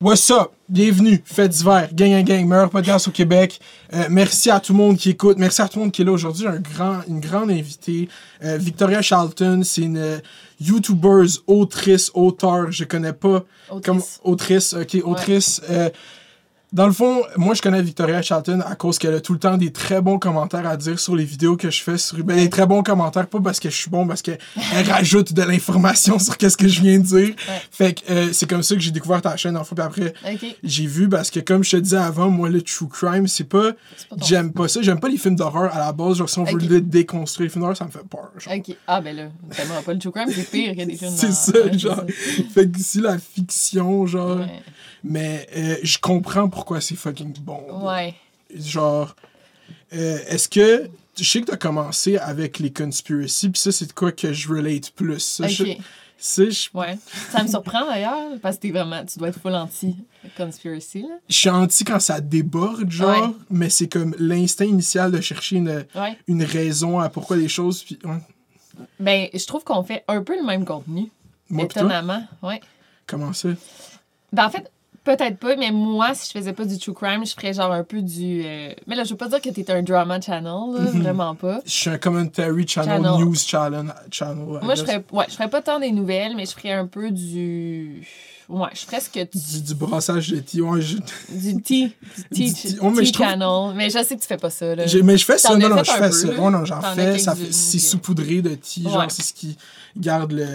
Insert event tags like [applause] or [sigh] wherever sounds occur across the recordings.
What's up? Bienvenue, Fête d'hiver, gang gang gang, meilleur podcast au Québec. Euh, merci à tout le monde qui écoute, merci à tout le monde qui est là aujourd'hui. Un grand, une grande invitée, euh, Victoria Charlton, c'est une euh, YouTubeuse, autrice, auteur, je connais pas. Autrice. Comme, autrice, ok, autrice. Euh, dans le fond, moi je connais Victoria Charlton à cause qu'elle a tout le temps des très bons commentaires à dire sur les vidéos que je fais. Sur, ben, des très bons commentaires, pas parce que je suis bon, parce qu'elle [laughs] rajoute de l'information sur qu'est-ce que je viens de dire. Fait que euh, c'est comme ça que j'ai découvert ta chaîne en fait. Puis après, j'ai vu parce que comme je te disais avant, moi le true crime, c'est pas. pas ton- J'aime pas ça. J'aime pas les films d'horreur à la base. Genre si on veut Ok. le déconstruire, les films d'horreur, ça me fait peur. genre. Ok. Ah, ben là, t'aimeras pas le true crime, c'est pire que des films. C'est dans- ça, c'est genre. Fait que c'est la fiction, genre. Ouais. Mais euh, je comprends pourquoi c'est fucking bon. Ouais. Genre, euh, est-ce que. Je sais que t'as commencé avec les conspiracies, puis ça, c'est de quoi que je relate plus. Ça, je- je, Ouais. Ça me surprend d'ailleurs, parce que t'es vraiment. Tu dois être full anti-conspiracy, là. je suis anti quand ça déborde, genre, Ouais. mais c'est comme l'instinct initial de chercher une, Ouais. une raison à pourquoi les choses. Puis, ouais. Ben, je trouve qu'on fait un peu le même contenu. Moi, étonnamment. Ouais. comment ça? Ben, en fait, peut-être pas, mais moi, si je faisais pas du true crime, je ferais genre un peu du. euh, Mais là, je veux pas dire que t'es un drama channel, là, Mhm. vraiment pas. Je suis un commentary channel, Channel. news channel. channel Moi, je ferais, ouais, je ferais pas tant des nouvelles, mais je ferais un peu du. Ouais, je ferais ce que tu. Du, du brassage de thé. Ouais, je- Du tea, du tea, Du tea. Oh, mais je trouve-. Mais je sais que tu fais pas ça, là. Mais je fais ça, non, non, je fais ça. non, j'en fais. Ça fait c'est saupoudré de tea, genre, c'est ce qui garde le,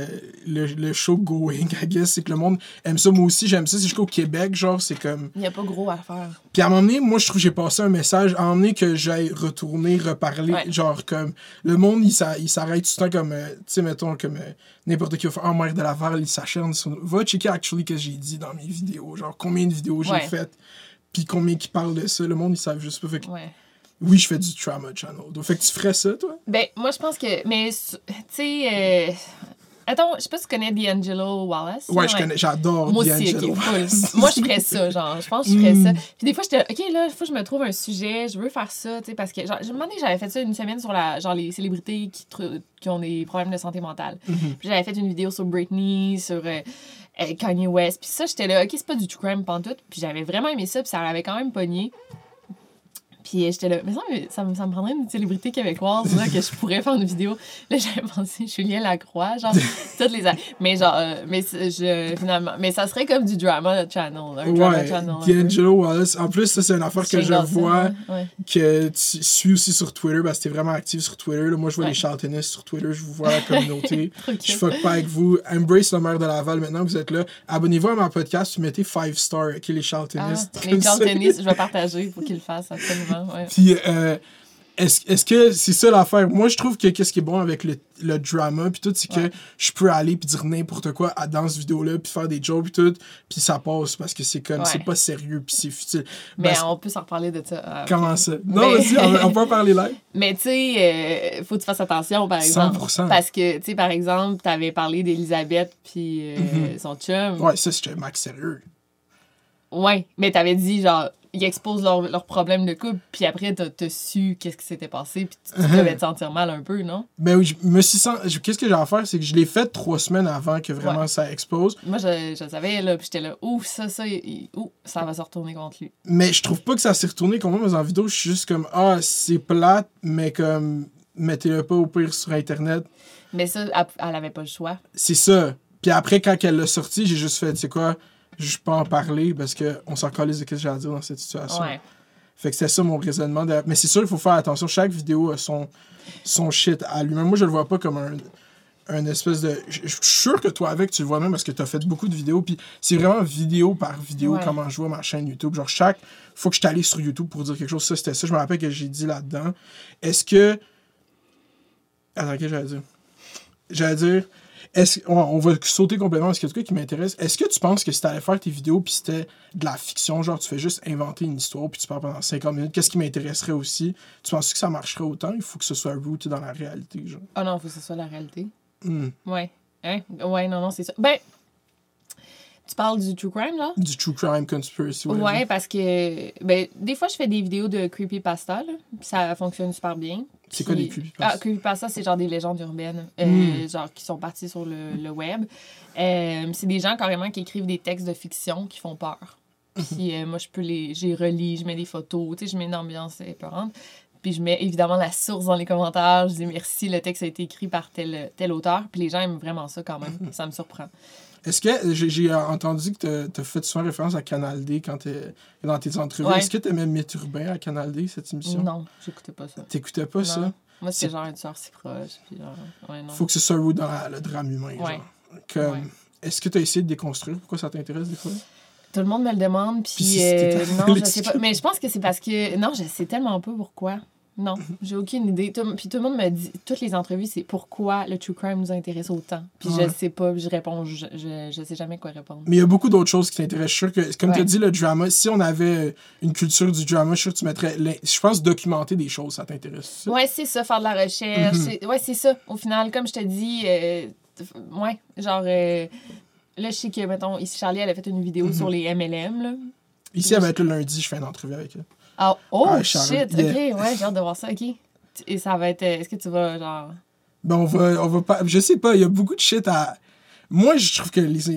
le, le show going, I guess. C'est que le monde aime ça. Moi aussi, j'aime ça. C'est jusqu'au Québec, genre, c'est comme. Il y a pas gros à faire. Puis à un moment donné, moi, je trouve que j'ai passé un message. À un moment donné, que j'aille retourner, reparler. Ouais. Genre, comme. Le monde, il s'a- il s'arrête tout le temps comme. euh, tu sais, mettons, comme. N'importe qui va faire. Oh, mère de la Laval, il s'acharne sur. Va checker, actually, que j'ai dit dans mes vidéos. Genre, combien de vidéos j'ai Ouais. faites. Puis combien qui parlent de ça. Le monde, ils savent juste pas. Fait que, Ouais. oui, je fais du trauma channel. Donc, fait que tu ferais ça, toi? Ben, moi, je pense que. Mais, tu sais. Euh... Attends, je sais pas si tu connais D'Angelo Wallace. Ouais, je connais, j'adore Moi aussi, D'Angelo. ok, full. Moi, je ferais ça, genre. Je pense que je ferais Mm. ça. Puis des fois, j'étais, ok, là, il faut que je me trouve un sujet, je veux faire ça, tu sais, parce que, genre, je me demandais, j'avais fait ça une semaine sur la, genre, les célébrités qui, qui ont des problèmes de santé mentale. Mhm. Puis j'avais fait une vidéo sur Britney, sur euh, euh, Kanye West. Puis ça, j'étais là, ok, c'est pas du true crime pantoute. Puis j'avais vraiment aimé ça, puis ça l'avait quand même pogné. Puis euh, j'étais là, mais ça, me- ça, me, ça me prendrait une célébrité québécoise, là, que je pourrais faire une vidéo. Là, j'avais pensé Julien Lacroix, genre, [laughs] toutes les. Mais genre, euh, mais je, finalement, mais ça serait comme du drama channel, un drama Ouais, channel. un peu. D'Angelo Wallace. En plus, ça, c'est une affaire que je Dawson, vois ouais. que tu suis aussi sur Twitter parce que t'es vraiment actif sur Twitter. là. Moi, je vois Ouais. les charltonistes sur Twitter, je vous vois la communauté. [laughs] Je fuck pas avec vous. Embrace le maire de Laval maintenant que vous êtes là. Abonnez-vous à ma podcast, mettez 5 stars, ok, les Ah, charltonistes. [laughs] les tennis, je vais partager pour qu'ils le fassent absolument. Ouais. Puis, euh, est-ce que c'est ça l'affaire? Moi, je trouve que qu'est-ce qui est bon avec le, le drama, puis tout, c'est que je peux aller puis dire n'importe quoi à- dans cette vidéo-là, puis faire des jokes, puis tout, puis ça passe parce que c'est comme, Ouais. c'est pas sérieux, puis c'est futile. Mais Ben, on peut s'en reparler de ça. euh, Comment ça? Non, Mais- vas-y, on, on peut en parler là. [laughs] Mais tu sais, euh, faut que tu fasses attention, par exemple. 100%. Parce que, tu sais, par exemple, t'avais parlé d'Elisabeth puis euh, son chum. Ouais, ça, un max sérieux. Ouais. Mais t'avais dit, genre, ils exposent leurs leurs problèmes de couple, puis après, t'as su qu'est-ce qui s'était passé, puis tu, tu devais [laughs] te sentir mal un peu, non? Ben oui, je me suis sent... je- Qu'est-ce que j'ai à faire? C'est que je l'ai fait trois semaines avant que vraiment Ouais. ça explose. Moi, je, je savais, là, puis j'étais là, ouh, ça, ça, il- ouh, ça va se retourner contre lui. Mais je trouve pas que ça s'est retourné contre moi, mais en vidéo, je suis juste comme, ah, c'est plate, mais comme, mettez-le pas au pire sur Internet. Mais ça, elle, elle avait pas le choix. C'est ça. Puis après, quand elle l'a sorti, j'ai juste fait, tu sais quoi, je peux en parler parce qu'on s'en calise de ce que j'ai à dire dans cette situation. Ouais. Fait que c'est ça mon raisonnement. de- Mais c'est sûr, il faut faire attention. Chaque vidéo a son, son shit à lui-même. Moi, je le vois pas comme un, un espèce de. Je suis sûr que toi, avec, tu le vois même parce que tu as fait beaucoup de vidéos. Puis c'est vraiment vidéo par vidéo Ouais. comment je vois ma chaîne YouTube. Genre, chaque fois que je allé sur YouTube pour dire quelque chose, ça, c'était ça. Je me rappelle que j'ai dit là-dedans. Est-ce que. Attends, qu'est-ce que j'allais dire? J'allais dire. Est-ce, on, on va sauter complètement parce qu'il y a des trucs qui m'intéresse. Est-ce que tu penses que si t'allais faire tes vidéos puis c'était de la fiction, genre tu fais juste inventer une histoire puis tu parles pendant 50 minutes, qu'est-ce qui m'intéresserait aussi? Tu penses que ça marcherait autant? Il faut que ce soit rooted dans la réalité, genre. Oh non, faut que ce soit la réalité. Hmm. Ouais. Hein? Ouais, non, non, c'est ça. Ben, tu parles du true crime, là? Du true crime conspiracy. Ouais, whatever. parce que ben, des fois, je fais des vidéos de creepypasta, là, puis ça fonctionne super bien. C'est quoi des creepypastas? Ah, creepypasta, c'est genre des légendes urbaines, euh, Hmm. genre qui sont parties sur le, le web. Euh, c'est des gens carrément qui écrivent des textes de fiction qui font peur. [laughs] Puis euh, moi, je peux les. J'ai relis, je mets des photos, tu sais, je mets une ambiance épeurante. Puis je mets évidemment la source dans les commentaires. Je dis merci, le texte a été écrit par tel, tel auteur. Puis les gens aiment vraiment ça quand même. [laughs] Ça me surprend. Est-ce que j'ai entendu que tu as fait souvent référence à Canal D quand t'es dans tes entrevues? Ouais. Est-ce que tu aimais Mythe urbain à Canal D, cette émission? Non, j'écoutais pas ça. T'écoutais pas ça? Moi, C'est- genre une soeur si proche. Puis genre, ouais, non. Faut que ce soit dans la- le drame humain. Ouais. genre. Est-ce que tu as essayé de déconstruire? Pourquoi ça t'intéresse des fois? Tout le monde me le demande, Puis puis si euh, non, je sais pas. Mais je pense que c'est parce que. Non, je sais tellement pas pourquoi. Non, j'ai aucune idée. Tout- puis tout le monde me dit, toutes les entrevues, c'est pourquoi le true crime nous intéresse autant? Puis Ouais. je sais pas, je réponds, je, je, je sais jamais quoi répondre. Mais il y a beaucoup d'autres choses qui t'intéressent. Je suis sûr que, comme tu as dit, le drama, si on avait euh, une culture du drama, je suis sûr que tu mettrais. Je pense documenter des choses, ça t'intéresse. Ouais, c'est ça, faire de la recherche. Mhm. c'est- Ouais, c'est ça. Au final, comme je te dis, euh, ouais, genre. euh, là, je sais que, mettons, ici, Charlie, elle a fait une vidéo Mhm. sur les MLM, là. Ici, elle va être le lundi, je fais une entrevue avec elle. Ah, oh, Ah, shit, yeah. ok, ouais, j'ai hâte de voir ça, ok. Et ça va être. euh, Est-ce que tu vas, genre? Ben, on va, on va pas. Je sais pas, il y a beaucoup de shit à. Moi, je trouve que les. je-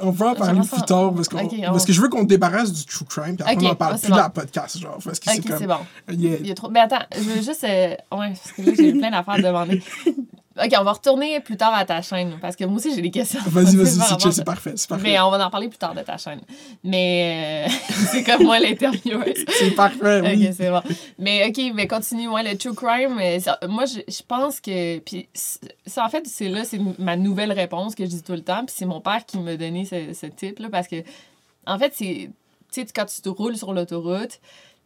on- va en parler plus tard parce, qu'on- on- parce que je veux qu'on te débarrasse du true crime puis après on en parle plus dans le podcast, genre. Parce que c'est comme. c'est bon. Yeah. Il y a trop... Mais attends, je veux juste. euh, Ouais, parce que là, j'ai plein d'affaires à demander. [laughs] Ok, on va retourner plus tard à ta chaîne, parce que moi aussi, j'ai des questions. Vas-y, vas-y, [laughs] c'est c'est parfait. C'est parfait. Mais on va en parler plus tard de ta chaîne. Mais euh, [laughs] c'est comme moi l'intervieweuse. [laughs] C'est parfait, oui. Ok, c'est bon. Mais ok, mais continue. Ouais, le true crime, euh, ça- moi, je, je pense que. Puis, ça, en fait, c'est là, c'est ma nouvelle réponse que je dis tout le temps. Puis, c'est mon père qui m'a donné ce, ce type-là. Parce que, en fait, c'est. Tu sais, quand tu te roules sur l'autoroute,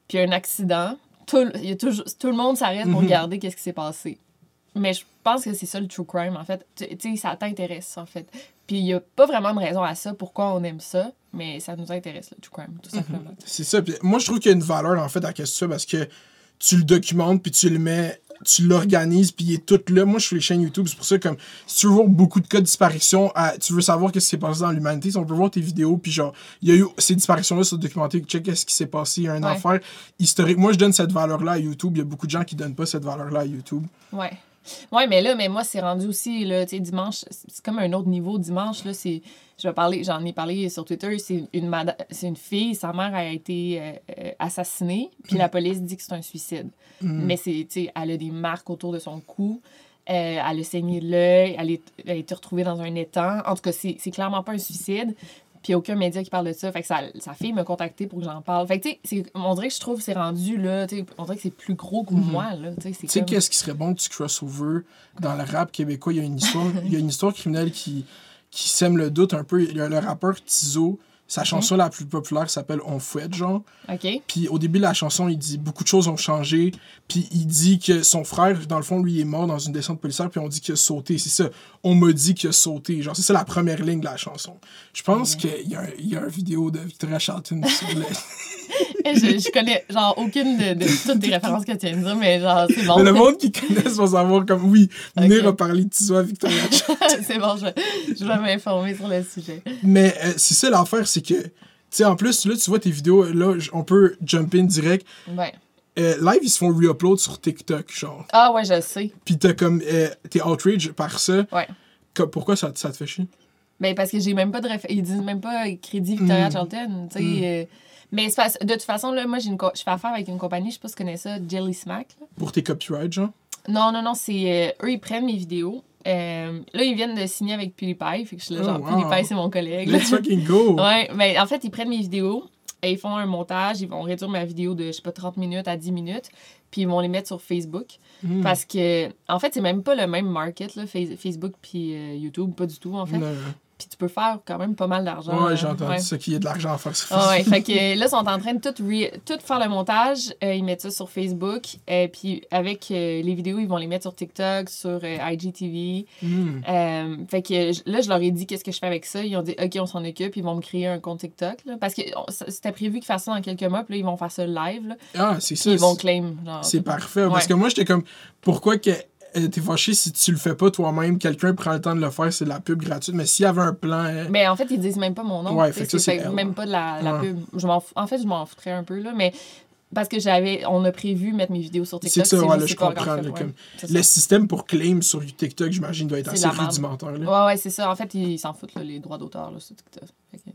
puis il y a un accident, tout, y a toujours, tout le monde s'arrête pour Mhm. regarder qu'est-ce qui s'est passé. Mais je pense que c'est ça le true crime, en fait. Tu sais, ça t'intéresse, en fait. Puis il n'y a pas vraiment de raison à ça, pourquoi on aime ça, mais ça nous intéresse, le true crime, tout simplement. C'est ça. Puis moi, je trouve qu'il y a une valeur, en fait, à ce fais parce que tu le documentes, puis tu le mets, tu l'organises, puis il est tout là. Moi, je fais les chaînes YouTube, c'est pour ça, comme, si tu veux voir beaucoup de cas de disparition, à- tu veux savoir qu'est-ce qui s'est passé dans l'humanité, si on peut voir tes vidéos, puis genre, il y a eu ces disparitions-là sont documentées, check qu'est-ce qui s'est passé, il y a une Ouais. affaire historique. Moi, je donne cette valeur-là à YouTube, il y a beaucoup de gens qui donnent pas cette valeur-là à YouTube. Ouais. Ouais, mais là, mais moi, c'est rendu aussi, là, tu sais, dimanche, c'est comme un autre niveau. Dimanche, là, c'est. Je vais parler, j'en ai parlé sur Twitter, c'est une, c'est une fille, sa mère a été euh, euh, assassinée, puis la police dit que c'est un suicide. Mm. Mais c'est, tu sais, elle a des marques autour de son cou, euh, elle a saigné l'œil, elle, est- elle a été retrouvée dans un étang. En tout cas, c'est c'est clairement pas un suicide. Puis aucun média qui parle de ça. Fait que sa, sa fille m'a contacté pour que j'en parle. Fait que, tu sais, on dirait que je trouve que c'est rendu, là, tu sais, on dirait que c'est plus gros que moi, là. Tu sais, comme- qu'est-ce qui serait bon que tu crossover dans le rap québécois? Il y a une histoire, il y a une histoire criminelle qui, qui sème le doute un peu. Il y a le rappeur Tizo, sa chanson la plus populaire s'appelle On fouette, genre. OK. Puis au début de la chanson, il dit beaucoup de choses ont changé. Puis il dit que son frère, dans le fond, lui, est mort dans une descente policière. Puis on dit qu'il a sauté. C'est ça. On m'a dit qu'il a sauté. Genre, c'est ça la première ligne de la chanson. Je pense qu'il y, y a une vidéo de Victoria Charlton sur le. [laughs] [laughs] je, je connais genre aucune de, de toutes tes références que tu viens de dire, mais genre, c'est bon. Mais le monde qui connaisse va savoir comme oui, venez Ok. reparler de à Victoria [laughs] c'est bon, je, je vais m'informer sur le sujet. Mais euh, c'est ça l'affaire, c'est que. Tu sais, en plus, là, tu vois tes vidéos, là, on peut jump in direct. Ouais. Euh, live, ils se font re-upload sur TikTok, genre. Ah ouais, je sais. Puis t'as comme. euh, T'es outrage par ça. Ouais. Que- pourquoi ça, ça te fait chier? Ben parce que j'ai même pas de réfé- Ils disent même pas crédit Victoria Mm. Charlton. Tu sais. Mm. euh, mais de toute façon, là, moi, j'ai une co- je fais affaire avec une compagnie, je sais pas si tu connais ça, Jelly Smack. là. Pour tes copyrights, genre? Non, non, non, c'est. euh, eux, ils prennent mes vidéos. Euh, là, ils viennent de signer avec PewDiePie. Fait que je suis là, Oh, genre, wow. PewDiePie, c'est mon collègue. Let's fucking go! [laughs] Ouais, mais en fait, ils prennent mes vidéos et ils font un montage, ils vont réduire ma vidéo de, je sais pas, 30 minutes à 10 minutes, puis ils vont les mettre sur Facebook. Mm. Parce que, en fait, c'est même pas le même market, là, Face- Facebook puis euh, YouTube, pas du tout, en fait. Non. Puis tu peux faire quand même pas mal d'argent. Euh, j'ai entendu ça, qu'il y a de l'argent à faire sur Ah ouais, fait que là, ils sont en train de tout, tout faire le montage. euh, ils mettent ça sur Facebook. Et puis, avec euh, les vidéos, ils vont les mettre sur TikTok, sur euh, IGTV. Mm. Euh, fait que là, je leur ai dit qu'est-ce que je fais avec ça. Ils ont dit, OK, on s'en occupe. Ils vont me créer un compte TikTok. là. parce que c'était prévu qu'ils fassent ça dans quelques mois. Puis là, ils vont faire ça live. Là, Ah, c'est ça. ils vont claim. C'est parfait. Parce Ouais. que moi, j'étais comme, pourquoi que euh, t'es fâché si tu le fais pas toi-même, quelqu'un prend le temps de le faire, c'est de la pub gratuite. Mais s'il y avait un plan. euh, Mais en fait, ils disent même pas mon nom. Ouais, fait que ça, c'est c'est fait même pas de la, la Ouais. pub. Je en fait, je m'en foutrais un peu, là, mais Parce que j'avais, on a prévu mettre mes vidéos sur C'est TikTok. ça, ouais, là, c'est je comprends. fait, là, comme- C'est. Le système pour claim sur TikTok, j'imagine, doit être C'est assez rudimentaire. Là. Ouais, ouais, c'est ça. En fait, ils s'en foutent, là, les droits d'auteur là, sur TikTok.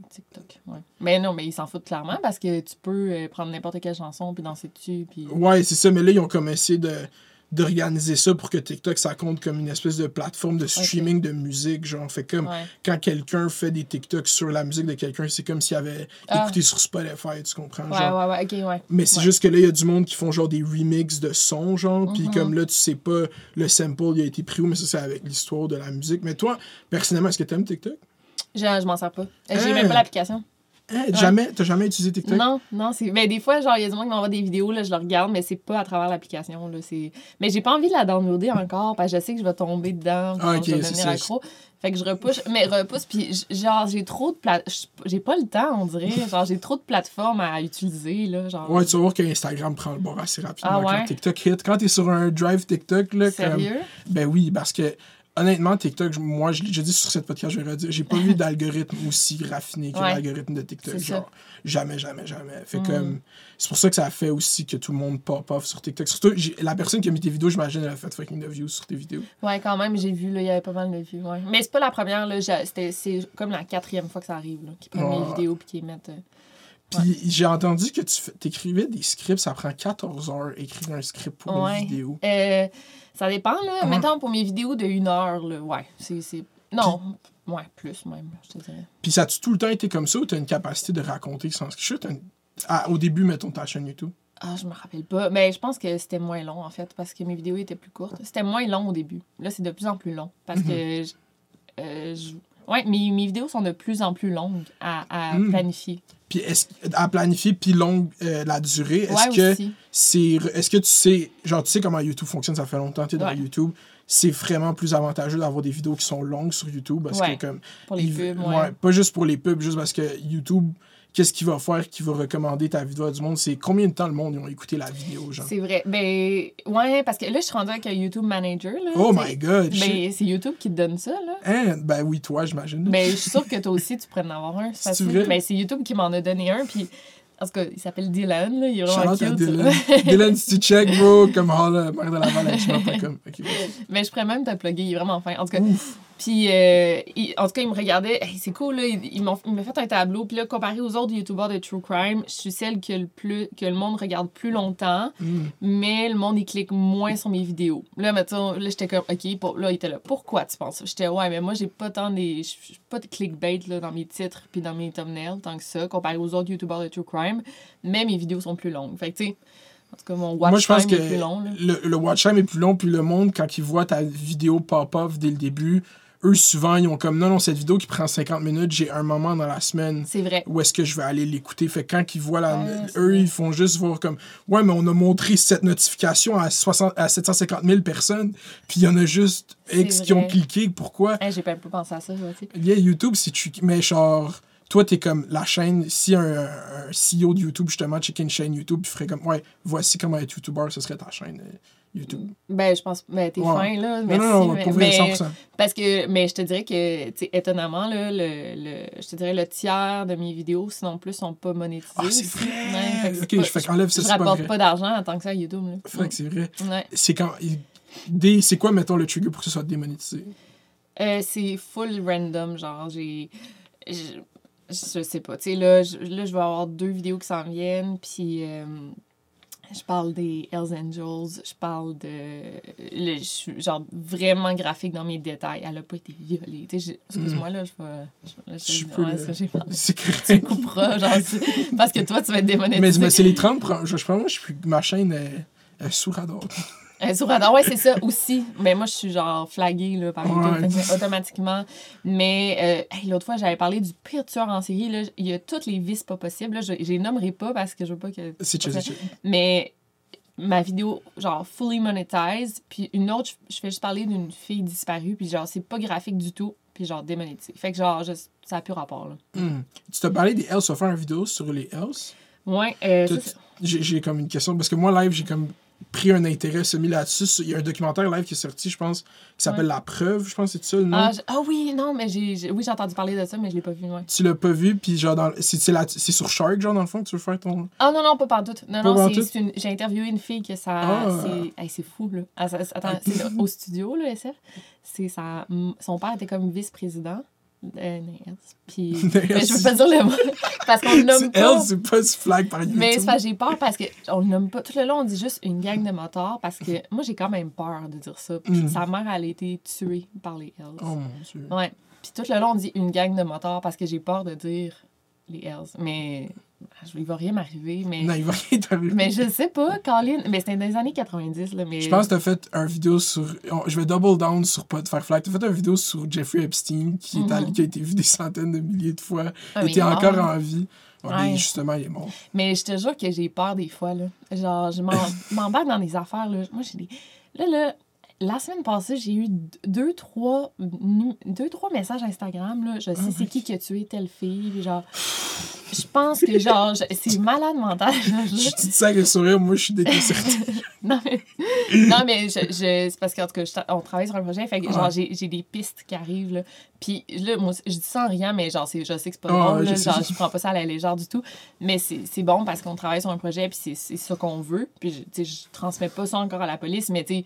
TikTok, ouais. Mais non, mais ils s'en foutent clairement parce que tu peux euh, prendre n'importe quelle chanson puis danser dessus. Puis... Ouais, c'est ça, mais là, ils ont comme essayé de d'organiser ça pour que TikTok, ça compte comme une espèce de plateforme de streaming de musique. Genre, fait comme Ouais. quand quelqu'un fait des TikTok sur la musique de quelqu'un, c'est comme s'il avait Ah. écouté sur Spotify, tu comprends? Ouais, genre. ouais, ouais, ok, ouais. Mais c'est Ouais. juste que là, il y a du monde qui font genre des remixes de sons, genre, puis Mhm. comme là, tu sais pas le sample, il a été pris où, mais ça, c'est avec l'histoire de la musique. Mais toi, personnellement, est-ce que t'aimes TikTok? Je, je m'en sers pas. J'ai Ah. même pas l'application. Hein, Jamais? T'as jamais utilisé TikTok? Non, non, c'est. Ben, des fois, genre, il y a du monde qui m'envoie des vidéos, là, je le regarde, mais c'est pas à travers l'application, là. C'est... Mais j'ai pas envie de la downloader encore, parce que je sais que je vais tomber dedans, Ah, je vais devenir accro. Fait que je repousse, mais repousse, puis genre, j'ai trop de. J'ai pas le temps, on dirait. [laughs] Genre, j'ai trop de plateformes à utiliser, là. Genre. Ouais, tu vas voir que Instagram prend le bord assez rapidement Ah ouais? quand TikTok hit. Quand t'es sur un drive TikTok, là, comme... Sérieux? Ben oui, parce que honnêtement, TikTok, moi, je dit sur cette podcast, je vais redire, j'ai pas vu [laughs] d'algorithme aussi raffiné que Ouais. l'algorithme de TikTok. Genre, jamais, jamais, jamais. Fait Mm. comme. C'est pour ça que ça fait aussi que tout le monde pop off sur TikTok. Surtout, la personne qui a mis tes vidéos, j'imagine, elle a fait fucking de views sur tes vidéos. Ouais, quand même, j'ai vu, là, il y avait pas mal de vues, ouais. Mais c'est pas la première, là. C'est comme la quatrième fois que ça arrive, là, qu'ils prennent Ouais. vidéos puis qu'ils mettent. euh, Puis j'ai entendu que tu t'écrivais des scripts, ça prend 14 heures écrire un script pour une vidéo. Euh, ça dépend, là. Ouais. Mettons, pour mes vidéos de une heure, là, ouais. C'est. Non, ouais, plus même, je te dirais. Puis ça a-tu tout le temps été comme ça ou t'as une capacité de raconter sans sûr que une- ah, au début, mettons ta chaîne YouTube. Ah, je me rappelle pas. Mais je pense que c'était moins long, en fait, parce que mes vidéos étaient plus courtes. C'était moins long au début. Là, c'est de plus en plus long. Parce que. je- euh, je- Ouais, mes, mes vidéos sont de plus en plus longues à, à Mm. planifier. Puis est-ce à planifier puis longue euh, la durée, est-ce Ouais, que aussi. C'est est-ce que tu sais genre tu sais comment YouTube fonctionne, ça fait longtemps que tu es dans Ouais. YouTube, c'est vraiment plus avantageux d'avoir des vidéos qui sont longues sur YouTube parce Ouais, que comme Pour les il- pubs, ouais, pas juste pour les pubs, juste parce que YouTube qu'est-ce qu'il va faire qui va recommander ta vidéo à du monde, c'est combien de temps le monde ils ont écouté la vidéo genre. C'est vrai. Ben, ouais, parce que là, je suis rendue avec un YouTube Manager, là. Oh my god. Ben, c'est YouTube qui te donne ça, là. Hein? Ben oui, toi, j'imagine. Ben, je suis sûre que toi aussi, tu pourrais en avoir un. Facile. vrai? Ben, c'est YouTube qui m'en a donné un, puis... En tout cas, il s'appelle Dylan, là. Il est vraiment cute. Dylan. [laughs] Dylan, si tu check, bro, comme Holla, Marie de Laval, comme. Ok, vas-y. Mais je pourrais même te plugger, il est vraiment fin. En tout cas, Ouf. Puis, euh, il- en tout cas, il me regardait. Hey, c'est cool, là. Il, il m'a fait un tableau. Puis là, comparé aux autres YouTubers de True Crime, je suis celle que le, plus, que le monde regarde plus longtemps, Mm. mais le monde, il clique moins sur mes vidéos. Là, mettons, là, j'étais comme, OK, pour- là, il était là. Pourquoi tu penses ça? J'étais, ouais, mais moi, j'ai pas tant des. Suis pas de clickbait, là, dans mes titres puis dans mes thumbnails, tant que ça, comparé aux autres YouTubers de True Crime. Mais mes vidéos sont plus longues. Fait que, tu sais, en tout cas, mon watch Moi, je pense time que est plus long, là. le, le watch time est plus long, puis le monde, quand il voit ta vidéo pop-off dès le début, eux, souvent, ils ont comme non, non, cette vidéo qui prend 50 minutes, j'ai un moment dans la semaine C'est vrai. où est-ce que je vais aller l'écouter. Fait que quand ils voient la. Ouais, c'est eux, ils font juste voir comme Ouais, mais on a montré cette notification à, 60, à 750 000 personnes, puis il y en a juste X qui ont cliqué. Pourquoi? J'ai pas pensé à ça, tu sais. Yeah, YouTube, si tu. Mais genre, toi, t'es comme la chaîne. Si un, un CEO de YouTube, justement, checkait une chaîne YouTube, puis ferait comme Ouais, voici comment être YouTuber, ce serait ta chaîne euh, YouTube. Ben, je pense. Ben, t'es Ouais. fin, là. Non, Merci. non, non, mais, pour vrai, mais- 100%. parce que, mais je te dirais que, tu étonnamment, là, le, le, je te dirais le tiers de mes vidéos, sinon plus, sont pas monétisées. Ah, c'est vrai! Ouais, fait ok, pas- je fais qu'enlève ça, je pas rapporte vrai. pas, d'argent en tant que ça à YouTube, là. Fait que c'est vrai. Ouais. C'est quand. c'est quoi, mettons, le trigger pour que ce soit démonétisé? Euh, c'est full random, genre, j'ai. Je, sais pas. Tu sais, là, là, je vais avoir deux vidéos qui s'en viennent, puis euh, je parle des Hells Angels, je parle de. le- je suis, genre, vraiment graphique dans mes détails. Elle a pas été violée. Excuse-moi, là, je vais. Je, Mm. Je peux ouais, le- ça, j'ai. C'est [laughs] Tu couperas, genre, parce que toi, tu vas être Mais, démonétisé. mais c'est les 30 pro- Je, je pense que je suis, ma chaîne est, est sous radar. Euh, Radar, ouais, c'est ça aussi. Mais moi, je suis genre flaguée là, par YouTube, Ouais. fait automatiquement. Mais euh, hey, l'autre fois, j'avais parlé du pire tueur en série. Là. Il y a toutes les vices pas possibles. Là. Je, je les nommerai pas parce que je veux pas que. C'est chill, c'est chill. Mais ma vidéo, genre, fully monetized. Puis une autre, je, fais juste parler d'une fille disparue. Puis genre, c'est pas graphique du tout. Puis genre, démonétisé. Fait que genre, je- ça a plus rapport. Là. Hmm. Tu t'as parlé des Hells, tu vas faire une vidéo sur les Hells? Ouais, euh, j'ai comme une question, parce que moi, live, j'ai comme pris un intérêt semi là-dessus. Il y a un documentaire live qui est sorti, je pense, qui s'appelle Ouais. La Preuve, je pense, c'est ça le nom? Ah, je- ah oui, non, mais j'ai, oui, j'ai entendu parler de ça, mais je l'ai pas vu, ouais. Tu l'as pas vu, puis genre, dans... c'est sur Shark, genre, dans le fond, que tu veux faire ton. Ah non, non, pas partout. Non, Pas non, c'est, une... j'ai interviewé une fille que ça. Ah. C'est... hey, fou, là. Ah, ça- Attends, [laughs] c'est au studio, là, SF. M- Son père était comme vice-président. Euh. Puis. mais je veux pas dire le mot. Parce qu'on le nomme pas. Elle, c'est pas flag par YouTube. Mais j'ai peur parce qu'on le nomme pas. Tout le long, on dit juste une gang de motards parce que moi, j'ai quand même peur de dire ça. Puis Mm. sa mère, elle a été tuée par les Hells. Oh mon dieu. Ouais. Puis tout le long, on dit une gang de motards parce que j'ai peur de dire les Hells. Mais il va rien m'arriver. Mais... Non, il va rien t'arriver. mais je sais pas, Colin. Mais c'était dans les années 90, là. Mais... Je pense que t'as fait un vidéo sur. Je vais double down sur pas de faire flag. T'as fait une vidéo sur Jeffrey Epstein qui, est allé- Mhm. qui a été vu des centaines de milliers de fois. Ah, était encore mort. en vie. Ouais, Ouais. mais justement, il est mort. Mais je te jure que j'ai peur des fois, là. Genre, je [laughs] m'embarque dans des affaires, là. Moi, j'ai des... Là, là, la semaine passée, j'ai eu deux, trois, deux, trois messages Instagram, là. Je sais Ah, c'est qui qui a tué telle fille, genre... Je pense que, genre, je- c'est malade mental. [laughs] Je dit ça avec le sourire, moi je suis déconcerté. [laughs] non, mais, non, mais je, je- c'est parce qu'en tout cas, je on travaille sur un projet, fait que, genre, j'ai, j'ai des pistes qui arrivent, là. Puis là, moi, je dis ça en riant, mais genre, c'est, je sais que c'est pas drôle, je là, sais. genre, je prends pas ça à la légère du tout. Mais c'est, c'est bon parce qu'on travaille sur un projet, puis c'est, c'est ça qu'on veut. Puis, je- tu sais, je transmets pas ça encore à la police, mais tu sais,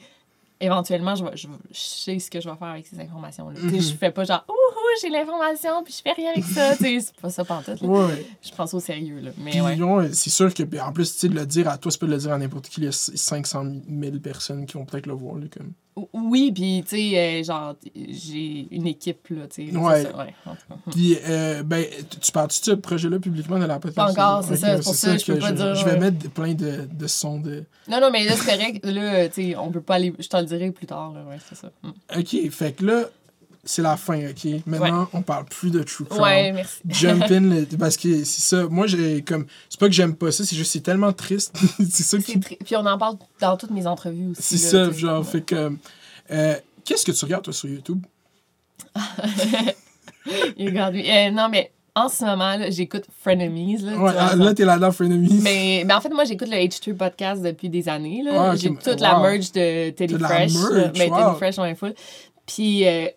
éventuellement, je, vais- je, sais ce que je vais faire avec ces informations-là. Sais, Mhm. je fais pas genre, ouh, j'ai l'information, puis je fais rien avec ça. tu sais, c'est pas ça pantoute, là. Ouais. Je prends ça au sérieux, là. Mais Puis, ouais. ouais, c'est sûr que, puis en plus, tu sais, de le dire à toi, pas de le dire à n'importe qui. Il y a 500 000 personnes qui vont peut-être le voir. Là, comme. Oui, puis tu sais, euh, genre, j'ai une équipe, là, tu sais. Ouais. Puis, euh, ben, tu- tu parles-tu de ce projet-là publiquement dans la podcast? Pas encore, c'est ça, c'est pour ça que je peux pas dire, Je vais mettre plein de, de sons de. Non, non, mais là, c'est correct. Là, tu sais, on peut pas aller. Je te le dirai plus tard, là, ouais, c'est ça. Mm. Ok, fait que là, c'est la fin, ok? Maintenant, on parle plus de True Crime. Ouais, merci. [laughs] Jump in, le- parce que c'est ça. Moi, j'ai comme. C'est pas que j'aime pas ça, c'est juste c'est tellement triste. [laughs] c'est ça qui. Tri- Puis on en parle dans toutes mes entrevues aussi. C'est ça, genre, fait que. euh, Qu'est-ce que tu regardes, toi, sur YouTube? [laughs] Regarde lui. Euh, non, mais en ce moment, là, j'écoute Frenemies. Là, Ouais, ah, là, t'es là-dedans, Frenemies. mais, mais en fait, moi, j'écoute le H2 podcast depuis des années. Là. J'ai mais- toute la merge de Teddy Fresh. merge, là. Ben, wow. Teddy Fresh, on est full. Puis euh,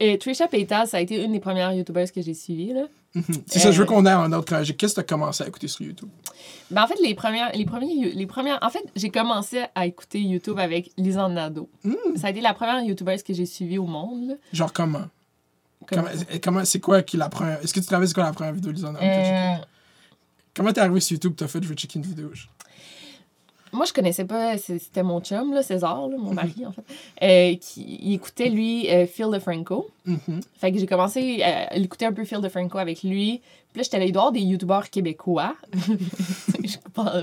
Euh, Trisha Paytas, ça a été une des premières YouTubers que j'ai suivies. Là. C'est ça, je veux Euh, qu'on ait un autre chronologique. Qu'est-ce que t'as commencé à écouter sur YouTube? Ben, en fait, les premières, les premiers, les premières, en fait, j'ai commencé à écouter YouTube avec Lisanne Nadeau. Hmm. Ça a été la première YouTubeuse que j'ai suivie au monde. là. Genre, comment? Comme- Comment, comment- c'est quoi qui la première. Est-ce que tu te rappelles c'est quoi la première vidéo de Lisanne? Euh, Comment t'es arrivé sur YouTube? T'as fait, je veux checker une vidéo. Moi, je connaissais pas, c'est- c'était mon chum, là, César, là, Mhm. mon mari, en fait, euh, qui il écoutait, lui, euh, Phil DeFranco. Mhm. Fait que j'ai commencé à écouter un peu Phil DeFranco avec lui. Puis là, j'étais là, il doit y avoir des youtubeurs québécois. [laughs]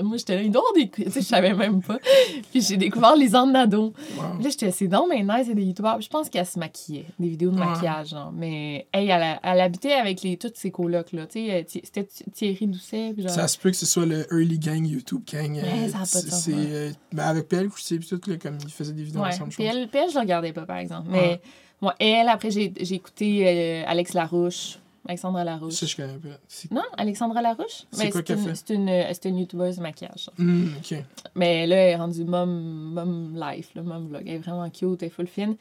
Moi, j'étais là, il doit y avoir des... Tu sais, je savais même pas. Puis j'ai découvert les Nado. Wow. Puis là, j'étais, c'est donc mais nice, il y a des youtubeurs. Je pense qu'elle se maquillait, des vidéos de Ouais. maquillage, genre. Mais, hey, elle, a- elle habitait avec les, toutes ses colocs, là. Tu sais, euh, c'était Thi- Thierry Doucet, genre... Ça se peut que ce soit le early gang YouTube gang. euh, Ouais, ça pas de c'est- euh, ben, avec PL, je sais, puis tout, là, comme ils faisaient des vidéos Ouais. ensemble, puis elle, je le regardais pas, par exemple. Mais, Ouais. moi, elle, après, j'ai, j'ai écouté euh, Alex Larouche, Alexandra Larouche. Ça, je connais pas. C'est- Non, Alexandra Larouche? C'est quoi qu'elle une, fait? C'est une, c'est une youtubeuse de maquillage. Hmm, ok. Mais là, elle est rendue mom, mom life, là, mom vlog. Elle est vraiment cute, elle est full fine.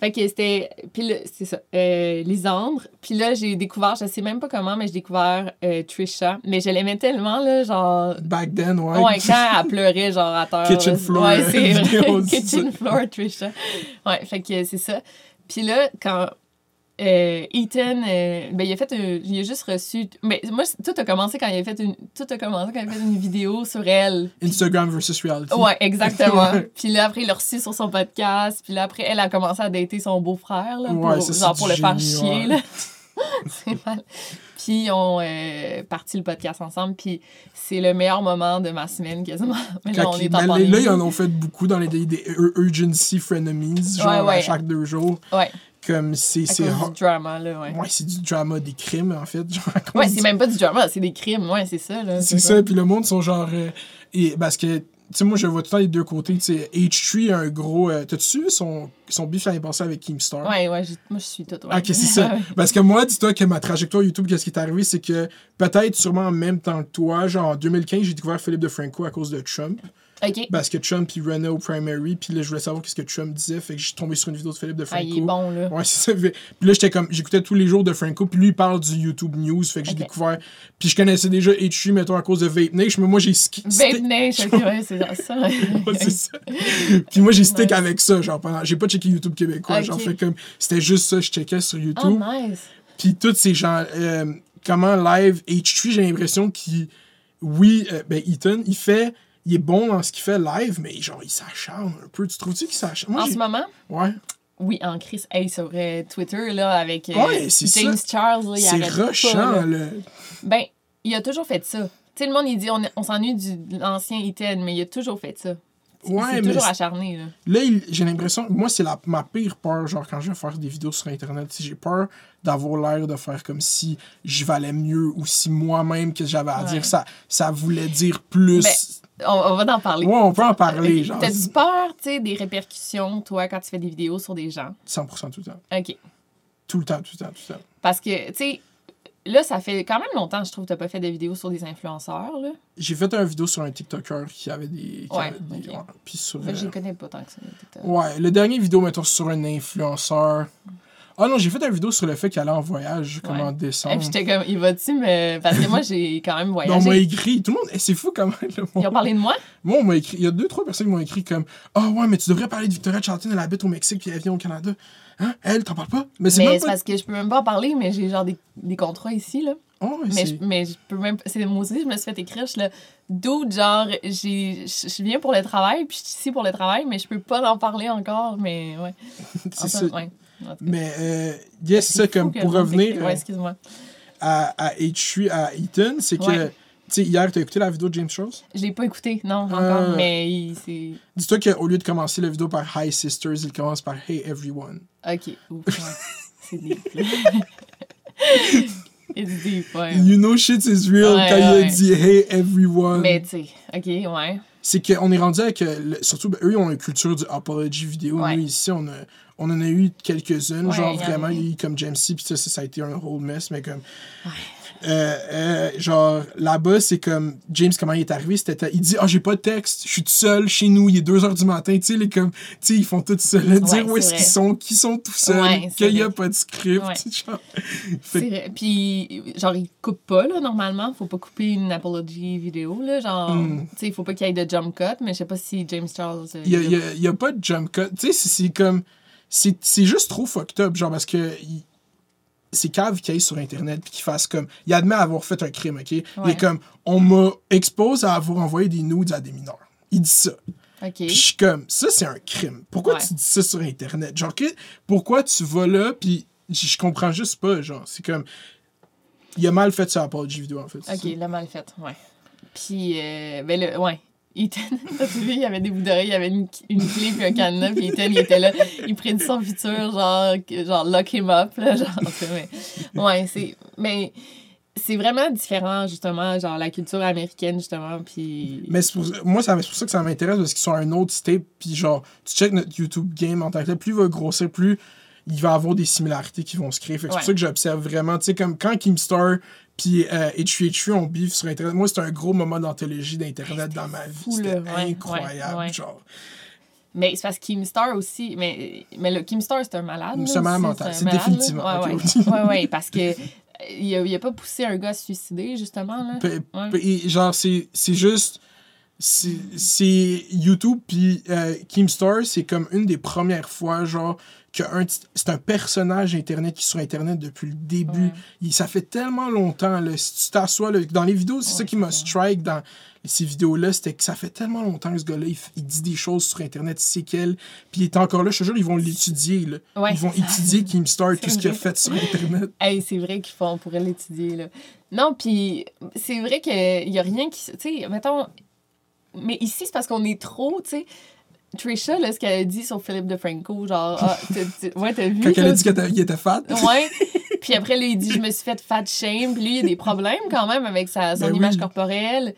Fait que c'était. Puis là, c'est ça. Euh, Lisandre. Puis là, j'ai découvert, je sais même pas comment, mais j'ai découvert euh, Trisha. Mais je l'aimais tellement, là, genre. Back then, ouais. Ouais, quand elle pleurait, genre, à terre. Kitchen là, floor, Ouais, euh, c'est [laughs] Kitchen floor, Trisha. Ouais, fait que c'est ça. Puis là, quand. Euh, Ethan, euh, ben, il a fait un- il a juste reçu. Mais moi, c- tout a commencé quand il a fait une, tout a commencé quand il a fait une vidéo sur elle. Instagram versus reality. Ouais, exactement. [laughs] Puis là, après, il l'a reçu sur son podcast. Puis là, après, elle a commencé à dater son beau-frère, là, pour, Ouais, ça, genre pour le faire chier, ouais. là. [laughs] c'est mal. Puis ils ont euh, parti le podcast ensemble. Puis c'est le meilleur moment de ma semaine, quasiment. [laughs] Mais là, on est en ben, pandémie. là, ils en ont fait beaucoup dans les des, des ur- urgency frenemies, genre Ouais, ouais. à chaque deux jours. Ouais, Comme c'est. c'est du drama, là, ouais. Ouais, c'est du drama, des crimes, en fait. Genre, Ouais, c'est même pas du drama, c'est des crimes. Ouais, c'est ça, là. C'est ça, puis le monde sont genre. euh, et, parce que, tu sais, moi, je vois tout le temps les deux côtés. Tu sais, H3 a un gros. euh, T'as-tu vu son, son bif l'année passée avec Keemstar? Ouais, ouais, moi, je suis toute. Ouais. Ok, c'est ça. [laughs] Parce que moi, dis-toi que ma trajectoire YouTube, qu'est-ce qui est arrivé, c'est que peut-être sûrement en même temps que toi, genre en 2015, j'ai découvert Philippe de Franco à cause de Trump. Ok. Parce que Trump il runnait au primary, puis là, je voulais savoir qu'est-ce que Trump disait, fait que j'ai tombé sur une vidéo de Philippe de Ah, Franco. il est bon, là. Ouais, c'est ça. Puis là, j'étais comme, j'écoutais tous les jours de Franco, puis lui, il parle du YouTube News, fait que j'ai découvert. Puis je connaissais déjà H3, mettons, à cause de Vape Nation, mais moi, j'ai ski. Vape Nation, [laughs] ouais, c'est ça. Ouais, c'est ça. [laughs] Puis moi, j'ai stick Nice. avec ça, genre, pendant. J'ai pas checké YouTube québécois, genre, fait comme. C'était juste ça, je checkais sur Oh, YouTube. nice. Puis tous ces gens, euh, comment live H3, j'ai l'impression qu'il. Oui, euh, ben, Ethan, il fait. Il est bon dans ce qu'il fait live, mais genre, il s'acharne un peu. Tu trouves-tu qu'il s'acharne? En ce moment, Ouais. oui, en Chris, hey, sur euh, Twitter, là, avec euh, Ouais, c'est James ça. Charles, là, il C'est pas, rushant, là. là. Ben, il a toujours fait ça. Tu sais, le monde, il dit, on, on s'ennuie de l'ancien Ethan, mais il a toujours fait ça. Il Ouais, mais toujours c'est- acharné, là. Là, j'ai l'impression, moi, c'est la, ma pire peur, genre, quand je vais faire des vidéos sur Internet. J'ai peur d'avoir l'air de faire comme si je valais mieux ou si moi-même, que j'avais à Ouais. dire, ça, ça voulait dire plus. Ben, On, on va en parler. ouais, on peut en parler, genre, T'as-tu peur, tu sais, des répercussions, toi, quand tu fais des vidéos sur des gens? 100% tout le temps. OK. Tout le temps, tout le temps, tout le temps. Parce que, tu sais, là, ça fait quand même longtemps, je trouve, que t'as pas fait de vidéos sur des influenceurs, là. J'ai fait une vidéo sur un TikToker qui avait des. qui Ouais, avait des- ok. ouais, puis sur. Mais euh, je connais pas tant que ça. les ouais, le dernier vidéo, mettons, sur un influenceur. Ah non, j'ai fait une vidéo sur le fait qu'il allait en voyage, comme Ouais. en Et décembre. puis j'étais comme, il va-tu me. Parce que moi, j'ai quand même Mais on m'a voyagé. écrit, tout le monde, eh, c'est fou quand même. le monde. Ils ont parlé de moi? Moi, on m'a écrit, il y a deux, trois personnes qui m'ont écrit comme Ah ouais, mais tu devrais parler de Victoria Charlton, elle habite au Mexique puis elle vient au Canada. Hein? Elle, t'en parles pas? Mais c'est Mais pas. parce que je peux même pas en parler, mais j'ai genre des, des contrats ici, là. Oh, Mais je, mais je peux même. C'est moi aussi, je me suis fait écrire. Je. D'autres, genre, j'ai, je viens pour le travail, puis je suis ici pour le travail, mais je peux pas en parler encore, mais ouais. [laughs] c'est ça. ouais. Mais, euh, yes, c'est ça, comme pour revenir euh, Ouais, à, à H3, à Eaton, c'est que, Ouais. tu sais, hier, t'as écouté la vidéo de James Charles? Je l'ai pas écouté, non, encore, Euh, mais il- c'est. Dis-toi qu'au lieu de commencer la vidéo par Hi Sisters, il commence par Hey Everyone. Ok, ouf, [laughs] c'est deep. [laughs] It's deep, ouais. You know shit is real Ouais, quand il a dit Hey Everyone. Mais tu sais, ok, ouais. c'est qu'on est rendu avec. euh, le- surtout, ben, eux, ils ont une culture du apology vidéo. Nous, ici, on, a, on en a eu quelques-unes. Ouais, genre, vraiment, il y a eu comme James C. Puis ça, ça, a été un whole mess. Mais comme. Euh, euh, genre, là-bas, c'est comme. James, comment il est arrivé c'était, Il dit Ah, j'ai pas de texte. Je suis tout seul chez nous. Il est 2 h du matin. Tu sais, les comme. Tu sais, ils font tout ça. là, dire Ouais, où est-ce qu'ils sont, qui sont tout seuls. Ouais, qu'il y a pas de script. Ouais. tu sais, [laughs] genre. Fait- vrai. Puis, genre, il coupe pas, là, normalement. Faut pas couper une apology vidéo, là. Genre, Mm. tu sais, il faut pas qu'il y ait de jump cut, mais je sais pas si James Charles. euh, Il y a, il il y a- il y a pas de jump cut. Tu sais, c'est comme. C'est juste trop fucked up, genre, parce que. il- C'est cave qui aille sur Internet puis qu'il fasse comme. Il admet avoir fait un crime, ok? Il Ouais. est comme. On m'a expose à avoir envoyé des nudes à des mineurs. Il dit ça. Ok. Puis je suis comme. Ça, c'est un crime. Pourquoi Ouais. tu dis ça sur Internet? Genre, que, pourquoi tu vas là puis je comprends juste pas, genre. C'est comme. Il a mal fait sa apology vidéo, en fait. Ok, ça. l'a mal fait, ouais. Puis, euh, ben le, ouais. Ethan, [laughs] il y avait des bouts d'oreilles, il y avait une, une clé puis un cadenas, puis Ethan, il était là, il prédit son futur, genre, genre, lock him up, là, genre, mais, ouais, c'est, mais c'est vraiment différent, justement, genre, la culture américaine, justement, puis... Mais moi, c'est pour ça que ça m'intéresse parce qu'ils sont un autre step. Puis genre, tu check notre YouTube game en tant que tel, plus il va grossir, plus il va avoir des similarités qui vont se créer. Fait que C'est pour ça que j'observe vraiment. Tu sais, comme quand Keemstar puis euh, H3H3 ont beef sur Internet, moi, c'est un gros moment d'anthologie d'Internet dans ma vie. C'était. Ouais, incroyable. ouais. Genre, Mais c'est parce que Keemstar aussi, mais, mais le Keemstar, c'est un malade. C'est un malade mental, c'est définitivement, Ouais, ok, ouais, parce que... [laughs] Il a, il a pas poussé un gars à se suicider, justement, là. Ouais. et genre, c'est c'est juste. C'est c'est YouTube puis euh, Keemstar, c'est comme une des premières fois, genre, c'est un personnage Internet qui est sur Internet depuis le début. Ouais. Il- ça fait tellement longtemps, là. Si tu t'assois, dans les vidéos, c'est Ouais, ça qui m'a c'est strike dans ces vidéos-là, c'était que ça fait tellement longtemps que ce gars-là, il, dit des choses sur Internet, sait qu'elle, puis il est encore là, je te jure, ils vont l'étudier. Ouais, ils vont c'est étudier [laughs] Keemstar, tout C'est ce qu'il a fait sur Internet. [laughs] Hey, c'est vrai qu'il faut, on pourrait l'étudier, là. Non, puis c'est vrai qu'il y a rien qui... Tu sais, mettons... Mais ici, c'est parce qu'on est trop, tu sais... Trisha, là, ce qu'elle a dit sur Philippe DeFranco, genre... Ah, [laughs] t'as- t'as- ouais, t'as vu? Quand elle a dit qu'il était fat. Ouais. [laughs] Puis après, là, il dit Je me suis fait fat shame. Puis lui, il a des problèmes quand même avec sa, son Ben oui. image corporelle.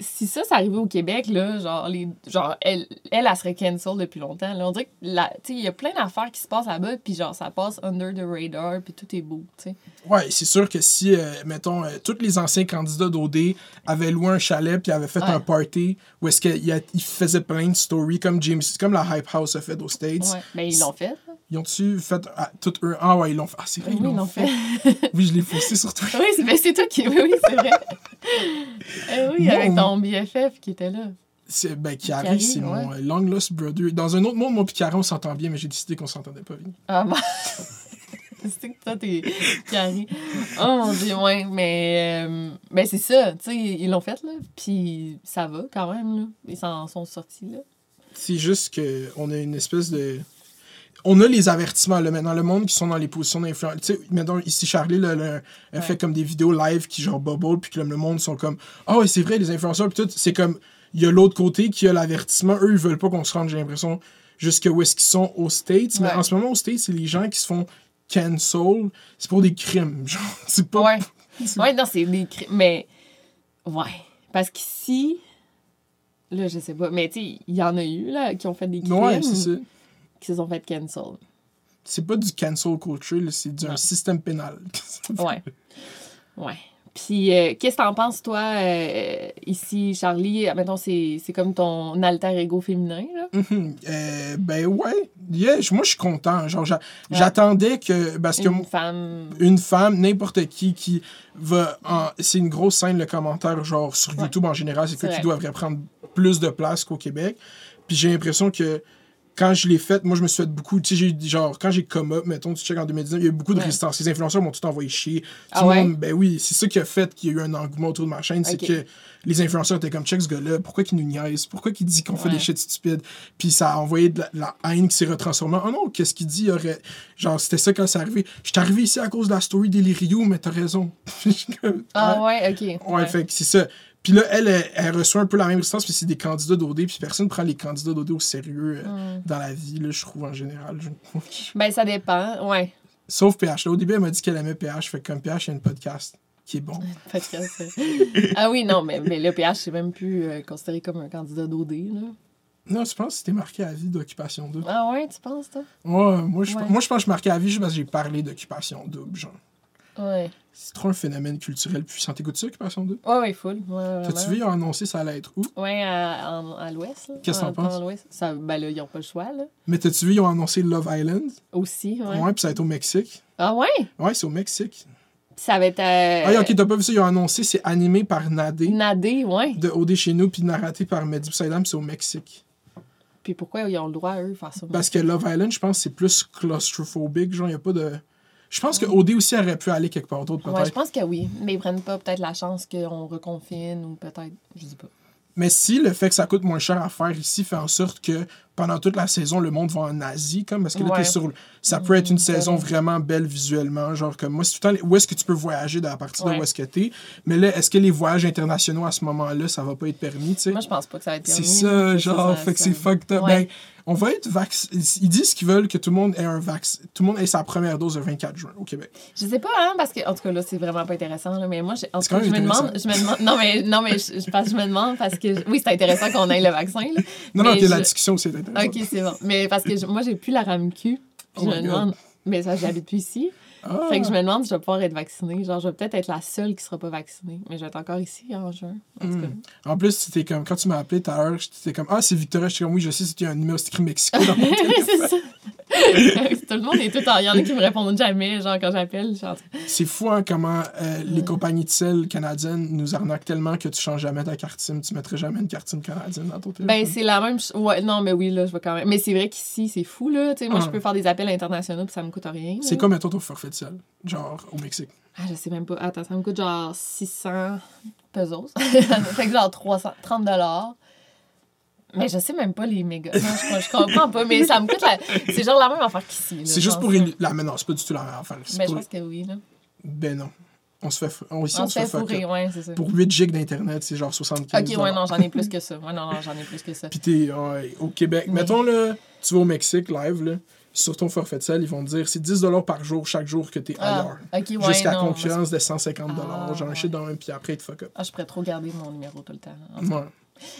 Si ça, ça arrivait au Québec, là, genre, les, genre elle, elle, elle serait cancel depuis longtemps. Là. On dirait que, la- tu sais, il y a plein d'affaires qui se passent là-bas, puis genre, ça passe under the radar, puis tout est beau, tu sais. Ouais, c'est sûr que si, euh, mettons, euh, tous les anciens candidats d'OD avaient loué un chalet puis avaient fait Ouais. un party où est-ce qu'ils ils faisaient plein de stories comme James, comme la Hype House a fait aux States. Ouais. Ben, ils l'ont fait. Ils ont-tu fait ah, tout eux? Ah ouais, ils l'ont fait. Ah, c'est vrai, Oui, ils l'ont fait. fait. Oui, je l'ai posté sur Twitter. oui, c'est ben, c'est toi qui. Oui, oui, c'est vrai. [laughs] Eh oui, Bon. avec ton BFF qui était là. C'est, ben, Kiari, c'est mon euh, long lost brother. Dans un autre monde, moi et Kiari, on s'entend bien, mais j'ai décidé qu'on s'entendait pas bien. Ah, bah. [laughs] c'est que toi, t'es carré. Oh mon dieu, ouais. Mais, euh, ben, c'est ça. Tu sais, ils l'ont fait, là. Puis ça va quand même, là. Ils s'en sont sortis, là. C'est juste que on a une espèce de. On a les avertissements, là, maintenant, le monde qui sont dans les positions d'influence. Tu sais, maintenant, ici, Charlie, là, là, elle Ouais. fait comme des vidéos live qui, genre, bubble, puis que là, le monde sont comme, ah ouais, c'est vrai, les influenceurs, puis tout. C'est comme, il y a l'autre côté qui a l'avertissement. Eux, ils veulent pas qu'on se rende, j'ai l'impression, jusqu'à où est-ce qu'ils sont aux States. Mais en ce moment, aux States, c'est les gens qui se font cancel. C'est pour des crimes. [laughs] Genre, c'est pas. Ouais. [laughs] Ouais, non, c'est des crimes. Mais, ouais. Parce qu'ici, là, je sais pas. Mais, tu sais, il y en a eu, là, qui ont fait des crimes. Ouais, c'est ça. Qui se sont fait cancel. C'est pas du cancel culture, c'est d'un Non. système pénal. [laughs] Ouais. Ouais. Puis, euh, qu'est-ce que t'en penses, toi, euh, ici, Charlie? Mettons, c'est comme ton alter ego féminin, là. Euh, ben ouais. Yeah, moi, je suis content. Genre, j'a- j'attendais que. Parce que Une femme. une femme, n'importe qui, qui va. en- C'est une grosse scène, le commentaire, genre, sur Ouais. YouTube en général, c'est que qui devrait prendre plus de place qu'au Québec. Puis j'ai l'impression que. Quand je l'ai faite, moi, je me suis fait beaucoup. Tu sais, genre, quand j'ai come up, mettons, tu check en 2019, il y a eu beaucoup de Ouais. résistance. Les influenceurs m'ont tout envoyé chier. Tout Ah le ouais? monde, ben oui, c'est ça qui a fait qu'il y a eu un engouement autour de ma chaîne. C'est que les influenceurs étaient comme, check ce gars-là, pourquoi qu'il nous niaise? Pourquoi qu'il dit qu'on fait des shit stupides? Puis ça a envoyé de la, haine qui s'est retransformée. Oh non, qu'est-ce qu'il dit? Aurait... Genre, c'était ça quand c'est arrivé. Je suis arrivé ici à cause de la story d'Elirio, mais t'as raison. [laughs] Ah, ouais, ok. Ouais, fait que c'est ça. Puis là, elle, elle, elle reçoit un peu la même résistance, puis c'est des candidats d'OD, puis personne prend les candidats d'OD au sérieux euh, Hmm. dans la vie, là, je trouve, en général. Je- [laughs] Ben, ça dépend. Ouais. Sauf PH. Là, au début, elle m'a dit qu'elle aimait PH, fait que comme PH, il y a un podcast qui est bon. [laughs] Podcast. ah oui, non, mais, mais le PH, c'est même plus euh, considéré comme un candidat d'OD, là. Non, je pense que c'était marqué à vie d'occupation double? Ah ouais, tu penses, toi? Ouais, moi, je, Ouais. moi, je pense que je marquais à vie juste parce que j'ai parlé d'occupation double, genre. Ouais. C'est trop un phénomène culturel puissant. T'écoutes ça, occupation double? Ouais, ouais, full. Ouais, T'as-tu vu, ils ont annoncé ça allait être où? Ouais, à, à l'ouest. Qu'est-ce que En- t'en penses? Ça, ben là, ils n'ont pas le choix, là. Mais t'as-tu vu, ils ont annoncé Love Island? Aussi, ouais. Ouais, puis ça va être au Mexique. Ah ouais? Ouais, c'est au Mexique. Ça va être. euh, Ah, ok, t'as pas vu ça, ils ont annoncé, c'est animé par Nadé. Nadé, ouais. de OD chez nous, puis narraté par Mehdi Poussaïdam, c'est au Mexique. Puis pourquoi ils ont le droit, eux, de faire ça? Parce que Love Island, je pense, c'est plus claustrophobique. Genre, il a pas de. Je pense que OD aussi aurait pu aller quelque part d'autre, Ouais, je peut-être. pense que oui. Mais ils prennent pas peut-être la chance qu'on reconfine ou peut-être. Je sais pas. Mais si le fait que ça coûte moins cher à faire ici fait en sorte que pendant toute la saison, le monde va en Asie, comme parce que là, Ouais. t'es sur. Ça peut être une Mm, c'est saison vrai. vraiment belle visuellement. Genre, comme moi, c'est tout le temps. Où est-ce que tu peux voyager de la partie de Ouais. où est-ce que t'es? Mais là, est-ce que les voyages internationaux à ce moment-là, ça va pas être permis, tu sais? Moi, je pense pas que ça va être C'est permis, ça, là. genre, ça- fait que ça- c'est fucked up. Ouais. Ben, on va être vacciné. Ils disent qu'ils veulent que tout le monde ait un vaccin. Tout le monde ait sa première dose le 24 juin au Québec. Je sais pas, hein, parce que, en tout cas, là, c'est vraiment pas intéressant, là, mais moi, en C'est tout cas, je me demande, je me demande, non, mais, non, mais je, je, je me demande, parce que, oui, c'est intéressant qu'on ait le vaccin, là. Non, non, la discussion, c'est intéressant. [laughs] Ok, c'est bon. Mais parce que je- moi, j'ai plus la RAMQ, puis Oh je me demande, mais ça, j'habite plus ici. Ah. Fait que je me demande si je vais pouvoir être vaccinée. Genre, je vais peut-être être la seule qui sera pas vaccinée, mais je vais être encore ici en juin. En. Hmm. En plus, c'était comme, quand tu m'as appelé tout à l'heure, j'étais comme, ah, c'est Victoria. J'étais comme, oui, je sais, c'était un numéro écrit Mexico dans mon [laughs] téléphone. c'est ça. [laughs] tout le monde est tout en. Il y en a qui me répondent jamais, genre, quand j'appelle. train- C'est fou, hein, comment euh, les compagnies de sel canadiennes nous arnaquent tellement que tu changes jamais ta carte SIM. Tu mettrais jamais une carte SIM canadienne dans ton téléphone. Ben, c'est la même. Ouais, non, mais oui, là, je vais quand même. Mais c'est vrai qu'ici, c'est fou, là. Tu sais, moi, Ah. je peux faire des appels internationaux, puis ça me coûte rien. c'est quoi, mettons, ton forfait de sel? Genre, au Mexique. Ah, je sais même pas. Attends, ça me coûte genre 600 pesos. [laughs] fait que genre 300, 30 dollars. Mais je sais même pas les mégas. Non, je, je comprends pas, mais ça me coûte la... C'est genre la même affaire qu'ici. C'est juste pour. là. La, mais non, c'est pas du tout la même affaire. C'est Ben, je pense que oui, là. Ben non. On se fait. f- On, ici, On on, se fait fourrer, ouais, c'est ça. Pour 8 gigs d'Internet, c'est genre 75 Ok, ouais, non, j'en ai plus que ça. Ouais, non, non, j'en ai plus que ça. Puis t'es ouais, au Québec. Mais- Mettons, là, tu vas au Mexique live, là. sur ton forfait de sel, ils vont te dire c'est 10 par jour chaque jour que tu es Ah, ailleurs. ok, ouais. Jusqu'à concurrence de 150 Ah, un ouais. shit dans un, puis après, te fuck up. Ah, je pourrais trop garder mon numéro tout le temps. En. Ouais.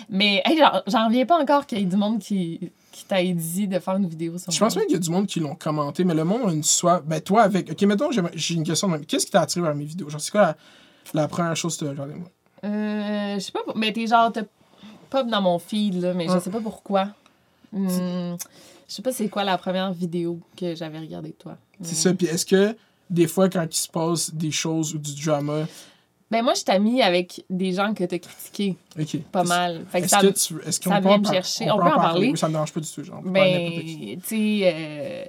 Mais hey, j'en- reviens pas encore qu'il y ait du monde qui, qui t'a dit de faire une vidéo sur Je pense même qu'il y a du monde qui l'ont commenté, mais le monde a une soif. Ben, toi, avec. Ok, mettons, j'ai une question. de. Qu'est-ce qui t'a attiré vers mes vidéos? Genre, c'est quoi la, la première chose que tu as regardé, moi? Euh, je sais pas, mais t'es genre, t'as pop dans mon feed, là, mais je sais pas pourquoi. Hmm, je sais pas c'est quoi la première vidéo que j'avais regardée de toi. C'est Hmm. ça. Puis est-ce que, des fois, quand il se passe des choses ou du drama. Ben moi, je t'ai mis avec des gens que t'as critiqués Ok. pas mal. Fait que Est-ce ça, que tu. Est-ce qu'on ça peut vient en me chercher. On peut en parler? Oui, ça me dérange pas du tout. Genre, ben, tu sais, euh,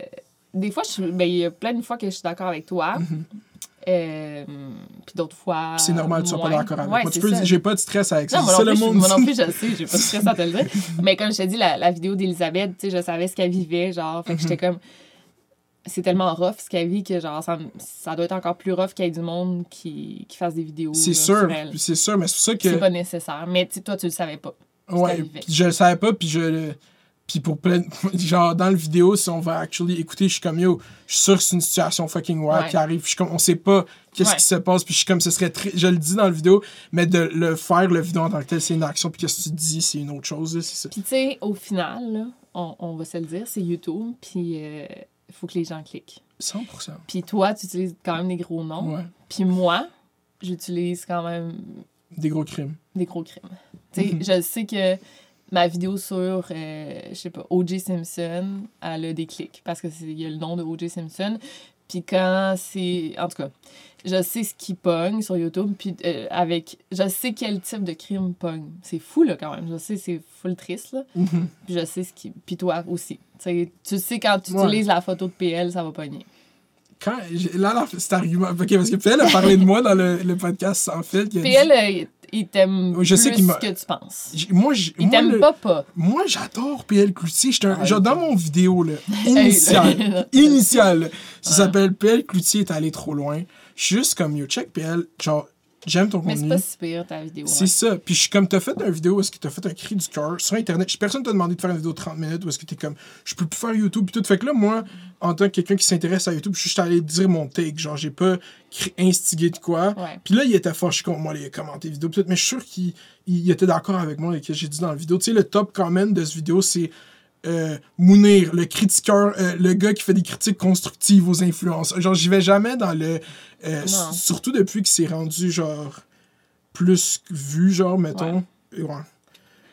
des fois, ben, il y a plein de fois que je suis d'accord avec toi. Mhm. Euh, puis d'autres fois. C'est normal, tu sois pas d'accord avec Ouais, moi. Tu peux j'ai pas de stress avec ça. Non, moi C'est non, ça plus, le je, monde. moi non plus, je sais, j'ai pas de stress à te le dire. [laughs] Mais comme je t'ai dit, la, la vidéo d'Elisabeth, tu sais, je savais ce qu'elle vivait, genre, fait que j'étais Mhm. comme... C'est tellement rough ce qu'elle vit que, genre, ça, ça doit être encore plus rough qu'il y ait du monde qui, qui fasse des vidéos C'est sûr. C'est sûr, mais c'est pour ça C'est que. pas nécessaire. Mais toi, tu le savais pas. Ouais, je le savais pas, puis je le. Puis pour plein. [laughs] Genre, dans le vidéo, si on va actually écouter, je suis comme yo, je suis sûr que c'est une situation fucking wild Ouais. qui arrive. Puis je suis comme, on sait pas qu'est-ce Ouais. qui se passe, puis je suis comme, ce serait très. Je le dis dans le vidéo, mais de le faire, le vidéo en tant que tel, c'est une action, puis qu'est-ce que tu dis, c'est une autre chose, là, c'est ça. Puis tu sais, au final, là, on, on va se le dire, c'est YouTube, puis il faut que les gens cliquent. 100%. Puis toi, tu utilises quand même des gros noms. Ouais. Puis moi, j'utilise quand même Des gros crimes. des gros crimes. Tu sais, Mhm. je sais que ma vidéo sur, euh, je sais pas, O.J. Simpson, elle a des clics parce que c'est- il y a le nom de O.J. Simpson. Puis quand c'est. En tout cas, je sais ce qui pogne sur YouTube. Puis euh, avec. Je sais quel type de crime pogne. C'est fou, là, quand même. Je sais, c'est full triste, là. Mhm. Puis je sais ce qui. Puis toi aussi. Tu sais, tu sais, quand tu Ouais. utilises la photo de PL, ça va pogner. Quand. Là, là, cet argument. Ok, parce que PL a parlé de moi dans le, le podcast sans fil. PL, il t'aime Oui, je sais plus que tu penses. Moi, Il t'aime pas pas. Moi, j'adore PL Cloutier. Ah, dans mon vidéo, là, [laughs] initial, initial, ça Ouais. s'appelle PL Cloutier est allé trop loin. Je suis juste comme, yo, check PL, genre, j'aime ton Mais c'est contenu. pas si pire ta vidéo. C'est ouais. ça. Puis je suis comme, t'as fait une vidéo où est-ce que t'as fait un cri du cœur sur Internet. Personne t'a demandé de faire une vidéo de 30 minutes où est-ce que t'es comme, je peux plus faire YouTube. Puis tout. Fait que là, moi, en tant que quelqu'un qui s'intéresse à YouTube, je suis juste allé dire mon take. Genre, j'ai pas cri- instigé de quoi. Ouais. Puis là, il était fâché contre moi, il a commenté vidéo. pis tout, mais je suis sûr qu'il il était d'accord avec moi et que j'ai dit dans la vidéo. Tu sais, le top comment de cette vidéo, c'est euh, Mounir, le critiqueur, euh, le gars qui fait des critiques constructives aux influences. Genre, j'y vais jamais dans le. euh, surtout depuis qu'il s'est rendu, genre, plus vu, genre, mettons. Et ouais.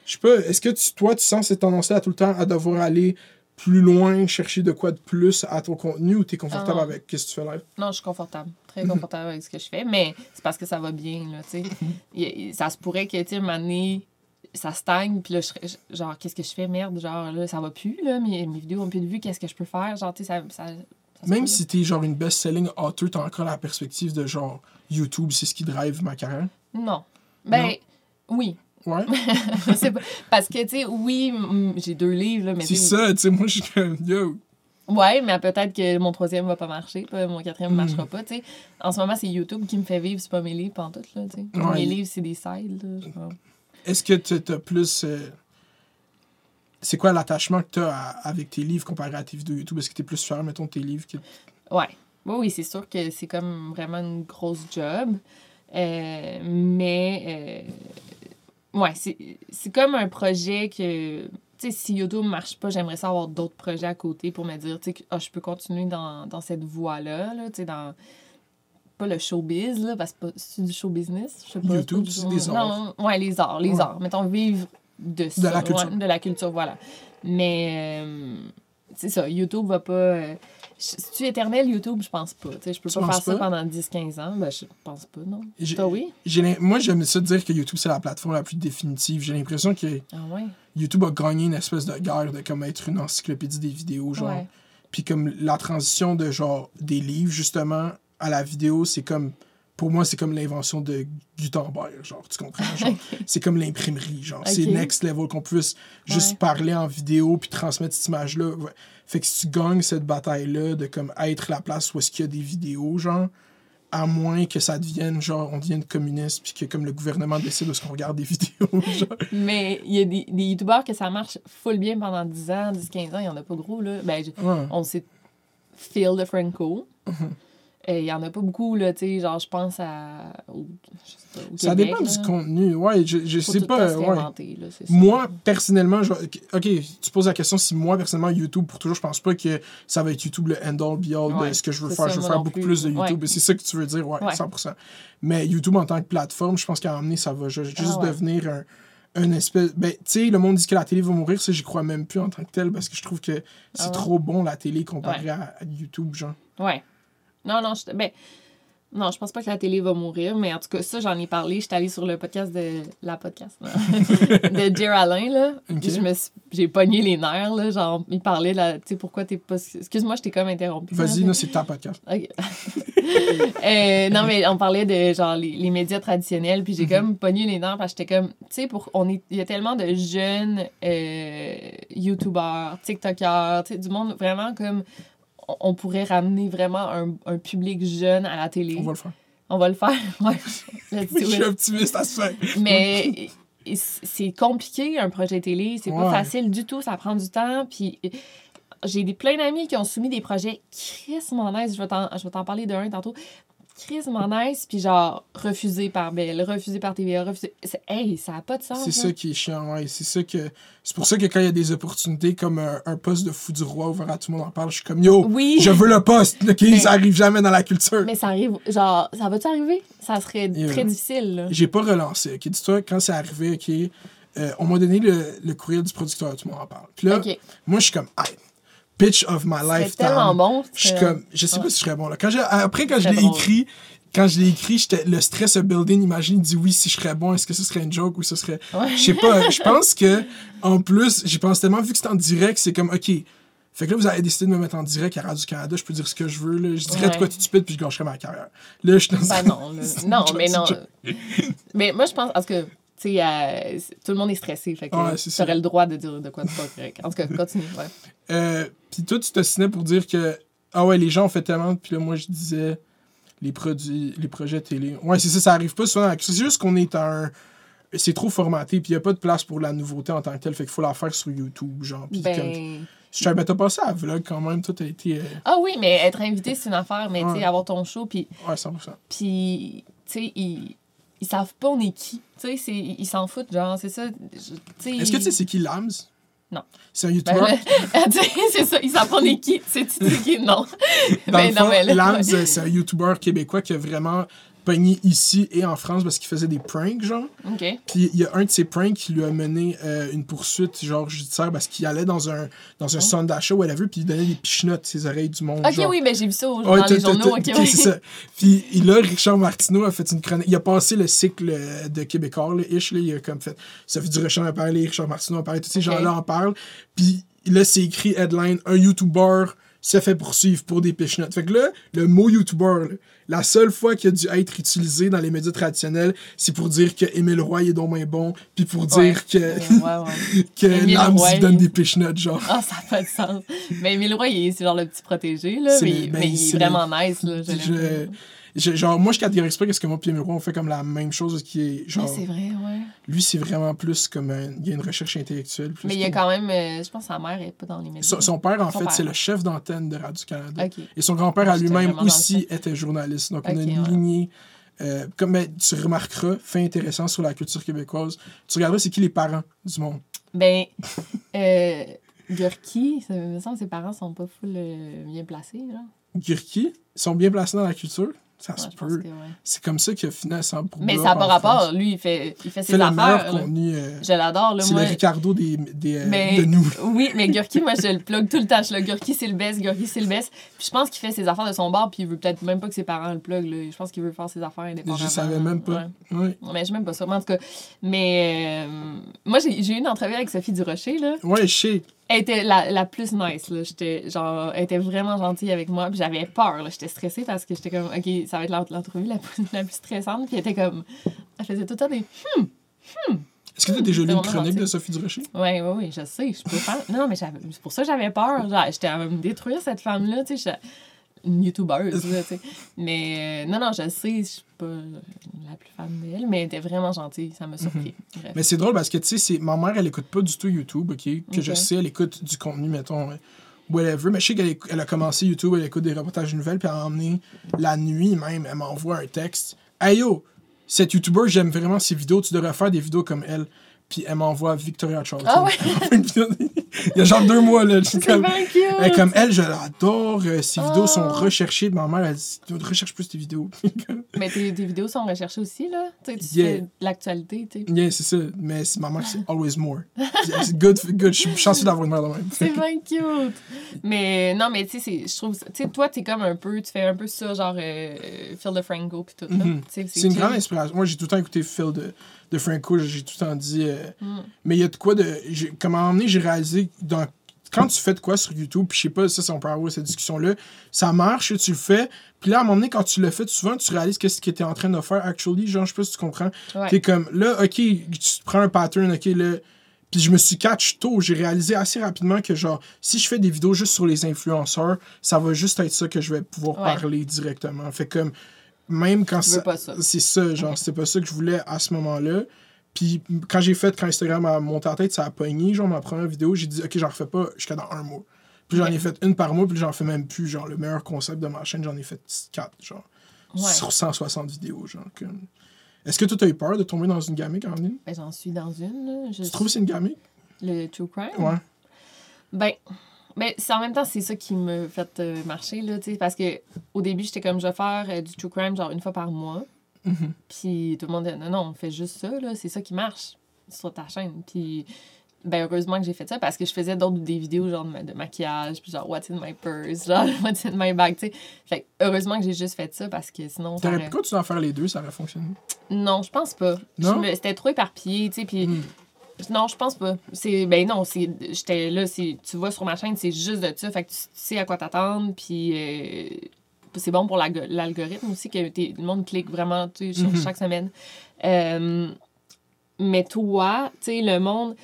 Je sais pas, est-ce que tu, toi, tu sens cette tendance-là tout le temps à devoir aller plus loin, chercher de quoi de plus à ton contenu ou t'es confortable Ah. avec qu'est-ce que tu fais live? Non, je suis confortable. Mhm. Très confortable avec ce que je fais. Mais c'est parce que ça va bien, là, tu sais. [laughs] Mhm. Ça se pourrait que, tu sais, une année, ça stagne, puis là, je genre, qu'est-ce que je fais? Merde, genre, là, ça va plus, là, mes, mes vidéos ont plus de vues, qu'est-ce que je peux faire? Genre, tu sais, ça, ça, ça se Même si t'es genre une best-selling author, t'as encore la perspective de genre YouTube, c'est ce qui drive ma carrière? Non. Ben, Non? oui. Ouais. [laughs] Pas. Parce que, tu sais, oui, j'ai deux livres, là, mais c'est ça, tu sais, moi je suis comme yo. Ouais, mais peut-être que mon troisième va pas marcher, puis mon quatrième Mm. marchera pas, tu sais. En ce moment, c'est YouTube qui me fait vivre, c'est pas mes livres, pantoute, là, tu sais. Ouais. Mes livres, c'est des sides, là. genre. Est-ce que t'as t'as plus. euh, C'est quoi l'attachement que t'as à- avec tes livres comparé à tes vidéos YouTube? Est-ce que t'es plus fier, mettons, tes livres? Que... Ouais. Oui, oui, c'est sûr que c'est comme vraiment une grosse job. Euh, mais, euh, ouais, c'est comme un projet que, tu sais, si YouTube marche pas, j'aimerais ça avoir d'autres projets à côté pour me dire, tu sais, ah, je peux continuer dans, dans cette voie-là, là, tu sais, dans. Pas le showbiz, là, parce que c'est du show business. Je sais pas. YouTube, c'est des arts. Non, ouais, les arts, les Ouais. arts. Mettons, vivre de ça. la culture. ouais, de la culture, voilà. Mais, euh, c'est ça, YouTube va pas. euh, si tu es éternel, YouTube, je pense pas. Tu sais, je peux Tu pas faire ça pendant 10-15 ans. Ben, je pense pas, non. Toi, oui? Moi, j'aime ça dire que YouTube, c'est la plateforme la plus définitive. J'ai l'impression que Ah, ouais? YouTube a gagné une espèce de guerre de comme être une encyclopédie des vidéos, genre. Puis comme la transition de genre des livres justement à la vidéo, c'est comme pour moi c'est comme l'invention de Gutenberg, genre tu comprends, [laughs] c'est comme l'imprimerie, genre c'est next level qu'on puisse juste parler en vidéo puis transmettre cette image là. Fait que si tu gagnes cette bataille là de comme être la place où est-ce qu'il y a des vidéos genre À moins que ça devienne, genre, on devienne communiste, puis que comme le gouvernement décide de ce qu'on regarde des [laughs] vidéos, genre. Mais il y a des, des youtubeurs que ça marche full bien pendant 10 ans, 10, 15 ans, il y en a pas gros, là. Ben, je- Ouais. on sait Phil de Franco. Mhm. Il y en a pas beaucoup, là, tu sais, genre, je pense à. Au, je sais pas, au Ça Québec, dépend là. du contenu. Ouais, je, je Faut sais pas. ouais. là, c'est. Moi, personnellement, je... ok, tu poses la question si moi, personnellement, YouTube, pour toujours, je pense pas que ça va être YouTube le end-all, be all de Ouais, ce que je veux c'est faire. ça, je veux faire beaucoup plus. plus de Ouais. YouTube. Et C'est ça que tu veux dire, ouais, Ouais. 100%. Mais YouTube en tant que plateforme, je pense qu'à un moment donné, ça va ju- juste Ah ouais. devenir un, un espèce. Ben, tu sais, le monde dit que la télé va mourir, ça, j'y crois même plus en tant que tel parce que je trouve que c'est Ah ouais? trop bon la télé comparé Ouais. à, à YouTube, genre. Ouais. Non, non, je, ben, non, je pense pas que la télé va mourir, mais en tout cas, ça, j'en ai parlé. J'étais allée sur le podcast de. La podcast, là, [laughs] de Jer Alain, là. Ok. Puis je me suis- J'ai pogné les nerfs, là. Genre, il parlait, là, tu sais, pourquoi t'es pas. Excuse-moi, je t'ai comme interrompu. Vas-y, là. là, c'est ta podcast. [laughs] Ok. [laughs] Euh, non, mais on parlait de genre les, les médias traditionnels, puis j'ai comme pogné les nerfs parce que j'étais comme, tu sais, pour on est, il y a tellement de jeunes euh, YouTubeurs, TikTokers, tu sais, du monde vraiment comme on, pourrait ramener vraiment un, un public jeune à la télé. On va le faire. On va le faire, [laughs] ouais. Je suis optimiste à ce fait. Mais [laughs] c'est compliqué un projet télé, c'est pas Ouais. facile du tout, ça prend du temps. Puis j'ai des, plein d'amis qui ont soumis des projets Chris nice, je vais t'en parler d'un tantôt. Chris nice, puis genre refusé par Bell, refusé par TVA, refusé. Hey, ça a pas de sens. C'est ça qui est chiant, ouais. C'est ça que. C'est pour ça que quand il y a des opportunités comme un, un poste de fou du roi ouvert à tout le monde en parle, je suis comme yo, Oui. je veux le poste, ok? [laughs] Mais- Ça arrive jamais dans la culture. Mais ça arrive, genre, ça va-tu arriver? Ça serait Yeah. très difficile. J'ai pas relancé, ok? Dis-toi, quand c'est arrivé, ok, euh, on m'a donné le, le courriel du producteur, tout le monde en parle. Puis là, moi, je suis comme, hey, pitch of my C'est lifetime. tellement bon. Je suis comme, je sais pas si je serais bon là. Quand j'ai- après, quand je l'ai écrit, quand je l'ai écrit, j'étais le stress a building. Imagine, il dit oui, si je serais bon, est-ce que ce serait une joke ou ce serait. Ouais. Je sais pas. Je [laughs] pense que, en plus, j'y pense tellement, vu que c'est en direct, c'est comme, ok. Fait que là, vous avez décidé de me mettre en direct à Radio-Canada, je peux dire ce que je veux, là. Je dirais de Ouais. quoi tu te puis je gâcherais ma carrière. Là, je suis dans Ben non, là. Non, [laughs] mais non. mais moi, je pense, parce que, tu sais, euh, tout le monde est stressé, fait que Ouais, tu aurais le droit de dire de quoi tu pas correct. En tout cas, continue, ouais. Euh, puis toi, tu t'ostinais pour dire que ah ouais, les gens ont fait tellement, puis là, moi, je disais les produits, les projets télé. Ouais, c'est ça, ça arrive pas souvent. C'est juste qu'on est un. C'est trop formaté, puis il n'y a pas de place pour la nouveauté en tant que telle, fait qu'il faut la faire sur YouTube, genre. Puis comme. Ben... Je savais, ben, t'as passé à la vlog quand même, toi, t'as été. euh, Ah oui, mais être invité, c'est une affaire, mais tu sais, avoir ton show, puis, Ouais, 100%. puis tu sais, ils, ils savent pas on est qui. Tu sais, c'est- ils s'en foutent, genre, c'est ça. Est-ce que tu sais c'est qui Lams? Non. C'est un Ben, YouTuber? [laughs] c'est ça, ils savent pas on est qui. Sais qui, non. Dans [laughs] Ben, le non, fond, mais là, Lams, c'est un YouTuber québécois qui a vraiment pogné ici et en France parce qu'il faisait des pranks, genre. OK. Puis il y a un de ses pranks qui lui a mené euh, une poursuite genre judiciaire parce qu'il allait dans un dans un où elle a vu puis il donnait des pichenottes ses oreilles du monde. OK, genre. oui, ben j'ai vu ça au- Ouais, dans les journaux. OK, ok, oui. c'est ça. Puis il- là, Richard Martineau a fait une chronique. Il a passé le cycle euh, de Québécois, là, ish, là, il a comme fait. Ça fait du Richard a parlé, Richard Martineau a parlé, tous ces Ok. gens-là en parlent. Puis là, c'est écrit headline un YouTuber se fait poursuivre pour des pichenottes. Fait que là, le mot YouTuber, là, la seule fois qu'il a dû être utilisé dans les médias traditionnels, c'est pour dire que Émile Roy est donc bien bon, puis pour dire que, Ouais, ouais. [laughs] que Lams Roy, donne des pichenottes, genre. Ah, ça n'a pas de sens. Mais Émile Roy, c'est genre le petit protégé, là. Mais, ben, mais il est vraiment nice, là. je- genre, moi, je catégorise pas qu'est-ce que moi et Roy, on fait comme la même chose, qui est genre. C'est vrai, ouais. Lui, c'est vraiment plus comme un- il y a une recherche intellectuelle. Plus Mais il y a quand même. euh, je pense que sa mère est pas dans les médias. son, son père, en Son fait, c'est le chef d'antenne de Radio-Canada. Et son grand-père à lui-même aussi était journaliste. Donc, on a une ouais. lignée. euh, comme ben, tu remarqueras, fait intéressant sur la culture québécoise. Tu regarderas, c'est qui les parents du monde? Ben, euh, Gurki, ça me semble que ses parents sont pas full euh, bien placés, là. Gurki? Sont bien placés dans la culture? Ça Ouais, se peut. ouais. C'est comme ça qu'il a fini à 100 pour Mais ça n'a pas rapport. France. Lui, il fait, il fait ses le affaires. contenu. euh, Je l'adore, c'est Moi, le Ricardo des, des, euh, Mais- de nous. [laughs] Oui, mais Gurki, moi, je le [laughs] plug tout le temps. Je là, Gurki, c'est le best, Gurki, c'est le best. Puis je pense qu'il fait ses affaires de son bar, puis il veut peut-être même pas que ses parents le plug. Là. Je pense qu'il veut faire ses affaires indépendamment. Je savais même pas. Ouais. Ouais. Mais je sais même pas ça. Mais en tout cas, mais euh, moi, j'ai j'ai eu une entrevue avec Sophie Durocher, là. Ouais, je sais. Elle était la, la plus nice, là. J'étais, genre, elle était vraiment gentille avec moi. Puis j'avais peur, là. J'étais stressée parce que j'étais comme, OK, ça va être l'ent- l'entrevue la plus, la plus stressante. Puis elle était comme, elle faisait tout le temps des, Est-ce que tu as déjà lu une chronique gentil. de Sophie Durocher? Ouais, ouais, ouais, je sais, je peux faire. Non, mais c'est pour ça que j'avais peur. J'étais à me détruire cette femme-là, tu sais. Je- une YouTubeuse, là. Mais euh, non, non, je sais, je suis pas la plus fan d'elle, mais elle était vraiment gentille, ça m'a surpris. Bref. Mais c'est drôle parce que, tu sais, c'est- ma mère, elle écoute pas du tout YouTube, OK? Que je Ok. sais, elle écoute du contenu, mettons, euh, whatever. Mais je sais qu'elle elle a commencé YouTube, elle écoute des reportages de nouvelles, puis elle a emmené la nuit même, elle m'envoie un texte. Hey yo, cette YouTuber, j'aime vraiment ses vidéos, tu devrais faire des vidéos comme elle. Puis elle m'envoie Victoria Charlton. Ah ouais? [laughs] Il y a genre deux mois, là. C'est comme- cute! Elle, comme elle, je l'adore. euh, Ses vidéos sont Oh. recherchées. Ma mère, elle dit recherche plus tes vidéos. [laughs] Mais tes, tes vidéos sont recherchées aussi, là. Tu sais, tu Yeah. fais de l'actualité, tu sais. yeah, c'est ça. Mais ma mère, c'est always more. C'est good, good. Je suis chanceux d'avoir une mère de même. C'est bien cute! Mais non, mais tu sais, je trouve. Tu sais, toi, t'es comme un peu. Tu fais un peu ça, genre euh, Phil DeFranco, puis tout, sais, C'est une grande inspiration. Moi, j'ai tout le temps écouté Phil de, de Franco. J'ai tout le temps dit. euh, Mm. Mais il y a de quoi de. Comme à un moment donné, j'ai réalisé. Dans, quand tu fais de quoi sur YouTube, puis je sais pas, ça, si on peut avoir cette discussion-là, ça marche, tu le fais. Puis là, à un moment donné, quand tu le fais souvent, tu réalises qu'est-ce que tu es en train de faire, actually. Genre, je sais pas si tu comprends. Ouais. T'es comme, là, ok, tu prends un pattern, ok, là. Puis je me suis catch tôt, j'ai réalisé assez rapidement que, genre, si je fais des vidéos juste sur les influenceurs, ça va juste être ça que je vais pouvoir Ouais. parler directement. Fait comme, même quand Tu veux ça. pas ça. C'est ça, genre, c'était pas ça que je voulais à ce moment-là. Puis quand j'ai fait, quand Instagram a monté en tête, ça a pogné, genre, ma première vidéo, j'ai dit, ok, j'en refais pas jusqu'à dans un mois. Puis j'en ai fait une par mois, puis j'en fais même plus. Genre, le meilleur concept de ma chaîne, j'en ai fait quatre, genre. Ouais. Sur 160 vidéos, genre. Est-ce que toi, t'as eu peur de tomber dans une gamique en ligne? Ben, j'en suis dans une, là. Je- Tu trouves que c'est une gamique? Le true crime? Ouais. Ben, c'est en même temps, c'est ça qui me fait euh, marcher, là, tu sais, parce que au début, j'étais comme, je vais faire euh, du true crime, genre, une fois par mois. Mhm. Puis tout le monde dit, non, non, on fait juste ça, là, c'est ça qui marche sur ta chaîne. Puis, ben, heureusement que j'ai fait ça, parce que je faisais d'autres, des vidéos, genre, de, ma- de maquillage, puis genre, what's in my purse, [laughs] genre, what's in my bag, tu sais. Fait que, heureusement que j'ai juste fait ça, parce que sinon, T'aurais pu continuer à faire les deux, ça aurait fonctionné. Non, je pense pas. Non? C'était trop éparpillé, tu sais, puis... Mm. Non, je pense pas. C'est ben non, c'est j'étais là, c'est tu vois sur ma chaîne, c'est juste de ça, fait que tu, tu sais à quoi t'attendre puis euh, c'est bon pour l'algo- l'algorithme aussi que le monde clique vraiment tu sais, Mhm. chaque semaine. Euh, mais toi, tu sais le monde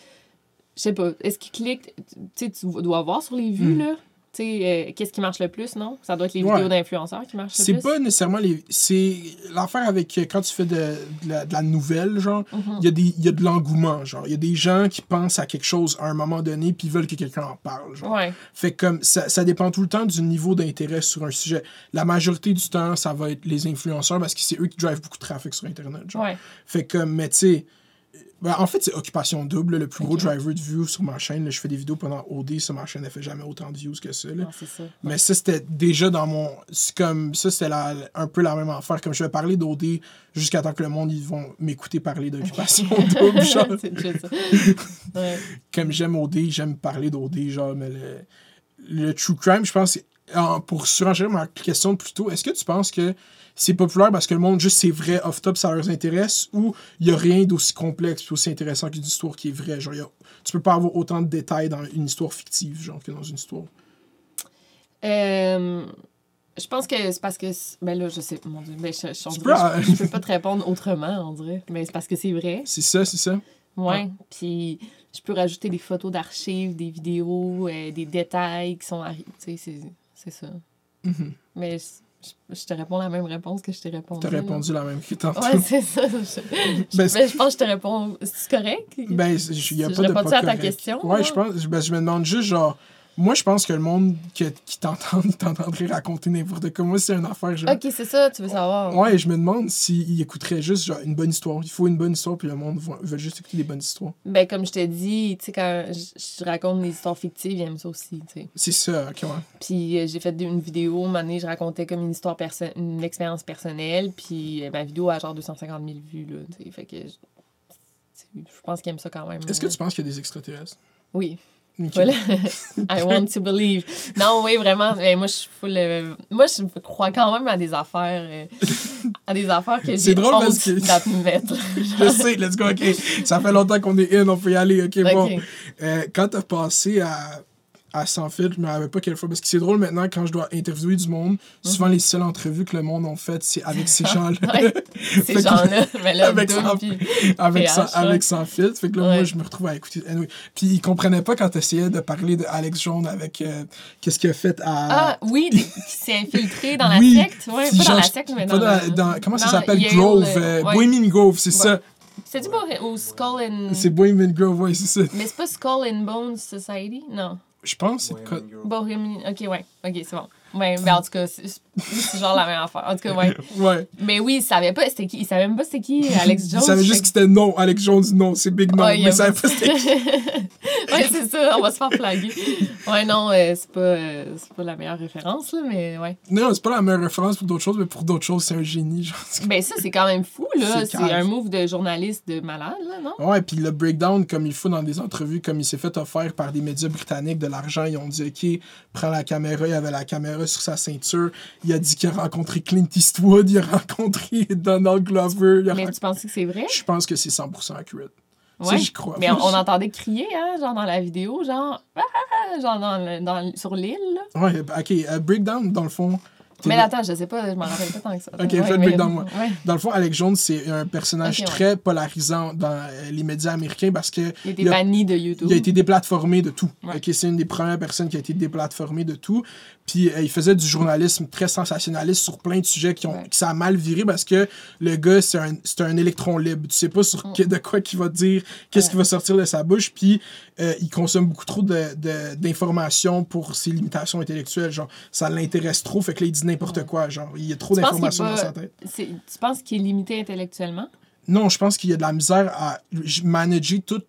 je sais pas, est-ce qu'il clique tu sais tu dois voir sur les vues Mhm. là, tu sais euh, qu'est-ce qui marche le plus, non? Ça doit être les Ouais. vidéos d'influenceurs qui marchent le C'est plus. pas nécessairement les. C'est l'affaire avec euh, quand tu fais de, de la, de la nouvelle, genre, Mhm. il y, a des- il y a de l'engouement, genre. Il y a des gens qui pensent à quelque chose à un moment donné, puis veulent que quelqu'un en parle, genre. Ouais. Fait que comme ça, ça dépend tout le temps du niveau d'intérêt sur un sujet. La majorité du temps, ça va être les influenceurs parce que c'est eux qui drivent beaucoup de trafic sur Internet, genre. Ouais. Fait que, mais tu sais, ben, en fait, c'est Occupation Double, le plus gros driver de views sur ma chaîne. là. je fais des vidéos pendant OD, sur ma chaîne, elle fait jamais autant de views que ça. là. Non, c'est ça. Mais ça, c'était déjà dans mon. C'est comme. Ça, c'était un peu la même affaire. Comme je vais parler d'OD jusqu'à temps que le monde, ils vont m'écouter parler d'Occupation [laughs] Double. genre. [laughs] Ouais. Comme j'aime OD, j'aime parler d'OD, genre, mais le, le true crime, je pense. Pour surenchérir ma question plus tôt, est-ce que tu penses que c'est populaire parce que le monde, juste c'est vrai, off-top, ça leur intéresse, ou il n'y a rien d'aussi complexe et aussi intéressant qu'une histoire qui est vraie? Genre, a- tu peux pas avoir autant de détails dans une histoire fictive, genre, que dans une histoire. Euh, je pense que c'est parce que. Ben là, je sais. Mon Dieu, ben je, je, peux, je peux pas te répondre autrement, on dirait. Mais c'est parce que c'est vrai. C'est ça, c'est ça. Ouais. Puis je peux rajouter des photos d'archives, des vidéos, euh, des détails qui sont arrivés. Tu sais, c'est- c'est ça. Mhm. Mais je, je te réponds la même réponse que je t'ai répondu. T'as là. répondu la même que tantôt. Ouais, c'est ça. Je, [laughs] Ben, je- ben, je pense que je te réponds. C'est correct? Ben, il n'y a Je pas de réponds-tu pas à ta correct. question, Ouais, là? je pense. Ben, je me demande juste, genre. Moi, je pense que le monde que- qui t'entend, [laughs] il t'entendrait raconter n'importe quoi. Moi, c'est une affaire, genre. Ok, c'est ça, tu veux savoir. Ouais, je me demande s'il écouterait juste genre, une bonne histoire. Il faut une bonne histoire, puis le monde va- veut juste écouter des bonnes histoires. Ben, comme je te dis, tu sais, quand je, raconte des histoires fictives, ils aiment ça aussi, tu sais. C'est ça, ok, ouais. Puis euh, j'ai fait une vidéo, un donné, je racontais comme une histoire, perso- une expérience personnelle, puis euh, ma vidéo a genre 250 000 vues, là, tu sais. Fait que je, pense qu'ils aiment ça quand même. Est-ce que là. tu penses qu'il y a des extraterrestres? Oui. Voilà. [laughs] I want to believe. Non, oui, vraiment. Mais moi, je suis full, euh, Moi, je crois quand même à des affaires. euh, à des affaires que C'est j'ai drôle honte parce que- d'admettre. [laughs] Je sais, let's go, ok. Ça fait longtemps qu'on est in, on peut y aller, ok, bon. Ok. Euh, quand t'as passé à, à sans filtre, je me rappelle pas quelle fois. Parce que c'est drôle maintenant, quand je dois interviewer du monde, souvent les seules entrevues que le monde ont faites, c'est avec ces [laughs] gens-là. Ouais, [laughs] Ces gens-là, [laughs] mais là, avec, sans, puis- avec, sans, avec sans filtre. Fait que là, moi, je me retrouve à écouter. Anyway. Puis ils comprenaient pas quand t'essayais de parler de Alex Jones avec euh, qu'est-ce qu'il a fait à. Ah, oui, qui s'est infiltré dans la Oui, secte? Ouais, pas dans genre, la secte, mais dans, dans- le- dans- comment ça dans s'appelle? Grove, euh, euh, ouais. Bohemian Grove, c'est ça? C'est-tu pas au Skull and... C'est Bohemian Grove, ouais, c'est ça. Mais c'est pas Skull and Bones Society? Non. Je pense que c'est. Bohemian. Ok, ouais. Ok, c'est bon. Ouais, mais en tout cas, [laughs] c'est genre la même affaire. En tout cas, ouais. [laughs] Ouais. Mais oui, il savait pas c'était qui. Il savait même pas c'était qui [laughs] Alex Jones. Il savait juste que c'était non. Alex Jones, non, c'est Big Non. Ouais, mais il savait pas c'était qui. ouais, c'est ça, on va se faire flaguer. Ouais, non, euh, c'est pas, euh, c'est pas la meilleure référence, là, mais ouais. Non, c'est pas la meilleure référence pour d'autres choses, mais pour d'autres choses, c'est un génie. Genre. Ben, ça, c'est quand même fou, là. C'est un move de journaliste de malade, là, non? Ouais, puis le breakdown, comme il faut dans des entrevues, comme il s'est fait offrir par des médias britanniques de l'argent, ils ont dit OK, prends la caméra, il avait la caméra sur sa ceinture. Il a dit qu'il a rencontré Clint Eastwood, il a rencontré Donald Glover. il a Mais tu penses que c'est vrai? Je pense que c'est 100% accurate. Ouais. j'y crois. Mais on, on entendait crier, hein, genre dans la vidéo, genre, ah, [laughs] genre dans le- dans sur l'île. Ouais, ok, euh, breakdown, dans le fond. Mais attends, je sais pas, je m'en rappelle pas tant que ça. Ok, Ouais, le mais- breakdown, moi. Ouais. Dans le fond, Alex Jones, c'est un personnage Ok, ouais. très polarisant dans euh, les médias américains parce que Il a été banni de YouTube. il a été déplatformé de tout. Ouais. Ok, c'est une des premières personnes qui a été déplatformée de tout. Puis euh, il faisait du journalisme très sensationnaliste sur plein de sujets qui ont qui ça a mal viré parce que le gars c'est un un électron libre. Tu sais pas sur Mm. que- de quoi qu'il va dire, qu'est-ce qui va sortir de sa bouche. Puis euh, il consomme beaucoup trop de- de- d'informations pour ses limitations intellectuelles. Genre ça l'intéresse trop, fait que là il dit n'importe quoi. Genre il y a trop d'informations dans sa tête. Tu penses qu'il est limité intellectuellement? Non, je pense qu'il y a de la misère à manager toute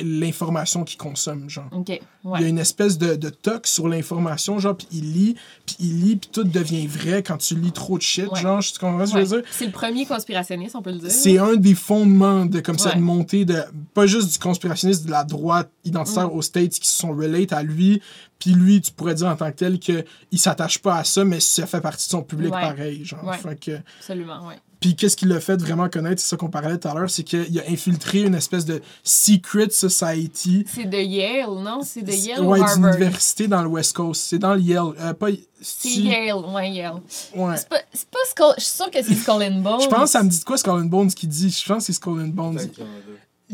l'information qu'il consomme. Genre. Ok, Il y a ouais. une espèce de, de toc sur l'information, genre, puis il lit, puis il lit, puis tout devient vrai quand tu lis trop de shit, Ouais. genre, tu comprends ce que je veux Ouais. dire? C'est le premier conspirationniste, on peut le dire. C'est un des fondements de comme cette Ouais. montée de pas juste du conspirationniste de la droite identitaire Mm. aux States qui se sont relate à lui, puis lui tu pourrais dire en tant que tel que il s'attache pas à ça mais ça fait partie de son public Ouais. pareil genre Ouais. Fait que Absolument, ouais. Puis qu'est-ce qui l'a fait vraiment connaître, c'est ça qu'on parlait tout à l'heure, c'est qu'il a infiltré une espèce de secret society C'est de Yale, non? C'est de Yale ouais, ou d'une université dans le West Coast. C'est dans le Yale. Euh, pas, C'est Yale, ouais, Yale. Ouais. C'est pas, c'est pas Skull... Je suis sûre que c'est Skull and Bones. Je pense que ça me dit de quoi Skull and Bones qui dit. Je pense que c'est Skull and Bones.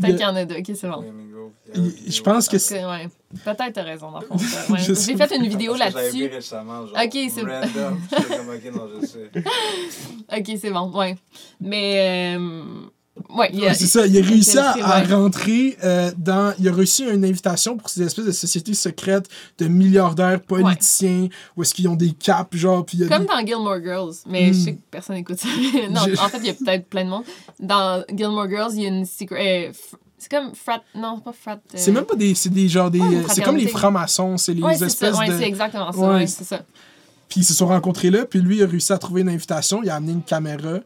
Peut-être qu'il y en a deux. Ok, c'est bon. Bohemian je pense que c'est. Ouais. Peut-être t'as raison, dans le fond. [laughs] ouais. J'ai fait une vidéo là-dessus. récemment, genre, Ok, c'est- sais. [laughs] Ok, c'est bon, ouais. Mais, euh, ouais, Ouais, c'est ça, il a réussi à, rentrer euh, dans. Il a reçu une invitation pour ces espèces de sociétés secrètes de milliardaires politiciens où est-ce qu'ils ont des capes, genre. Puis Comme des- dans Gilmore Girls, mais Hmm. je sais que personne n'écoute ça. [laughs] non, Je- en fait, il y a peut-être plein de monde. Dans Gilmore Girls, il y a une secret. euh, c'est comme frat. Non, pas frat. euh, C'est même pas des. C'est des genre des. Ouais, c'est comme les francs-maçons, c'est les Ouais, ça. espèces Ouais, de. c'est exactement ça. Ouais. Ouais, c'est ça. Puis ils se sont rencontrés là, puis lui il a réussi à trouver une invitation, il a amené une caméra.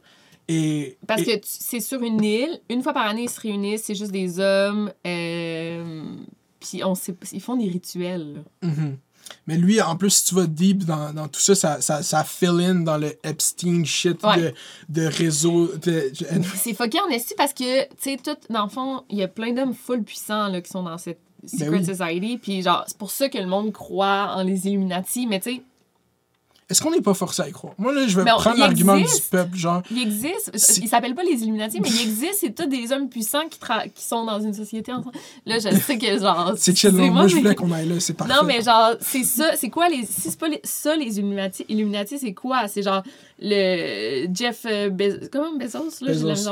Et. Parce et- que c'est sur une île. Une fois par année, ils se réunissent. C'est juste des hommes. euh, puis ils font des rituels. Mhm. Mais lui, en plus, si tu vas deep dans, dans tout ça, ça, ça, ça fill in dans le Epstein shit Ouais. de, de réseau. De, C'est fucké en esti parce que, tu sais, tout, dans le fond, il y a plein d'hommes full puissants là, qui sont dans cette Secret Ben oui. Society. Puis, genre, c'est pour ça que le monde croit en les Illuminati. Mais, tu sais, Est-ce qu'on n'est pas forcé à y croire? Moi, là, je vais Mais prendre l'argument du peuple, genre. il existe. Si- Ils s'appellent pas les Illuminati, mais il [laughs] existe. C'est tous des hommes puissants qui, tra- qui sont dans une société ensemble. Là, je sais que, genre. [laughs] C'est chill, excusez-moi, moi, je voulais qu'on aille là, c'est parfait. Non, mais genre, c'est ça. C'est quoi les. Si c'est pas les- ça, les Illuminati, Illuminati c'est quoi? C'est genre le Jeff. euh, Bez- comment? Bezos? Là, Bezos.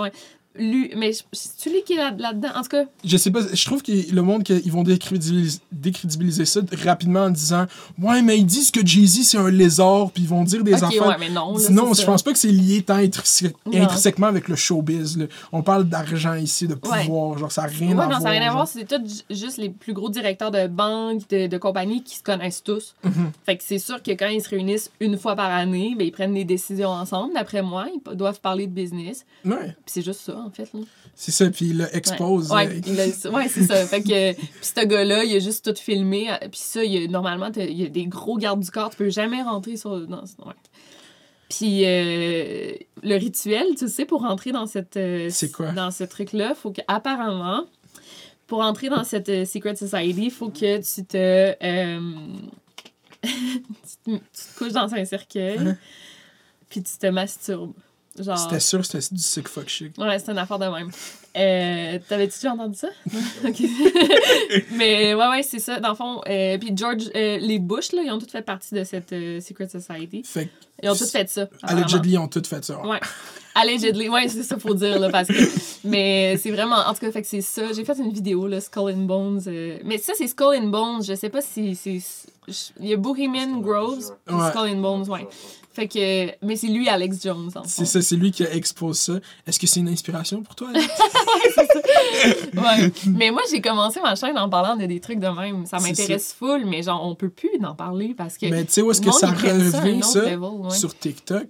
Ouais. Lui, mais c'est-tu lui qui est là- là-dedans? en tout cas, Je sais pas, je trouve que le monde, ils vont décrédibiliser, décrédibiliser ça rapidement en disant Ouais, mais ils disent que Jay-Z c'est un lézard, puis ils vont dire des ok, affaires. ouais, mais non. là, non, c'est je pense pas que c'est lié tant intrinsé- Non. intrinsèquement avec le showbiz. là. On parle d'argent ici, de Ouais. pouvoir, genre ça n'a rien Ouais, à non, voir. ça n'a rien à voir. C'est tous ju- juste les plus gros directeurs de banques, de, de compagnies qui se connaissent tous. Mhm. Fait que c'est sûr que quand ils se réunissent une fois par année, ben, ils prennent des décisions ensemble. D'après moi, ils doivent parler de business. Ouais, c'est juste ça, en fait. Là. c'est ça, puis il le expose. Ouais, euh, ouais, c'est ça. Fait que, [laughs] puis ce gars-là, il a juste tout filmé. euh, Puis ça, il a- normalement, il y a des gros gardes du corps. Tu peux jamais rentrer sur. Dans, ouais. Puis euh, le rituel, tu sais, pour rentrer dans cette. euh, C'est quoi? Dans ce truc-là, faut qu'apparemment, pour entrer dans cette euh, Secret Society, il faut que tu te. [laughs] tu, te tu te couches dans un cercueil, Hein? puis tu te masturbes. Genre. C'était sûr que c'était du sick fuck shit. Ouais, c'est une affaire de même. Euh, T'avais-tu déjà entendu ça? [laughs] [laughs] Ok. [laughs] Mais ouais, ouais, c'est ça. Dans le fond, euh, puis George, euh, les Bush, là, ils ont tous fait partie de cette euh, Secret Society. Fait Ils ont tous fait ça. allegedly, ils ont tout fait ça. Ouais. Allegedly, ouais, c'est ça faut dire là parce que mais c'est vraiment en tout cas fait que c'est ça, j'ai fait une vidéo là Skull and Bones euh, mais ça c'est Skull and Bones, je sais pas si c'est il y a Bohemian Groves, Ouais. Skull and Bones, ouais. Fait que mais c'est lui Alex Jones C'est ça, c'est lui qui a exposé ça. Est-ce que c'est une inspiration pour toi? Alex? [laughs] Ouais. Mais moi j'ai commencé ma chaîne en parlant de des trucs de même, ça m'intéresse full mais genre on peut plus en parler parce que Mais tu sais où est-ce que ça ça revient, ça? ouais. Sur TikTok.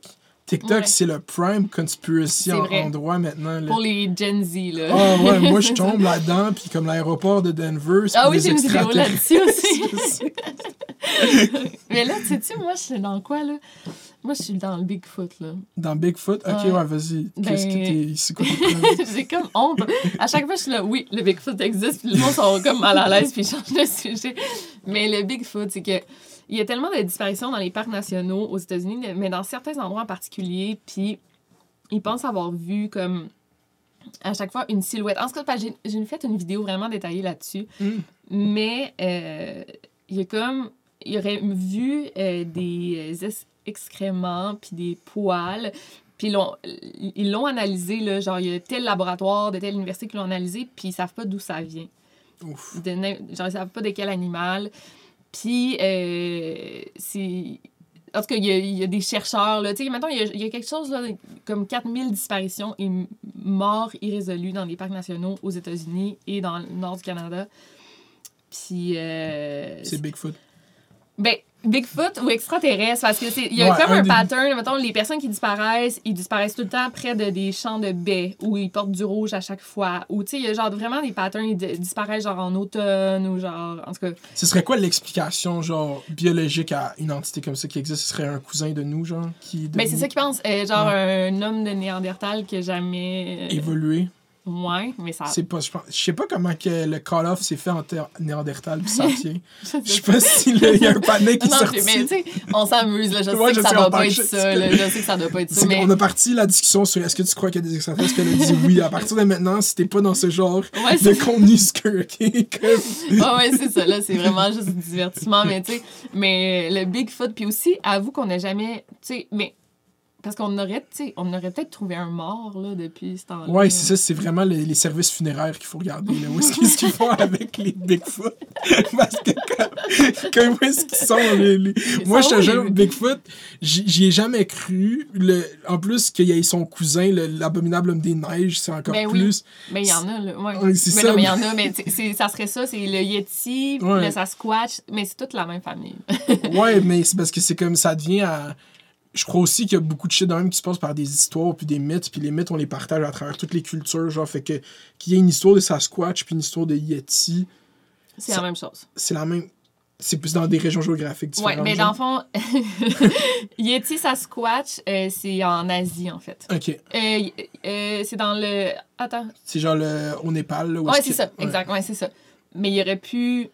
TikTok, Ouais. c'est le prime conspiracy en endroit maintenant. là. pour les Gen Z là. Ah ouais, moi [laughs] je tombe là-dedans, puis comme l'aéroport de Denver, c'est Ah oui, j'ai une vidéo là-dessus aussi. [laughs] [laughs] Mais là, sais-tu, moi, je suis dans quoi, là? Moi, je suis dans le Bigfoot, là. Dans Bigfoot? Ok, Ouais. ouais, vas-y. Qu'est-ce que Ben- t'es. C'est quoi tes preuves? J'ai comme honte. À chaque fois, je suis là, oui, le Bigfoot existe, puis le monde sont comme mal à l'aise, puis ils changent de sujet. Mais le Bigfoot, c'est que il y a tellement de disparitions dans les parcs nationaux aux États-Unis, mais dans certains endroits en particulier, puis ils pensent avoir vu comme à chaque fois une silhouette. En tout cas, j'ai fait une vidéo vraiment détaillée là-dessus, Mm. mais euh, il y a comme il aurait vu euh, des es- excréments puis des poils puis ils l'ont- ils l'ont analysé là, genre il y a tel laboratoire de telle université qui l'ont analysé puis ils savent pas d'où ça vient Ouf. de genre ils savent pas de quel animal puis euh, c'est en tout cas, il y a, il y a des chercheurs, là. Tu sais, maintenant, il y a, il y a quelque chose, là, comme 4000 disparitions et morts irrésolues dans les parcs nationaux aux États-Unis et dans le nord du Canada. Puis, euh, C'est Bigfoot. ben, Bigfoot ou extraterrestre, parce que c'est il y a Ouais, comme un un, des- pattern. Mettons, les personnes qui disparaissent, ils disparaissent tout le temps près de des champs de baies où ils portent du rouge à chaque fois. Ou, tu sais, il y a genre vraiment des patterns, ils di- disparaissent genre en automne ou genre. En tout cas, Ce serait quoi l'explication, genre, biologique à une entité comme ça qui existe? Ce serait un cousin de nous, genre, qui. de ben, c'est ça qu'ils pensent. Euh, genre un homme de Néandertal qui a jamais. euh, Évolué. Ouais, mais ça. C'est pas, je pense- je sais pas comment que le call-off s'est fait en néandertal puis ça [laughs] tient. Je sais Je sais pas s'il y a un panneau qui est Non, sorti. mais tu sais, on s'amuse, là. Je Ouais, sais je que ça sais, doit on pas être ça, que- là. Je sais que ça doit pas être ça. Mais... qu'on a parti la discussion sur est-ce que tu crois qu'il y a des extraterrestres, qu'elle a dit oui. À partir de maintenant, si t'es pas dans ce genre Ouais, de contenu ok? Comme- Ouais, ouais, c'est ça, là. C'est vraiment juste du divertissement. Mais, tu sais, mais le Bigfoot, puis aussi, avoue qu'on n'a jamais. Tu sais, mais. Parce qu'on aurait, on aurait peut-être trouvé un mort, là, depuis ce temps-là. Ouais, c'est ça, c'est vraiment les, les services funéraires qu'il faut regarder. Là. Où est-ce qu'ils font avec les Bigfoot? [laughs] Parce que comme, comme où est-ce qu'ils sont les. les- Ils Moi, je te jure, Bigfoot, j'y ai jamais cru. Le... En plus, qu'il y ait son cousin, le- l'abominable homme des neiges, c'est encore Ben oui. plus. Mais il y en a, là. Ouais. Ouais, mais ça, non, mais il y en a, mais ça serait ça, c'est le Yeti, Ouais. le Sasquatch, mais c'est toute la même famille. Ouais, mais c'est parce que c'est comme ça devient à. Je crois aussi qu'il y a beaucoup de shit de même qui se passe par des histoires puis des mythes, puis les mythes on les partage à travers toutes les cultures, genre fait que qu'il y ait une histoire de Sasquatch puis une histoire de Yeti, C'est la même chose. c'est la même c'est plus dans des régions géographiques différentes. Ouais, mais genre. dans le fond, [laughs] Yeti Sasquatch, euh, c'est en Asie, en fait. OK, Euh, euh, c'est dans le. Attends. c'est genre le au Népal là, où Ouais, c'est ça, ouais. exact, ouais, c'est ça. Mais il aurait pu.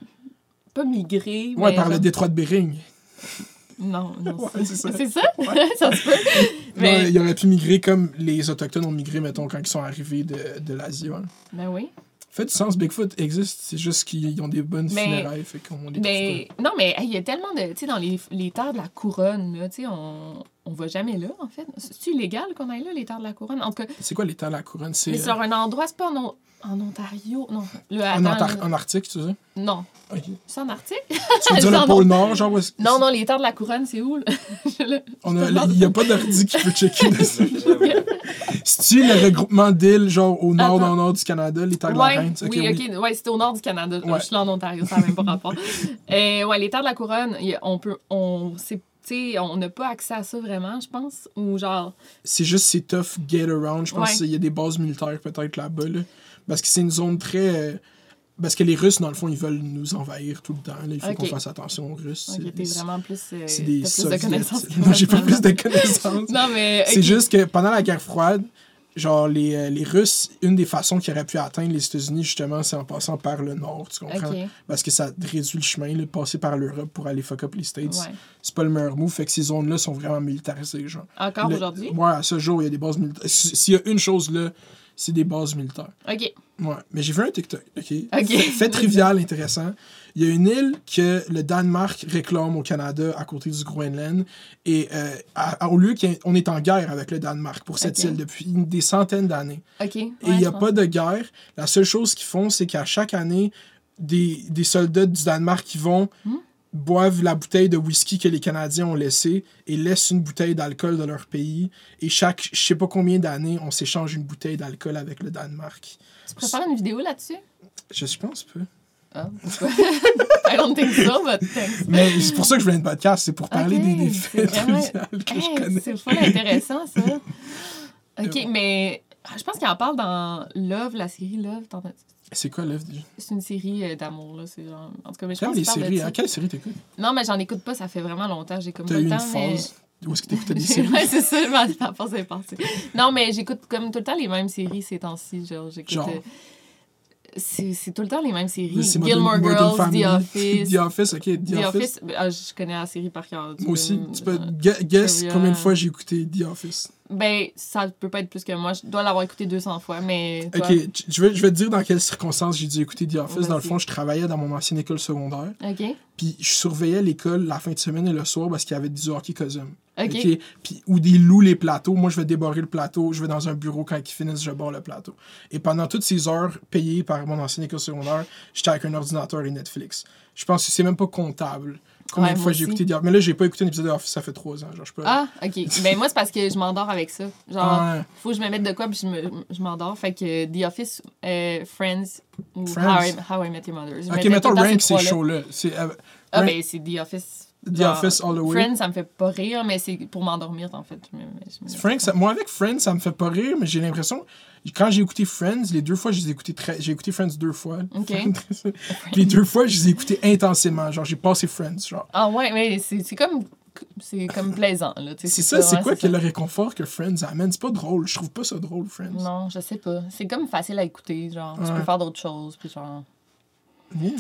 Pas migrer. Ouais, mais par le détroit de Bering. Non, non. Ouais, c'est ça. C'est ça? [laughs] ça se peut. Mais. Ouais, il aurait pu migrer comme les autochtones ont migré mettons quand ils sont arrivés de, de l'Asie. Ouais. Ben oui. Fait du sens, Bigfoot existe, c'est juste qu'ils ont des bonnes Mais- funérailles, fait qu'on les Mais non, mais hey, il y a tellement de. Tu sais, dans les, les terres de la couronne, là, tu sais, on, on va jamais là, en fait. C'est-tu illégal qu'on aille là, les terres de la couronne? En tout cas. C'est quoi l'état de la couronne? C'est mais euh, un endroit, c'est pas O- en Ontario? Non. Le, en, attends, Antar- là. en Arctique, tu sais? Non. Ok. C'est en Arctique? Tu veux dire [laughs] le pôle Nord, genre? où est-ce- Non, non, les terres de la couronne, c'est où, [laughs] On a- Il n'y a pas d'ordi qui peut checker [laughs] dessus. C'est-tu le regroupement d'îles, genre au nord, dans le nord du Canada, les terres de la Reine? Ok, oui, ok. Ouais, c'était au nord du Canada. Ouais. Je suis là en Ontario, ça n'a même pas rapport. Euh, ouais, les terres de la couronne, on peut. On, c'est- on n'a pas accès à ça vraiment, je pense. Ou genre. C'est juste, c'est tough get around. Je pense Ouais. qu'il y a des bases militaires peut-être là-bas. Là. Parce que c'est une zone très. euh, Parce que les Russes, dans le fond, ils veulent nous envahir tout le temps. là. Il faut qu'on fasse attention aux Russes. Ok, C'est- t'es vraiment plus. euh, C'est des plus de connaissances [laughs] Moi, j'ai pas plus de connaissances. Non, mais. C'est juste que pendant la guerre froide, genre, les, euh, les Russes, une des façons qu'ils auraient pu atteindre les États-Unis, justement, c'est en passant par le nord, tu comprends? Parce que ça réduit le chemin, là, de passer par l'Europe pour aller fuck up les States. Ouais. C'est pas le meilleur move, fait que ces zones-là sont vraiment militarisées, genre. Encore aujourd'hui? Ouais, à ce jour, il y a des bases militaires. S'il y a une chose là, c'est des bases militaires. Ok. Ouais. Mais j'ai vu un TikTok, OK? Fait, trivial, intéressant. Il y a une île que le Danemark réclame au Canada à côté du Groenland. Et euh, à- à- au lieu qu'on est en guerre avec le Danemark pour cette île depuis des centaines d'années. Ok. Et il n'y a pas de guerre. La seule chose qu'ils font, c'est qu'à chaque année, des, des soldats du Danemark qui vont Hmm? Boivent la bouteille de whisky que les Canadiens ont laissée et laissent une bouteille d'alcool dans leur pays. Et chaque, je sais pas combien d'années, on s'échange une bouteille d'alcool avec le Danemark. Tu prépares une vidéo là-dessus? Je, je pense. Ah, pourquoi? [laughs] I don't think so, but thanks. Mais c'est pour ça que je voulais un podcast, c'est pour parler des, des faits vraiment- que je Hey, connais. c'est full intéressant, ça. [laughs] Ok, mais ah, je pense qu'il en parle dans Love, la série Love. C'est quoi l'œuvre déjà? C'est une série euh, d'amour, là. C'est genre... En tout cas, mais je pense les de séries. ça. hein? Quelle série t'écoutes? Non, mais j'en écoute pas, ça fait vraiment longtemps. J'ai comme T'as pas eu le une temps, mais... phase où est-ce que t'écoutais des [laughs] séries? ouais, c'est ça, ma, ma force est partie. Non, mais j'écoute comme tout le temps les mêmes séries ces temps-ci. Genre, j'écoute. Genre? euh, C'est c'est tout le temps les mêmes séries. C'est Gilmore Modern- Modern Girls, Family. The Office. [laughs] The Office, ok. The, The Office. Office, ah, je connais la série par cœur. Tu Moi aussi. me- Tu peux gu- guess Trivia. combien de fois j'ai écouté The Office. Ben, ça peut pas être plus que moi. Je dois l'avoir écouté 200 fois, mais. toi? Ok, je vais, je vais te dire dans quelles circonstances j'ai dû écouter The Office. Dans le fond, je travaillais dans mon ancienne école secondaire. Ok. Puis je surveillais l'école la fin de semaine et le soir parce qu'il y avait du hockey cosum. Ok. OK? Puis, ou des loups les plateaux. Moi, je vais débarrer le plateau. Je vais dans un bureau quand ils finissent, je barre le plateau. Et pendant toutes ces heures payées par mon ancienne école secondaire, j'étais avec un ordinateur et Netflix. Je pense que c'est même pas comptable. Combien Ouais, de fois j'ai écouté The Office. Mais là, j'ai pas écouté un épisode de Office, ça fait trois ans. Genre, je peux... Ah, ok. Ben, moi, c'est parce que je m'endors avec ça. Genre, Ouais. faut que je me mette de quoi, puis je me- m'endors. fait que The Office, euh, Friends ou Friends. How I, How I Met Your Mother. Je Ok, mettons Rank, ces shows-là. Euh, Ah, ben, c'est The Office. The Genre, Office all the way. Friends, ça me fait pas rire, mais c'est pour m'endormir, en fait. Je me- je me- Frank, ça- moi avec Friends, ça me fait pas rire, mais j'ai l'impression. Quand j'ai écouté Friends, les deux fois, je les ai écoutés très. J'ai écouté Friends deux fois. Ok. [laughs] Puis [laughs] les deux fois, je les ai écoutés intensément. Genre, j'ai passé Friends. Genre. Ah, ouais, mais c'est comme. C'est comme plaisant, là. tu C'est ça, c'est quoi que le réconfort que Friends amène? C'est pas drôle. Je trouve pas ça drôle, Friends. Non, je sais pas. C'est comme facile à écouter, genre. Tu Ouais. peux faire d'autres choses, puis genre. Yeah.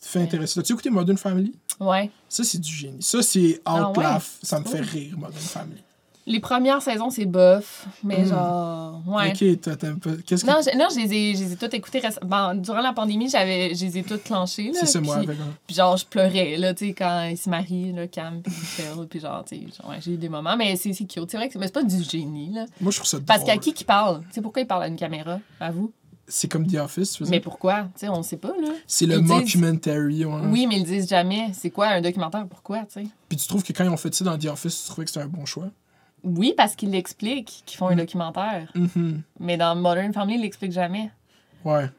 Ça fait intéressant. As-tu écouté Modern Family? Ouais. Ça, c'est du génie. Ça, c'est Ah ouais? Ça me fait rire, Modern Family. Les premières saisons, c'est bof, mais Mm. genre. Ouais. Ok, t'as- t'aimes pas. Qu'est-ce que. Non, je, non, je les ai, je les ai toutes écoutées récemment. Bon, durant la pandémie, j'avais, je les ai toutes clenchées. là, C'est ça, moi, puis- avec. un- Puis genre, je pleurais, là, tu sais, quand ils se marient, là, Cam puis Michel, [laughs] puis genre, tu sais, genre, ouais, j'ai eu des moments, mais c'est c'est cute. C'est vrai que c'est mais c'est pas du génie, là. Moi, je trouve ça Parce qu'à drôle. qui qui parle? Tu sais, pourquoi il parle à une caméra? À vous? C'est comme The Office, tu veux Mais pourquoi? Tu sais, on sait pas, là. C'est le ils disent- mockumentary, ouais. Oui, mais ils le disent jamais. C'est quoi un documentaire? Pourquoi, tu sais? Puis tu trouves que quand ils ont fait ça dans The Office, tu trouvais que c'était un bon choix? Oui, parce qu'ils l'expliquent, qu'ils font un documentaire. Mhm. Mais dans Modern Family, ils l'expliquent jamais. Ouais.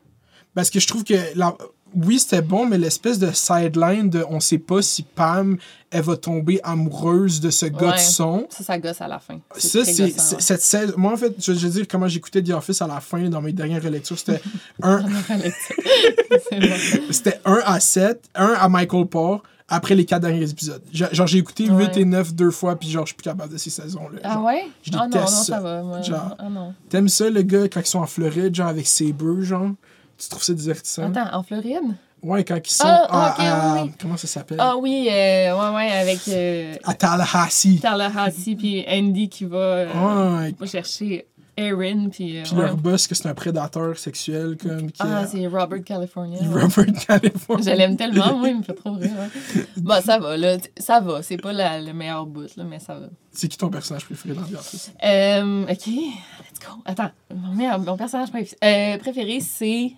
Parce que je trouve que la- oui, c'était bon, mais l'espèce de sideline de on sait pas si Pam elle va tomber amoureuse de ce gars de son. Ça, ça gosse à la fin. Ça, c'est cette saison. Moi, en fait, je, je veux dire comment j'écoutais The Office à la fin, dans mes dernières relectures, c'était [laughs] un, [laughs] c'était 1 à 7, 1 à Michael Parr, après les quatre derniers épisodes. Genre, j'ai écouté 8 Ouais. et 9 deux fois, puis genre, je suis plus capable de ces saisons-là. Ah ouais? je Ah non, non, déteste ça ça. va. Moi, Genre. Ah non. T'aimes ça, le gars, quand ils sont en Floride, genre avec ses bœufs, genre? Tu trouves ça divertissant? Attends, en Floride? Ouais, quand ils sont Ah, à, ok, à- oui, oui. Comment ça s'appelle? Ah oui, euh, ouais, ouais, avec euh, À Tallahassee. Tallahassee puis Andy qui va, euh, Ouais. chercher Erin puis... euh, Puis ouais. leur boss, que c'est un prédateur sexuel, comme. Qui, Ah, euh, c'est Robert California. Robert California. Je l'aime tellement, moi, il me fait trop rire. ouais. [laughs] Bon, ça va, là. Ça va. C'est pas la- le meilleur bout, là, mais ça va. C'est qui ton personnage préféré dans Office? Euh, OK, let's go. Attends, mon, meilleur- mon personnage préf- euh, préféré, c'est...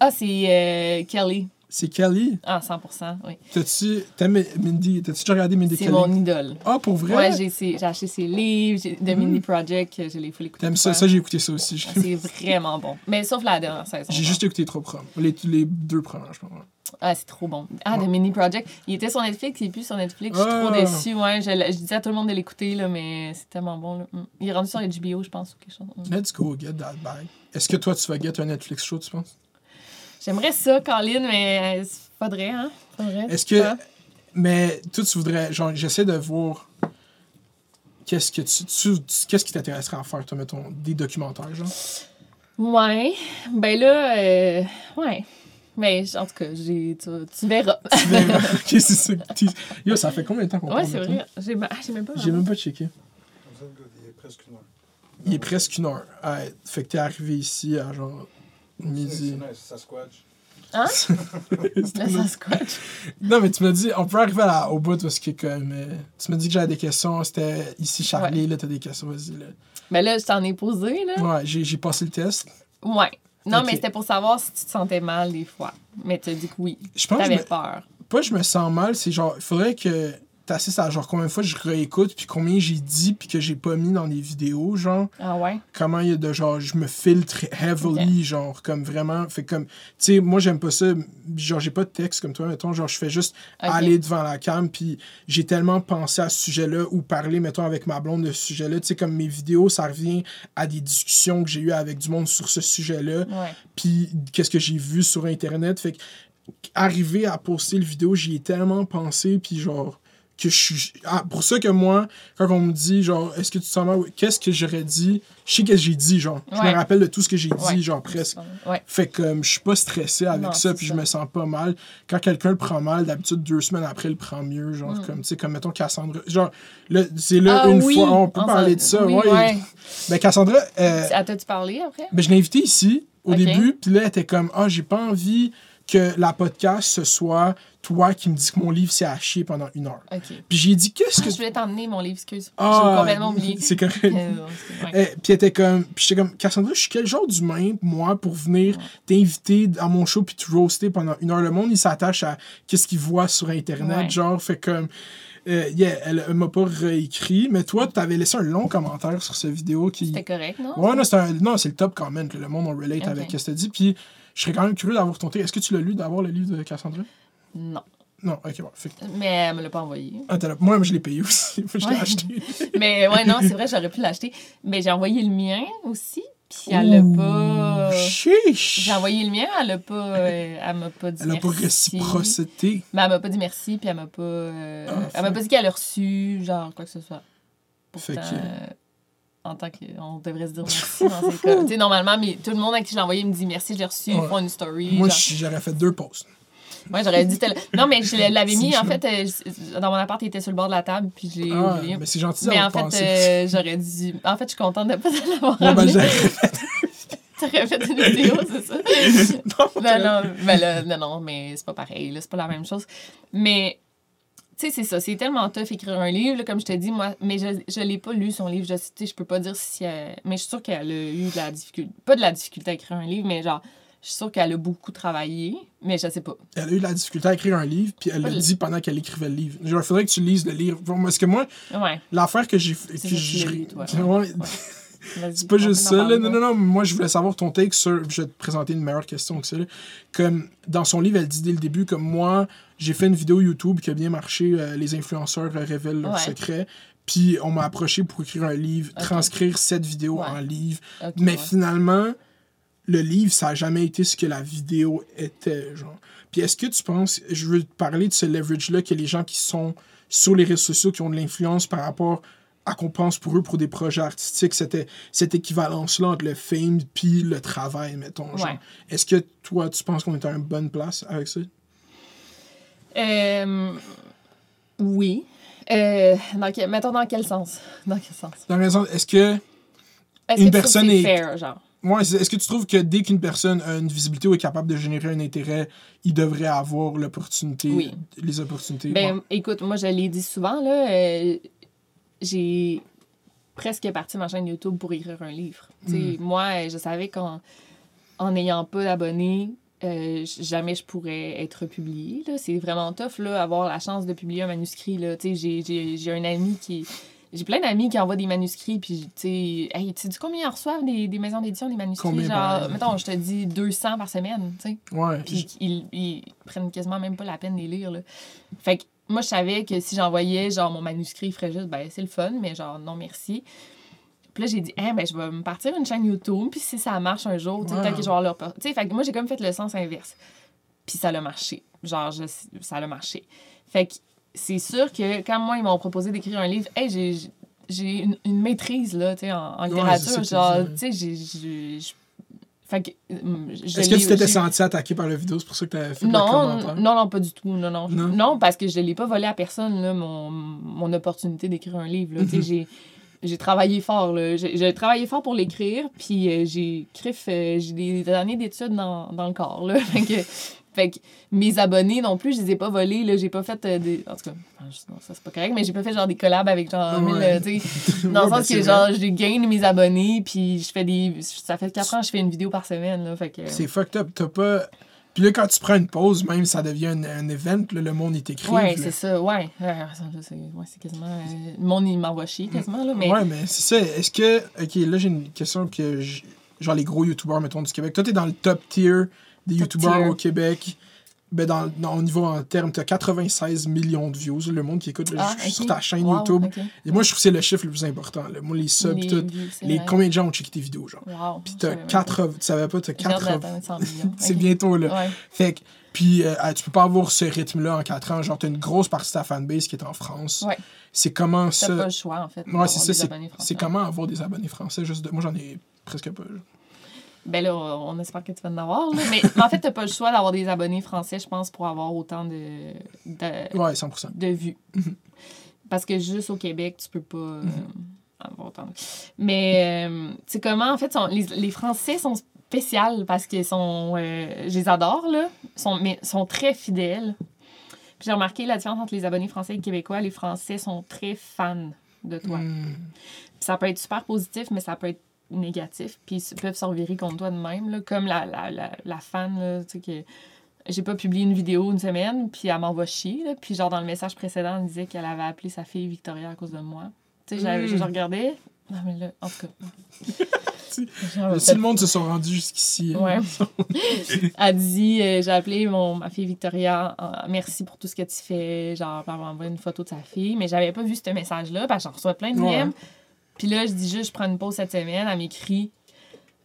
Ah, c'est euh, Kelly. C'est Kelly? Ah, 100 oui. T'as-tu. T'aimes Mindy? T'as-tu déjà regardé Mindy C'est Kelly? mon idole. Ah, pour vrai? Ouais, j'ai acheté ses livres, de Mindy Project, je les full écouter. T'aimes ça? J'ai écouté ça aussi. Ah, C'est vraiment bon. Mais sauf la dernière saison. j'ai juste écouté trois premiers. Les, les deux premiers, je pense. Ah, c'est trop bon. Ah, Ouais. The Mini Project. Il était sur Netflix, il est plus sur Netflix. Je suis trop Ah. déçue. Ouais, je, je disais à tout le monde de l'écouter, là, mais c'est tellement bon. Là. Mm. Il est rendu sur HBO, je pense, ou quelque chose. Mm. Let's go, get that bag. Est-ce que toi, tu vas get un Netflix show, tu penses? J'aimerais ça, Colin, mais euh, faudrait, hein? Faudrait. Est-ce que. Mais toi, tu voudrais. Genre, j'essaie de voir. qu'est-ce que tu, tu- tu- qu'est-ce qui t'intéresserait à faire, toi, mettons, des documentaires, genre? Ouais. Ben là, euh, ouais. Mais en tout cas, j'ai, tu, tu verras. [laughs] Tu verras. c'est ça. Yo, ça fait combien de temps qu'on ouais, parle, c'est mettons? vrai. J'ai, ah, j'ai même pas. J'ai même pas checké. Comme ça, le gars, il est presque une heure. Il est presque une heure. Ouais, fait que t'es arrivé ici à genre midi. C'est nice, ça squatch. Hein? [laughs] Ça squash. Non, mais tu m'as dit, on peut arriver à la- au bout parce que comme. euh, tu m'as dit que j'avais des questions. C'était ici, Charlie, là, t'as des questions, vas-y, là. Ben là, je t'en ai posé, là. Ouais, j'ai j'ai passé le test. Ouais. Non, mais c'était pour savoir si tu te sentais mal des fois. Mais tu as dit que oui. Je pense T'avais me- peur. pas je me sens mal, c'est genre, il faudrait que t'assistes à genre combien de fois je réécoute, puis combien j'ai dit, puis que j'ai pas mis dans des vidéos, genre. Ah ouais? comment il y a de genre je me filtre heavily genre comme vraiment fait comme tu sais moi j'aime pas ça genre j'ai pas de texte comme toi mettons genre je fais juste aller devant la cam puis j'ai tellement pensé à ce sujet-là ou parler mettons avec ma blonde de ce sujet-là tu sais comme mes vidéos ça revient à des discussions que j'ai eues avec du monde sur ce sujet-là Ouais. puis qu'est-ce que j'ai vu sur internet fait que arriver à poster le vidéo j'y ai tellement pensé puis genre que je suis ah, pour ça que moi quand on me dit genre est-ce que tu te sens mal qu'est-ce que j'aurais dit? Je sais qu'est-ce que j'ai dit genre je me rappelle de tout ce que j'ai dit Ouais. genre presque Ouais. fait que comme je suis pas stressé avec Non, ça puis ça. je me sens pas mal quand quelqu'un le prend mal d'habitude deux semaines après il le prend mieux genre Mm. comme tu sais comme mettons Cassandra genre là c'est là Ah une oui, fois on peut parler de ça oui, ouais, ben Cassandra euh, Ah, t'as-tu parlé après? ben, je l'ai invité ici au début, puis là, elle était comme Ah, j'ai pas envie que la podcast ce soit toi qui me dis que mon livre s'est à chier pendant une heure. Puis j'ai dit Qu'est-ce que. je voulais t'emmener mon livre, excuse. Ah, J'ai complètement oublié. C'est correct. Euh, ouais. Eh, puis était comme, puis j'étais comme, Cassandra, je suis quel genre d'humain, moi, pour venir t'inviter à mon show puis te roaster pendant une heure? Le monde, il s'attache à qu'est-ce qu'il voit sur Internet, Ouais. genre, fait comme, euh, yeah, elle, elle m'a pas réécrit, mais toi, t'avais laissé un long commentaire sur cette vidéo qui. C'était correct, non? Ouais, non, c'est un- non, c'est le top comment, là, le monde, on relate Ok. avec ce que tu dit, puis je serais quand même curieux d'avoir ton. Est-ce que tu l'as lu, d'avoir le livre de Cassandra? Non. Non, ok. Fait que- Mais elle me l'a pas envoyé. Ah, t'as la- Moi, je l'ai payé aussi. [laughs] Je l'ai Ouais. acheté. [laughs] Mais ouais, non, c'est vrai, j'aurais pu l'acheter. Mais j'ai envoyé le mien aussi. Puis elle l'a pas. Chiche! J'ai envoyé le mien, elle a pas. euh, elle m'a pas dit Elle a pas merci. réciprocité. Mais elle m'a pas dit merci, puis elle m'a pas. euh, Ah, elle m'a pas dit qu'elle a reçu, genre, quoi que ce soit. Fait que- euh, en tant qu'on devrait se dire [laughs] merci dans ces cas. Normalement, mais tout le monde à qui je l'ai envoyé me dit merci, je l'ai reçu, ils Ouais. font une story. Moi, genre. j'aurais fait deux posts. Moi, j'aurais dit. tel- [laughs] Non, mais je l'avais mis, en fait, euh, dans mon appart, il était sur le bord de la table, puis je l'ai Ah, oublié. mais c'est gentil Mais en fait, euh, j'aurais dit. En fait, je suis contente de pas l'avoir Ouais, ben, [laughs] T'aurais fait une vidéo, c'est ça? non, non, non, mais là, non, non, mais c'est pas pareil, là, c'est pas la même chose. Mais, tu sais, c'est ça, c'est tellement tough écrire un livre, là, comme je te dis, moi, mais je, je l'ai pas lu, son livre, je, sais, je peux pas dire si elle- Mais je suis sûre qu'elle a eu de la difficulté, pas de la difficulté à écrire un livre, mais genre, je suis sûre qu'elle a beaucoup travaillé, mais je sais pas. Elle a eu de la difficulté à écrire un livve, puis elle l'a dit pendant qu'elle écrivait le livre. Il faudrait que tu lises le livre. Bon, Parce que moi, Ouais, l'affaire que j'ai que [laughs] Ouais, ouais. C'est pas juste ça, là. Non, non, non. Moi, je voulais savoir ton take sur. Je vais te présenter une meilleure question que ça. là. Comme dans son livre, elle dit dès le début, comme moi, j'ai fait une vidéo YouTube qui a bien marché. euh, les influenceurs euh, révèlent leurs Ouais. secrets. Puis on m'a approché pour écrire un livre, transcrire cette vidéo Ouais. en livre. Mais ouais. finalement, le livre, ça n'a jamais été ce que la vidéo était, genre. Puis est-ce que tu penses, je veux te parler de ce leverage-là que les gens qui sont sur les réseaux sociaux, qui ont de l'influence par rapport à qu'on pense pour eux pour des projets artistiques, c'était cette équivalence-là entre le fame puis le travail, mettons. Ouais. Est-ce que toi, tu penses qu'on est à une bonne place avec ça? Euh, oui. Euh, dans quel- mettons dans quel sens? Dans quel sens? Dans le sens, est-ce que Une que tu trouves personne est- fair, genre? Ouais, est-ce que tu trouves que dès qu'une personne a une visibilité ou est capable de générer un intérêt, il devrait avoir l'opportunité, Oui. les opportunités? Ben, Ouais. écoute, moi, je l'ai dit souvent, là, euh, j'ai presque parti ma chaîne YouTube pour écrire un livre. Sais, Moi, je savais qu'en en n'ayant pas d'abonnés, euh, jamais je pourrais être publiée. C'est vraiment tough, là, avoir la chance de publier un manuscrit. J'ai un ami qui... J'ai plein d'amis qui envoient des manuscrits, puis, tu sais, hey, tu sais combien ils reçoivent des, des maisons d'édition, des manuscrits? Combien Genre, mettons, je te dis 200 par semaine, tu sais. Ouais. Puis ils, ils prennent quasiment même pas la peine de les lire. Là. Fait que moi, je savais que si j'envoyais genre mon manuscrit, il ferait juste, ben c'est le fun, mais genre non merci. Puis là, j'ai dit, hein, ben, je vais me partir une chaîne YouTube, puis si ça marche un jour, tu sais, peut-être que je vais avoir leur. Tu sais, fait que moi, j'ai comme fait le sens inverse. Puis ça a marché. Genre, je- ça a marché. Fait que c'est sûr que quand moi, ils m'ont proposé d'écrire un livre, hey, j'ai. une, une maîtrise, là, tu sais, en, en Ouais, littérature. genre, tu sais, je Est-ce que tu t'étais senti attaqué par la vidéo? C'est pour ça que t'avais fait le non, commentaire? non, non, pas du tout. Non, non. Non? Non, parce que je ne l'ai pas volé à personne, là, mon, mon opportunité d'écrire un livre. Tu Mhm. j'ai, travaillé fort. là. J'ai, travaillé fort pour l'écrire, puis euh, j'ai crif, euh, j'ai des, des années d'études dans, dans le corps. Là. [laughs] Fait, que, mes abonnés non plus, je les ai pas volés. Là. J'ai pas fait euh, des. En tout cas, je- non, ça c'est pas correct, mais j'ai pas fait genre des collabs avec genre. Ouais. euh, [laughs] dans Ouais, le sens que genre, j'ai gain mes abonnés, puis je fais des. Ça fait 4 ans que je fais une vidéo par semaine. Là, fait que, C'est fucked up. T'as pas. Puis là, quand tu prends une pause, même, ça devient un, un event, là, le monde, il t'écrit. Ouais, c'est ça, ouais. Euh, ça, c'est ouais, c'est quasiment. euh, le monde, il m'envoie chier quasiment, là. Mais Ouais, mais c'est ça. Est-ce que. Ok, là, j'ai une question que. j- Genre, les gros youtubeurs, mettons, du Québec. Toi, t'es dans le top tier des tier. au Québec. Ben, dans, dans, au niveau en termes, t'as 96 millions de views, le monde qui écoute Ah, sur ta chaîne Wow, YouTube. Et moi, je trouve que c'est le chiffre le plus important. là. Moi, les subs, Les tout. Les, combien de gens ont checké tes vidéos, genre? Wow. Puis t'as savais même 80. Tu savais pas, t'as pas. J'ai hâte 80. d'atteindre 100 millions. [laughs] C'est bientôt, là. Ouais. Fait que, puis euh, ah, tu peux pas avoir ce rythme-là en 4 ans. Genre, t'as une grosse partie de ta fanbase qui est en France. Ouais. C'est comment T'as ça. pas le choix, en fait. Ouais, c'est ça. C'est, comment avoir des abonnés français? Juste de- Moi, j'en ai presque pas. Ben là, on espère que tu vas en avoir. là. Mais, [laughs] en fait, t'as pas le choix d'avoir des abonnés français, je pense, pour avoir autant de, de, Ouais, 100%. de vues. [laughs] Parce que juste au Québec, tu peux pas euh, avoir autant de... Mais, euh, tu sais comment, en fait, sont- les, les Français sont spéciaux parce qu'ils sont... euh, je les adore, là. Sont, mais sont très fidèles. Puis j'ai remarqué la différence entre les abonnés français et québécois. Les Français sont très fans de toi. Puis ça peut être super positif, mais ça peut être négatif. Puis ils peuvent se revirer contre toi de même. Là, comme la, la, la, la fan, là, tu sais, que j'ai pas publié une vidéo une semaine, puis elle m'envoie chier. Là, puis genre, dans le message précédent, elle disait qu'elle avait appelé sa fille Victoria à cause de moi. Tu sais, j'avais- Mm. je regardais. Non, mais là, en tout cas. [laughs] Genre, si le monde se sont rendus jusqu'ici. hein. Ouais. [laughs] Elle dit euh, J'ai appelé mon, ma fille Victoria, euh, merci pour tout ce que tu fais. Genre, elle m'a envoyé une photo de sa fille, mais j'avais pas vu ce message-là, parce que j'en reçois plein de Ouais. Puis là, je dis juste Je prends une pause cette semaine. Elle m'écrit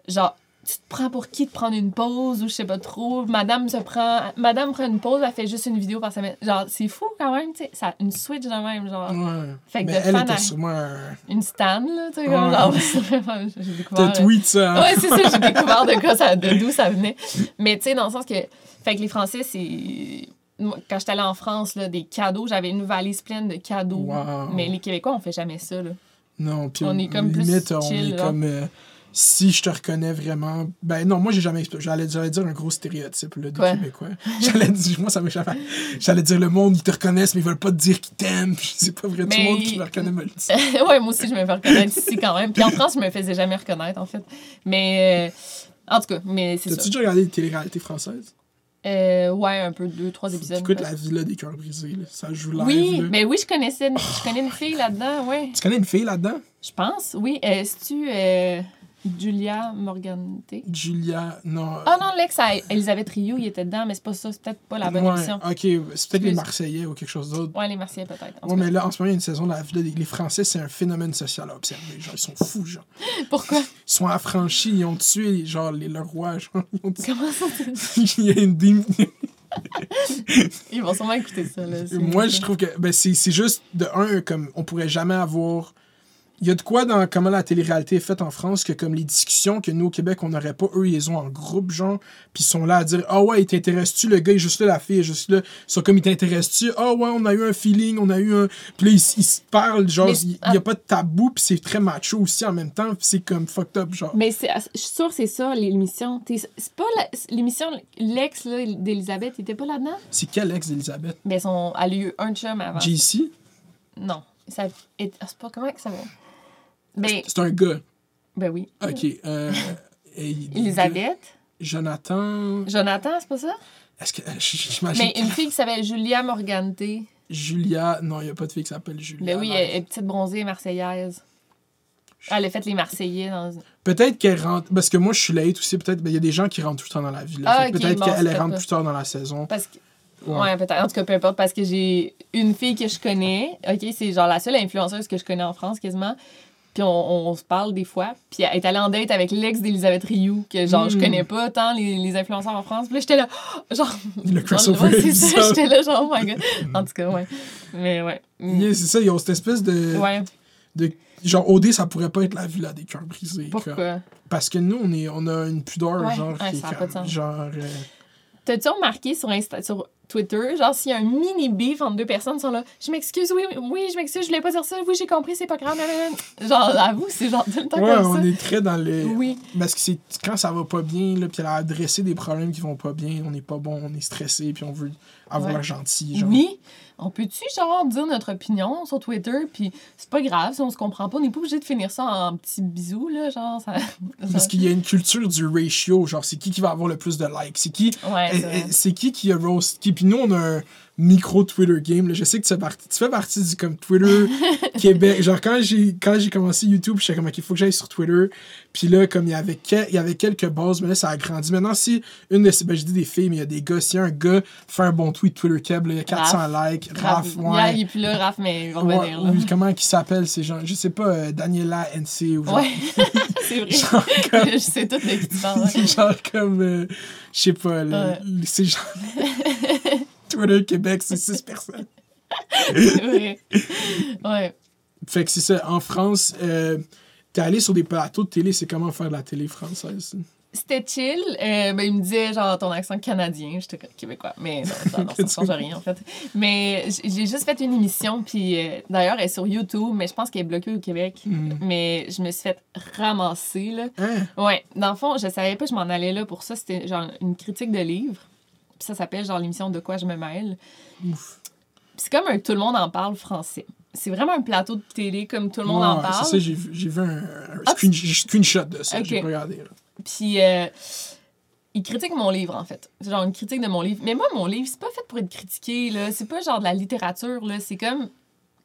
Genre, tu te prends pour qui de prendre une pause ou je sais pas trop. Madame se prend. Madame prend une pause, elle fait juste une vidéo par semaine. Genre, c'est fou quand même, tu sais. Ça, une switch de même, genre. Ouais. Fait que Mais de elle fan était à- sûrement. un- Une stan, là, tu sais. Ouais. comme genre, [laughs] j'ai découvert. T'as euh, tweet ça. hein? Ouais, c'est ça, j'ai [laughs] découvert de quoi ça, de d'où ça venait. Mais tu sais, dans le sens que. Fait que les Français, c'est. Moi, quand j'étais allée en France, là, des cadeaux, j'avais une valise pleine de cadeaux. Wow. Mais les Québécois, on fait jamais ça, là. Non, puis On est comme plus limite, on chill, est là. comme. euh, si je te reconnais vraiment. Ben non, moi j'ai jamais. J'allais, j'allais dire un gros stéréotype là, des Quoi? Québécois. [laughs] J'allais dire, moi ça m'échappe. J'allais dire le monde, ils te reconnaissent, mais ils veulent pas te dire qu'ils t'aiment. C'est pas vrai, tout le monde qui me reconnaît me le dit. ouais, moi aussi, je me fais reconnaître ici quand même. Puis en France, je me faisais jamais reconnaître, en fait. Mais. euh, en tout cas, mais c'est T'as-tu ça. déjà regardé des téléréalités françaises? Euh, ouais, un peu, deux, trois épisodes. Écoute la villa des cœurs brisés, là. ça joue live. Oui, là. mais oui, je connaissais. Je connais une fille là-dedans, ouais. Tu connais une fille là-dedans? Je pense, oui. Euh, C'est-tu euh, Julia Morgante? Julia. Non. Ah non, l'ex à Elisabeth Rioux, il était dedans, mais c'est pas ça, c'est peut-être pas la bonne ouais, émission. Ok, c'est peut-être les. Marseillais ou quelque chose d'autre. Ouais, les Marseillais peut-être. Ouais, mais là, en ce moment, il y a une saison de la les Français, c'est un phénomène social à observer. Genre, ils sont fous, genre. [laughs] Pourquoi? Ils sont affranchis, ils ont tué, genre, les, le roi, genre. Ils ont tué- Comment ça? [laughs] il y a une [laughs] Ils vont sûrement écouter ça. Là, Moi, je trouve que ben, c'est c'est juste, de un, comme on pourrait jamais avoir. Il y a de quoi dans comment la télé-réalité est faite en France que, comme les discussions que nous au Québec, on n'aurait pas, eux, ils ont en groupe, genre, puis ils sont là à dire Ah ouais, il t'intéresse-tu, le gars est juste là, la fille est juste là. Ils sont comme il t'intéresse-tu? Ah ouais, on a eu un feeling, on a eu un. Puis là, ils, ils se parlent, genre, il n'y a pas de tabou, puis c'est très macho aussi en même temps, puis c'est comme fucked up, genre. Mais c'est- je suis sûre que c'est ça, l'émission. C'est pas l'émission, l'ex là, d'Elisabeth, il était pas là-dedans? C'est quel ex d'Elisabeth? Mais son, elle a eu un chum avant. JC Non. Ça, ah, c'est pas comment que ça va? Ben, C'est un gars. ben oui. Ok. Euh, [laughs] et- Elisabeth. Jonathan. Jonathan, c'est pas ça? Est-ce que. J'imagine. Mais une fille qui s'appelle Julia Morgante. Julia. Non, il n'y a pas de fille qui s'appelle Julia. Ben oui, elle elle est petite bronzée marseillaise. Elle a fait les Marseillais dans. Peut-être qu'elle rentre. Parce que moi, je suis late aussi. Peut-être. ben, Il y a des gens qui rentrent tout le temps dans la ville. Ah, peut-être bon, qu'elle rentre pas. plus tard dans la saison. Parce que. Ouais. Ouais, peut-être. En tout cas, peu importe, parce que j'ai une fille que je connais. OK, c'est genre la seule influenceuse que je connais en France quasiment. Puis on, on se parle des fois. Puis elle est allée en date avec l'ex d'Elisabeth Rioux, que genre, je Mm. connais pas tant les, les influenceurs en France. Puis là, j'étais là, [gasps] genre. Le crossover c'est ça, j'étais là, genre, oh my god. En tout cas, ouais. Mais ouais. Mm. Yeah, c'est ça, ils ont cette espèce de. Ouais. de genre, OD, ça pourrait pas être la villa des cœurs brisés. comme- Pourquoi? Parce que nous, on, est, on a une pudeur, Ouais, genre, ouais, qui ça a est pas de sens. genre... euh, T'as-tu remarqué sur, Insta, sur Twitter, genre, s'il y a un mini beef entre deux personnes, ils sont là, je m'excuse, oui, oui, je m'excuse, je voulais pas dire ça, oui, j'ai compris, c'est pas grave. Genre, avoue, c'est genre tout le temps Ouais, comme on ça. est très dans le... Oui. Parce que c'est quand ça va pas bien, là, puis elle a adressé des problèmes qui vont pas bien, on n'est pas bon, on est stressé, puis on veut avoir Ouais. gentil, genre. Oui. On peut-tu, genre, dire notre opinion sur Twitter, puis c'est pas grave si on se comprend pas, on n'est pas obligé de finir ça en petits bisous, là, genre, ça... [laughs] Parce qu'il y a une culture du ratio, genre, c'est qui qui va avoir le plus de likes, c'est qui... Ouais, Eh, c'est eh, C'est qui qui a roast qui? Puis nous, on a un micro Twitter game. là. Je sais que tu fais partie, tu fais partie du comme Twitter [laughs] Québec. Genre, quand j'ai quand j'ai commencé YouTube, j'étais comme, OK, il faut que j'aille sur Twitter. Puis là, comme il y avait, que- il y avait quelques bases, mais là, ça a grandi. Maintenant, si une de ces, ben, je dis des filles, mais il y a des gars, si un gars fait un bon tweet Twitter Keb, là, il y a 400 likes, Raph, Raph, ouais. il est plus là, Raph, mais il va Ouais, revenir, là. comment il s'appelle ces gens je sais pas euh, Daniela NC ou genre, Ouais, [laughs] c'est vrai. [laughs] genre comme, je sais tout de qui tu parles. genre comme euh, je sais pas là, Ouais. c'est genre Twitter Québec c'est 6 personnes vrai. Ouais. fait que c'est ça en France euh, t'es allé sur des plateaux de télé c'est comment faire de la télé française? C'était chill. Euh, ben, il me disait, genre, ton accent canadien. J'étais comme québécois. Mais non, ça, non, ça change rien, en fait. Mais j'ai juste fait une émission. Puis euh, d'ailleurs, elle est sur YouTube. Mais je pense qu'elle est bloquée au Québec. Hmm. Mais je me suis fait ramasser, là. hein? Ouais. Dans le fond, je savais pas que je m'en allais là pour ça. C'était genre une critique de livre. Puis ça s'appelle, genre, l'émission De quoi je me mêle. C'est comme un Tout le monde en parle français. C'est vraiment un plateau de télé comme tout le monde en parle. c'est ça j'ai vu j'ai vu un, un Ah, screen- screenshot de ça Ok. j'ai regardé là. Puis euh, il critique mon livre, en fait. C'est genre une critique de mon livre. Mais moi, mon livre, c'est pas fait pour être critiqué, là. C'est pas genre de la littérature, là. C'est comme.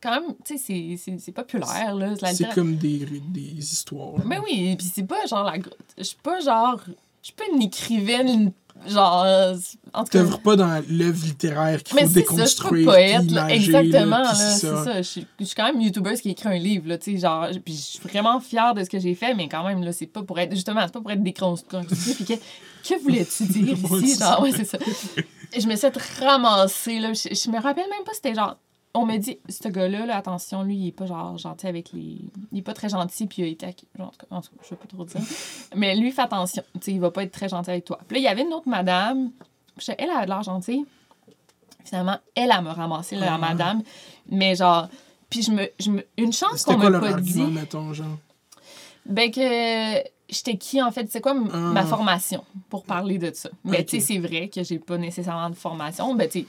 Quand même, tu sais, c'est- c'est- c'est populaire, là. C'est comme des, des histoires là. Mais oui, puis c'est pas genre la. Je suis pas genre. Je suis pas une écrivaine, genre. euh, En tout cas. T'œuvres pas dans l'œuvre littéraire qu'il Mais faut c'est ça, je suis pas déconstruire poète, là. Exactement, là. c'est ça. ça. Je suis, je suis quand même youtubeuse qui écrit un livre, là. Tu sais, genre. Puis je suis vraiment fière de ce que j'ai fait, mais quand même, là, c'est pas pour être. Justement, c'est pas pour être déconstruit. Puis que, que voulais-tu dire [laughs] ici? Genre, ouais, c'est ça. Je me suis fait ramasser, là. Je, je me rappelle même pas, c'était genre. On me dit, ce gars-là, là, attention, lui, il est pas genre gentil avec les. Il est pas très gentil, puis il a été. acc- genre, en tout cas, je vais pas trop dire. [laughs] Mais lui, fais attention. Tu sais, il va pas être très gentil avec toi. Puis là, il y avait une autre madame. Elle a de l'air gentille. Finalement, elle, a me ramassé, là, la Ah. madame. Mais genre. Puis je me, je me. Une chance qu'on m'a pas dit. mettons, genre? Ben que j'étais qui en fait, c'est quoi m- Ah. ma formation pour parler de ça? Mais Ok. tu sais c'est vrai que j'ai pas nécessairement de formation, ben tu sais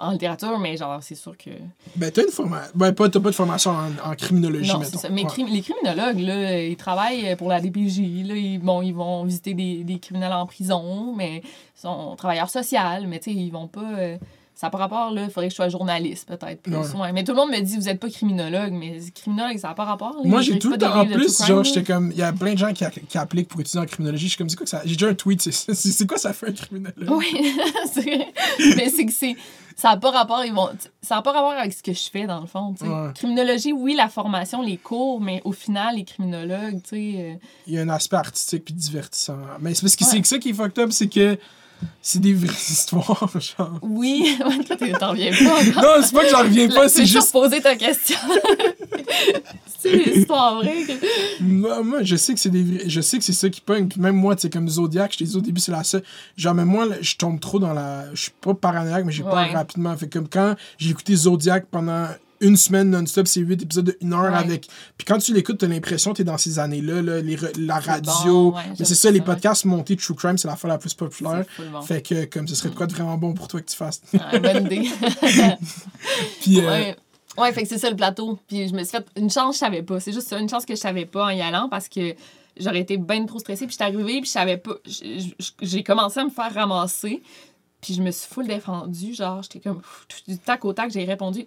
en littérature mais genre c'est sûr que Ben, t'as une formation. Ben, pas, t'as pas de formation en, en criminologie, non, mettons. ça. Mais Ouais. les criminologues là, ils travaillent pour la DPJ, là, ils bon, ils vont visiter des, des criminels en prison, mais ils sont travailleurs sociaux, mais tu sais ils vont pas euh, ça par rapport, là, il faudrait que je sois journaliste, peut-être. plus. Ouais. Mais tout le monde me dit, vous êtes pas criminologue, mais criminologue, ça n'a pas rapport. là. Moi, j'ai tout le temps. En plus, genre, j'étais comme. Il y a plein de gens qui, qui appliquent pour étudier en criminologie. Je suis comme, c'est quoi que ça. J'ai déjà un tweet, c'est quoi ça fait un criminologue? Oui, [laughs] c'est vrai. Mais c'est que c'est. Ça n'a pas rapport, ils vont, ça a pas rapport avec ce que je fais, dans le fond. Ouais. Criminologie, oui, la formation, les cours, mais au final, les criminologues, tu sais. euh, Il y a un aspect artistique puis divertissant. Mais c'est parce que Ouais. c'est que ça qui est fucked up, c'est que c'est des vraies [laughs] histoires, genre. Oui, [laughs] t'en reviens pas. Non, c'est pas que j'en reviens pas, c'est juste juste. poser ta question. [laughs] c'est une histoire vraie. que- Moi, moi, je sais que c'est des vrais- je sais que c'est ça qui pogne puis même moi tu sais comme Zodiac je t'ai dit au début c'est la seule genre mais moi je tombe trop dans la je suis pas paranoïaque mais j'ai peur Ouais. rapidement fait comme quand j'ai écouté Zodiac pendant une semaine non-stop c'est huit épisodes de une heure Ouais. avec puis quand tu l'écoutes t'as l'impression que t'es dans ces années là, les la radio bon, ouais, mais c'est ça les podcasts montés True Crime c'est la fois la plus populaire bon. fait que comme ce serait de quoi de vraiment bon pour toi que tu fasses Ouais, bonne idée. [laughs] puis euh, Ouais. Fait que c'est ça le plateau. Puis je me suis fait une chance, je savais pas. C'est juste ça, une chance que je savais pas en y allant parce que j'aurais été bien trop stressée. Puis j'étais arrivée, puis je savais pas. J'ai commencé à me faire ramasser. Puis je me suis full défendue. Genre, j'étais comme du tac au tac, j'ai répondu.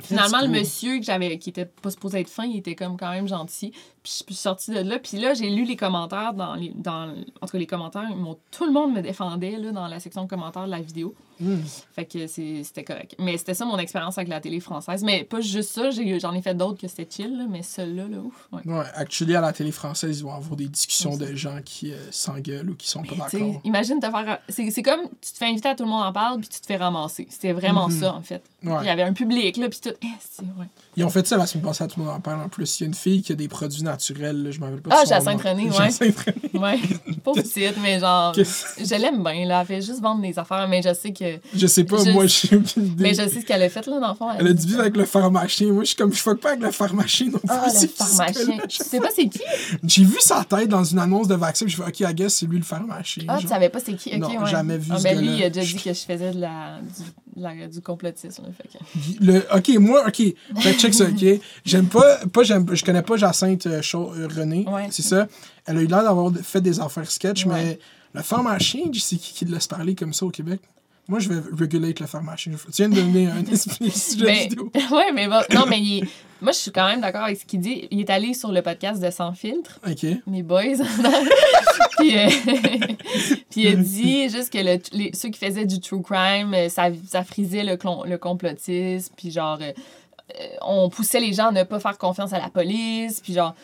Finalement, le monsieur que j'avais, qui était pas supposé être fin, il était comme quand même gentil. Puis je suis sortie de là. Puis là, j'ai lu les commentaires dans les. Dans, en tout cas, les commentaires, tout le monde me défendait là, dans la section de commentaires de la vidéo. hmm. Fait que c'était correct. Mais c'était ça mon expérience avec la télé française. Mais pas juste ça, j'en ai, fait d'autres que c'était chill, là, mais celle-là, là, ouf. Ouais. ouais actually à la télé française ils vont avoir des discussions de gens qui euh, s'engueulent ou qui sont pas d'accord imagine te faire. C'est c'est comme tu te fais inviter à tout le monde en parle puis tu te fais ramasser. C'était vraiment Mhm. ça, en fait. Il y avait un public, là, puis tout. Eh, c'est, ouais. Ils ont fait ça la semaine passée, tout le monde en parle en plus. Il y a une fille qui a des produits naturels, là, je m'en rappelle pas. Ah, Jacinthe. René, ouais. Jacinthe René. Ouais. [laughs] Pas petite, mais genre. Je l'aime bien, là. Elle fait juste vendre des affaires, mais je sais que. Je sais pas, Je- moi, aucune idée. Mais je sais ce qu'elle a fait, là, dans le fond. Elle a dû vivre avec le pharmacien. Moi, je suis comme, je fuck pas avec le pharmacien non plus. Ah, le pharmacien. Tu sais pas c'est qui? J'ai vu sa tête dans une annonce de vaccin, je fais, ok, I guess c'est lui le pharmacien. Ah, tu genre. savais pas c'est qui? Ok, Non, ouais. jamais vu ah, ce ben lui, il a déjà dit que je faisais de la, du, de la- du complotisme, que- Le, ok, moi, ok. Fait check ça, ok. J'aime pas, pas j'aime, je connais pas Jacinthe euh, Chau- euh, René. Ouais. C'est ça. Elle a eu l'air d'avoir fait des affaires sketch, Ouais. mais le pharmacien, c'est qui qui laisse parler comme ça au Québec? Moi, je vais regulate le pharmacien. Tu viens de donner un [laughs] esprit sujet Mais- vidéo. [laughs] ouais, mais bon, non, mais il moi, je suis quand même d'accord avec ce qu'il dit. Il est allé sur le podcast de Sans Filtre, Ok. mes boys. [laughs] puis, euh, puis il a dit juste que le- les- ceux qui faisaient du true crime, euh, ça, ça frisait le, clon- le complotisme, puis genre, euh, on poussait les gens à ne pas faire confiance à la police, puis genre.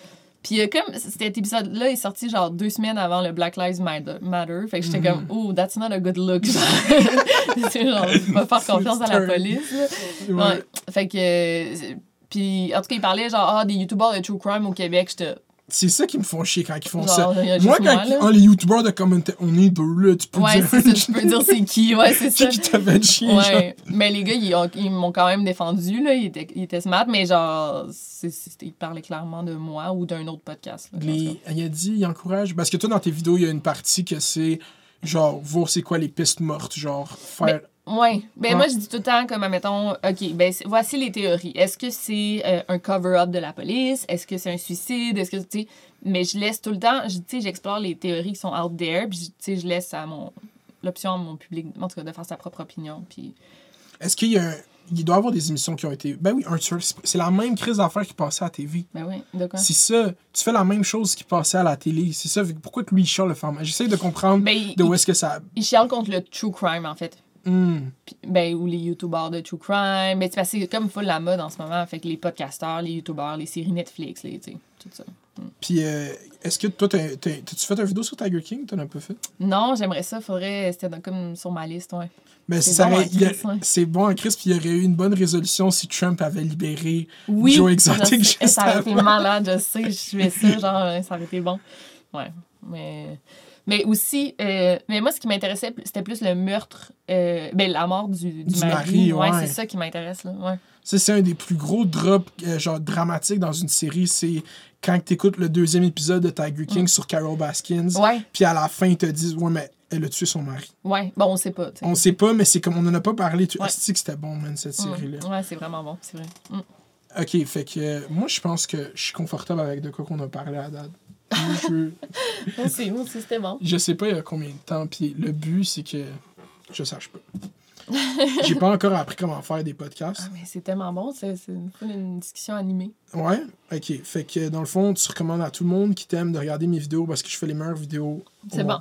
Puis euh, comme cet épisode-là est sorti genre deux semaines avant le Black Lives Matter, Matter, fait que j'étais comme, oh, that's not a good look. Genre, [laughs] pas faire confiance à la police. là. Ouais. Ouais. Fait que. euh, Puis, en tout cas, il parlait genre, ah, des youtubeurs de true crime au Québec. J'étais. C'est ça qui me font chier quand ils font Genre, ça. Moi, quand moi, ah, les youtubeurs de commentaire, on est deux, là, tu peux Ouais, dire. ça, tu peux dire c'est qui. Ouais, [laughs] c'est ça. qui t'a fait chier, genre. Ouais. Mais les gars, ils, ont- ils m'ont quand même défendu, là. Ils étaient, ils étaient smart, mais genre, c'est- ils parlaient clairement de moi ou d'un autre podcast. là, Les, il a dit, il encourage. Parce que toi, dans tes vidéos, il y a une partie que c'est genre, voir c'est quoi les pistes mortes, genre, faire. Ouais. Ben, Ouais. moi, je dis tout le temps, comme, admettons, OK, ben, voici les théories. Est-ce que c'est euh, un cover-up de la police? Est-ce que c'est un suicide? Est-ce que, tu sais, mais je laisse tout le temps, tu sais, j'explore les théories qui sont out there, puis, tu sais, je laisse à mon, l'option à mon public, en tout cas, de faire sa propre opinion, puis... Est-ce qu'il y a un. Il doit y avoir des émissions qui ont été. Ben oui, un tueur. c'est- la même crise d'affaires qui passait à la TV. Ben oui, de quoi? C'est ça. Tu fais la même chose qui passait à la télé. C'est ça. Pourquoi que lui, il chiale le format? J'essaie de comprendre Ben, de où est-ce que ça. il chiale contre le true crime, en fait. Puis, ben, ou les youtubeurs de true crime. Mais c'est comme full la mode en ce moment. Fait que les podcasteurs, les youtubeurs, les séries Netflix, les, tout ça. Puis, euh, est-ce que toi, t'as- t'as- t'as-tu fait une vidéo sur Tiger King? T'en as pas fait? Non, j'aimerais ça. Faudrait. C'était comme sur ma liste, ouais. Ben, C'est ça bon ouais. Bon en Christ, puis il y aurait eu une bonne résolution si Trump avait libéré Oui. Joe Exotic je sais. Ça aurait été malade, je sais. Je fais ça, genre, ça aurait été bon. Ouais. Mais. Mais aussi, euh, mais moi, ce qui m'intéressait, c'était plus le meurtre, euh, ben, la mort du, du, Du mari. mari, ouais, ouais. c'est ça qui m'intéresse, là. Ouais. Ça, c'est un des plus gros drops euh, genre dramatiques dans une série. C'est quand tu écoutes le deuxième épisode de Tiger King sur Carol Baskins. Ouais, Puis à la fin, ils te disent Ouais, mais elle a tué son mari. ouais. Bon, on sait pas. On sait pas, mais c'est comme on en a pas parlé. Tu Ouais. Que c'était bon, man, cette Mm. série-là. Ouais, c'est vraiment bon, c'est vrai. Mm. Ok, fait que euh, moi, je pense que je suis confortable avec de quoi qu'on a parlé à date. Je, Moi aussi, moi aussi, c'était bon. je sais pas il y a combien de temps. Puis le but, c'est que je sache pas. J'ai pas encore appris comment faire des podcasts. Ah, mais c'est tellement bon, c'est une, une discussion animée. Ouais, ok. Fait que dans le fond, tu recommandes à tout le monde qui t'aime de regarder mes vidéos parce que je fais les meilleures vidéos. C'est bon.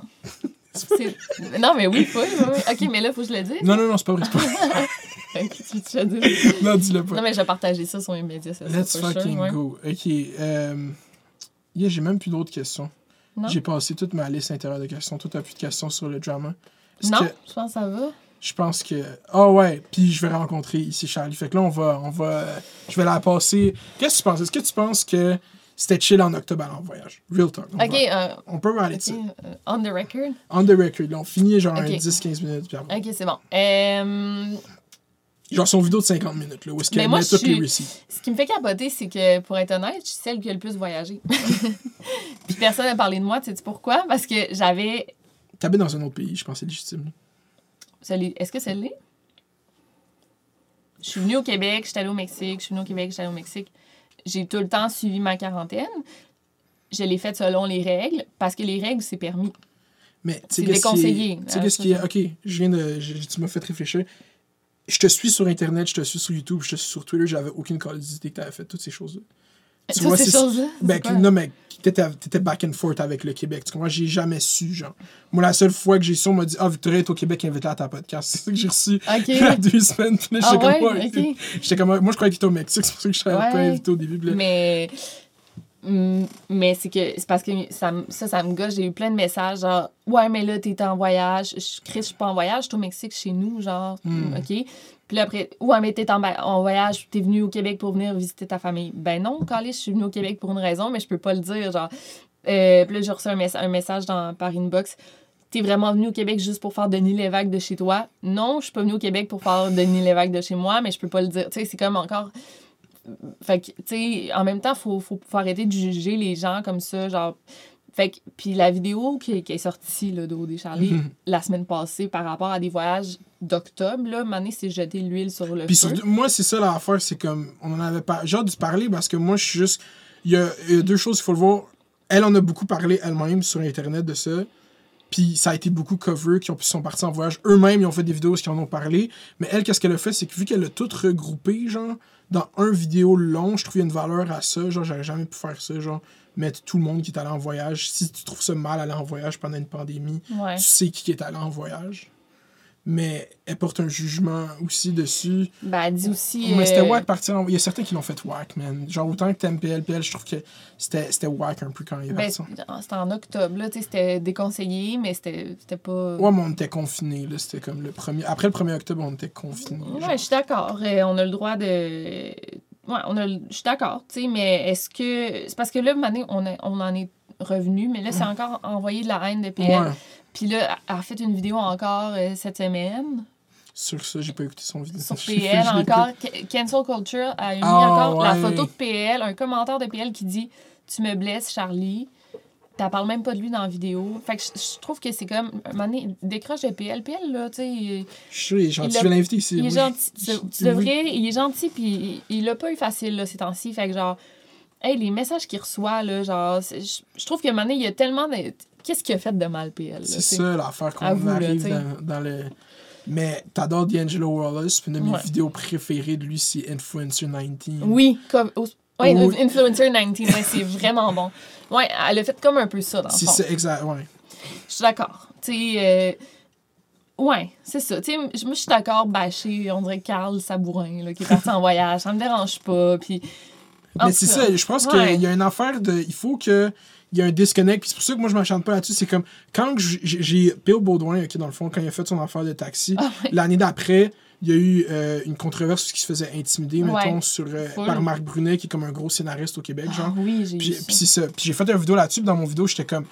[laughs] non, mais oui, full, oui. Ok, mais là, faut que je le dise. Non, non, non, c'est pas vrai. pas. [laughs] Ok, tu non, dis-le pas. Non, mais je vais partager ça sur mes médias sociaux. Let's sure, fucking ouais. go. Ok. Euh... Yeah, j'ai même plus d'autres questions. J'ai passé toute ma liste intérieure de questions. Toi, t'as plus de questions sur le drama? Non, que- je pense que ça va. Je pense que. Ah ouais, puis je vais rencontrer ici Charlie. Fait que là, on va. On va euh, je vais la passer. Qu'est-ce que tu penses? Est-ce que tu penses que c'était chill en octobre en voyage? Real talk. On, va- euh, on peut parler de ça. euh, on the record. On the record. Là, on finit genre un Ok. 10-15 minutes. Puis après- Ok, c'est bon. Euh, Genre son vidéo de 50 minutes, là, où est-ce qu'elle met toutes les receipts. ce qui me fait capoter, c'est que, pour être honnête, je suis celle qui a le plus voyagé. [laughs] Puis personne n'a parlé de moi, tu sais pourquoi? Parce que j'avais. T'habites dans un autre pays, je pense que c'est légitime. Est-ce que ça l'est? Je suis venue au Québec, je suis allée au Mexique, je suis venue au Québec, je suis allée au Mexique. J'ai tout le temps suivi ma quarantaine. Je l'ai faite selon les règles, parce que les règles, c'est permis. Mais tu C'est déconseillé. Tu sais qu'est-ce ça, qui est. Ok, je viens de. je- tu m'as fait réfléchir. Je te suis sur Internet, je te suis sur YouTube, je te suis sur Twitter, j'avais aucune qualité que t'avais fait toutes ces choses-là. Tu Toutes vois, ces choses-là. Ben, non, mais t'étais, back and forth avec le Québec. Tu comprends? J'ai jamais su, genre. Moi, la seule fois que j'ai su, on m'a dit Ah, Victoria est au Québec, invite-la à ta podcast. [laughs] C'est ça que j'ai reçu Ok. [laughs] il y a deux semaines. Puis Ah j'étais ouais, comme, Ouais? ok. J'étais comme, moi, je croyais qu'il était au Mexique, [laughs] c'est pour ça que je t'avais pas invité au début. là- Mais, Mais c'est que c'est parce que ça, me- ça, ça me gosse. J'ai eu plein de messages genre Ouais, mais là, t'es en voyage. Je, Chris, je suis pas en voyage, je suis au Mexique chez nous, genre, Mm. OK. Puis là, après, Ouais, mais t'es en, en voyage, t'es venu au Québec pour venir visiter ta famille. Ben non, Calais, je suis venu au Québec pour une raison, mais je peux pas le dire, genre. Euh, puis là, j'ai reçu un, un message dans, par inbox. T'es vraiment venu au Québec juste pour faire Denis Lévesque de chez toi? Non, je suis pas venu au Québec pour faire Denis Lévesque de chez moi, mais je peux pas le dire. Tu sais, c'est comme encore. Fait que, tu sais, en même temps, faut, faut, faut arrêter de juger les gens comme ça, genre. Fait que, puis la vidéo qui, qui est sortie, là, d'O.D. Charlie, Mhm. la semaine passée, par rapport à des voyages d'octobre, là, Mané s'est jeté l'huile sur le Puis feu. surtout, moi, c'est ça l'affaire, c'est comme, on en avait pas. J'ai hâte de parler parce que moi, je suis juste. Il y a, il y a deux choses qu'il faut le voir. Elle en a beaucoup parlé elle-même sur Internet de ça. Puis ça a été beaucoup cover qui ont, sont partis en voyage. Eux-mêmes, ils ont fait des vidéos qui en ont parlé. Mais elle, qu'est-ce qu'elle a fait, c'est que vu qu'elle a tout regroupé, genre, dans un vidéo long, je a une valeur à ça. Genre, j'aurais jamais pu faire ça, genre, mettre tout le monde qui est allé en voyage. Si tu trouves ça mal aller en voyage pendant une pandémie, Ouais. tu sais qui est allé en voyage. Mais elle porte un jugement aussi dessus. Ben, elle dit aussi. Mais c'était euh, wack partir en... Il y a certains qui l'ont fait wack, man. Genre, autant que t'aimes PLPL, je trouve que c'était c'était wack un peu quand il est ben, c'était en octobre, là, tu sais, c'était déconseillé, mais c'était c'était pas. Ouais, mais on était confinés, là. C'était comme le premier... Après le 1er octobre, on était confinés. genre. Ouais, je suis d'accord. Euh, on a le droit de. Ouais, on a je suis d'accord, tu sais, mais est-ce que. C'est parce que là, Mané, on, a- on en est revenu, mais là, c'est encore envoyé de la haine de PL. Ouais. Puis là, elle a fait une vidéo encore euh, cette semaine Sur ça, j'ai pas écouté son vidéo. sur [laughs] PL encore. Ca- Cancel Culture a mis Ah, encore la photo de PL, un commentaire de PL qui dit Tu me blesses, Charlie. T'en parles même pas de lui dans la vidéo. Fait que je, je trouve que c'est comme. Un moment donné, décroche de PL. PL, là, tu sais. il- Je suis sûr, il est gentil. Je vais l'inviter ici. Il est oui. gentil. Tu, devrais. Il est gentil, puis il- l'a pas eu facile, là, ces temps-ci. Fait que, genre, hey, les messages qu'il reçoit, là, genre, je, je trouve que maintenant, il y a tellement de. Qu'est-ce qu'il a fait de mal, PL? C'est ça l'affaire qu'on là, arrive dans, dans le. Mais t'adores D'Angelo Wallace, puis une de mes Ouais. vidéos préférées de lui, c'est Influencer 19. Oui, comme. Ouais, Oui. Influencer 19, ouais, c'est [laughs] vraiment bon. Ouais, elle a fait comme un peu ça, dans le C'est fond. exact, ouais. Je suis d'accord. Tu sais, euh, ouais, c'est ça. Tu sais, moi, je suis d'accord, bâcher, on dirait Carl Sabourin, là, qui est parti en voyage. Ça me dérange pas. Puis. Mais c'est ça, je pense ouais. qu'il y a une affaire de. Il faut que. Il y a un disconnect, puis c'est pour ça que moi je m'achante pas là-dessus. C'est comme quand j'ai-. Bill Baudouin, ok, dans le fond, quand il a fait son affaire de taxi, Ah l'année d'après, il y a eu euh, une controverse parce qu'il se faisait intimider, Ouais. mettons, sur, euh, par Marc Brunet, qui est comme un gros scénariste au Québec, Ah genre. oui, j'ai Puis, ça. puis c'est ça. Puis j'ai fait une vidéo là-dessus, dans mon vidéo, j'étais comme.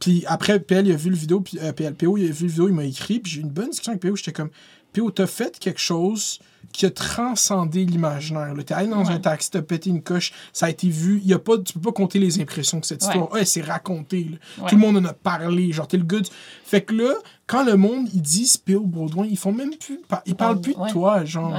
Puis après, PL, il a vu le vidéo, puis euh, PLPO, il a vu le vidéo, il m'a écrit, puis j'ai eu une bonne discussion avec PO, j'étais comme. PO, t'as fait quelque chose qui a transcendé l'imaginaire. T'es allé dans Ouais. un taxi, t'as pété une coche, ça a été vu. Y a pas, tu peux pas compter les impressions que cette Ouais. histoire. Ouais, c'est raconté. là. Ouais. Tout le monde en a parlé. Genre, t'es le du- Fait que là, quand le monde, ils disent PO Baudouin, ils font même plus. Ils parlent plus de toi, genre.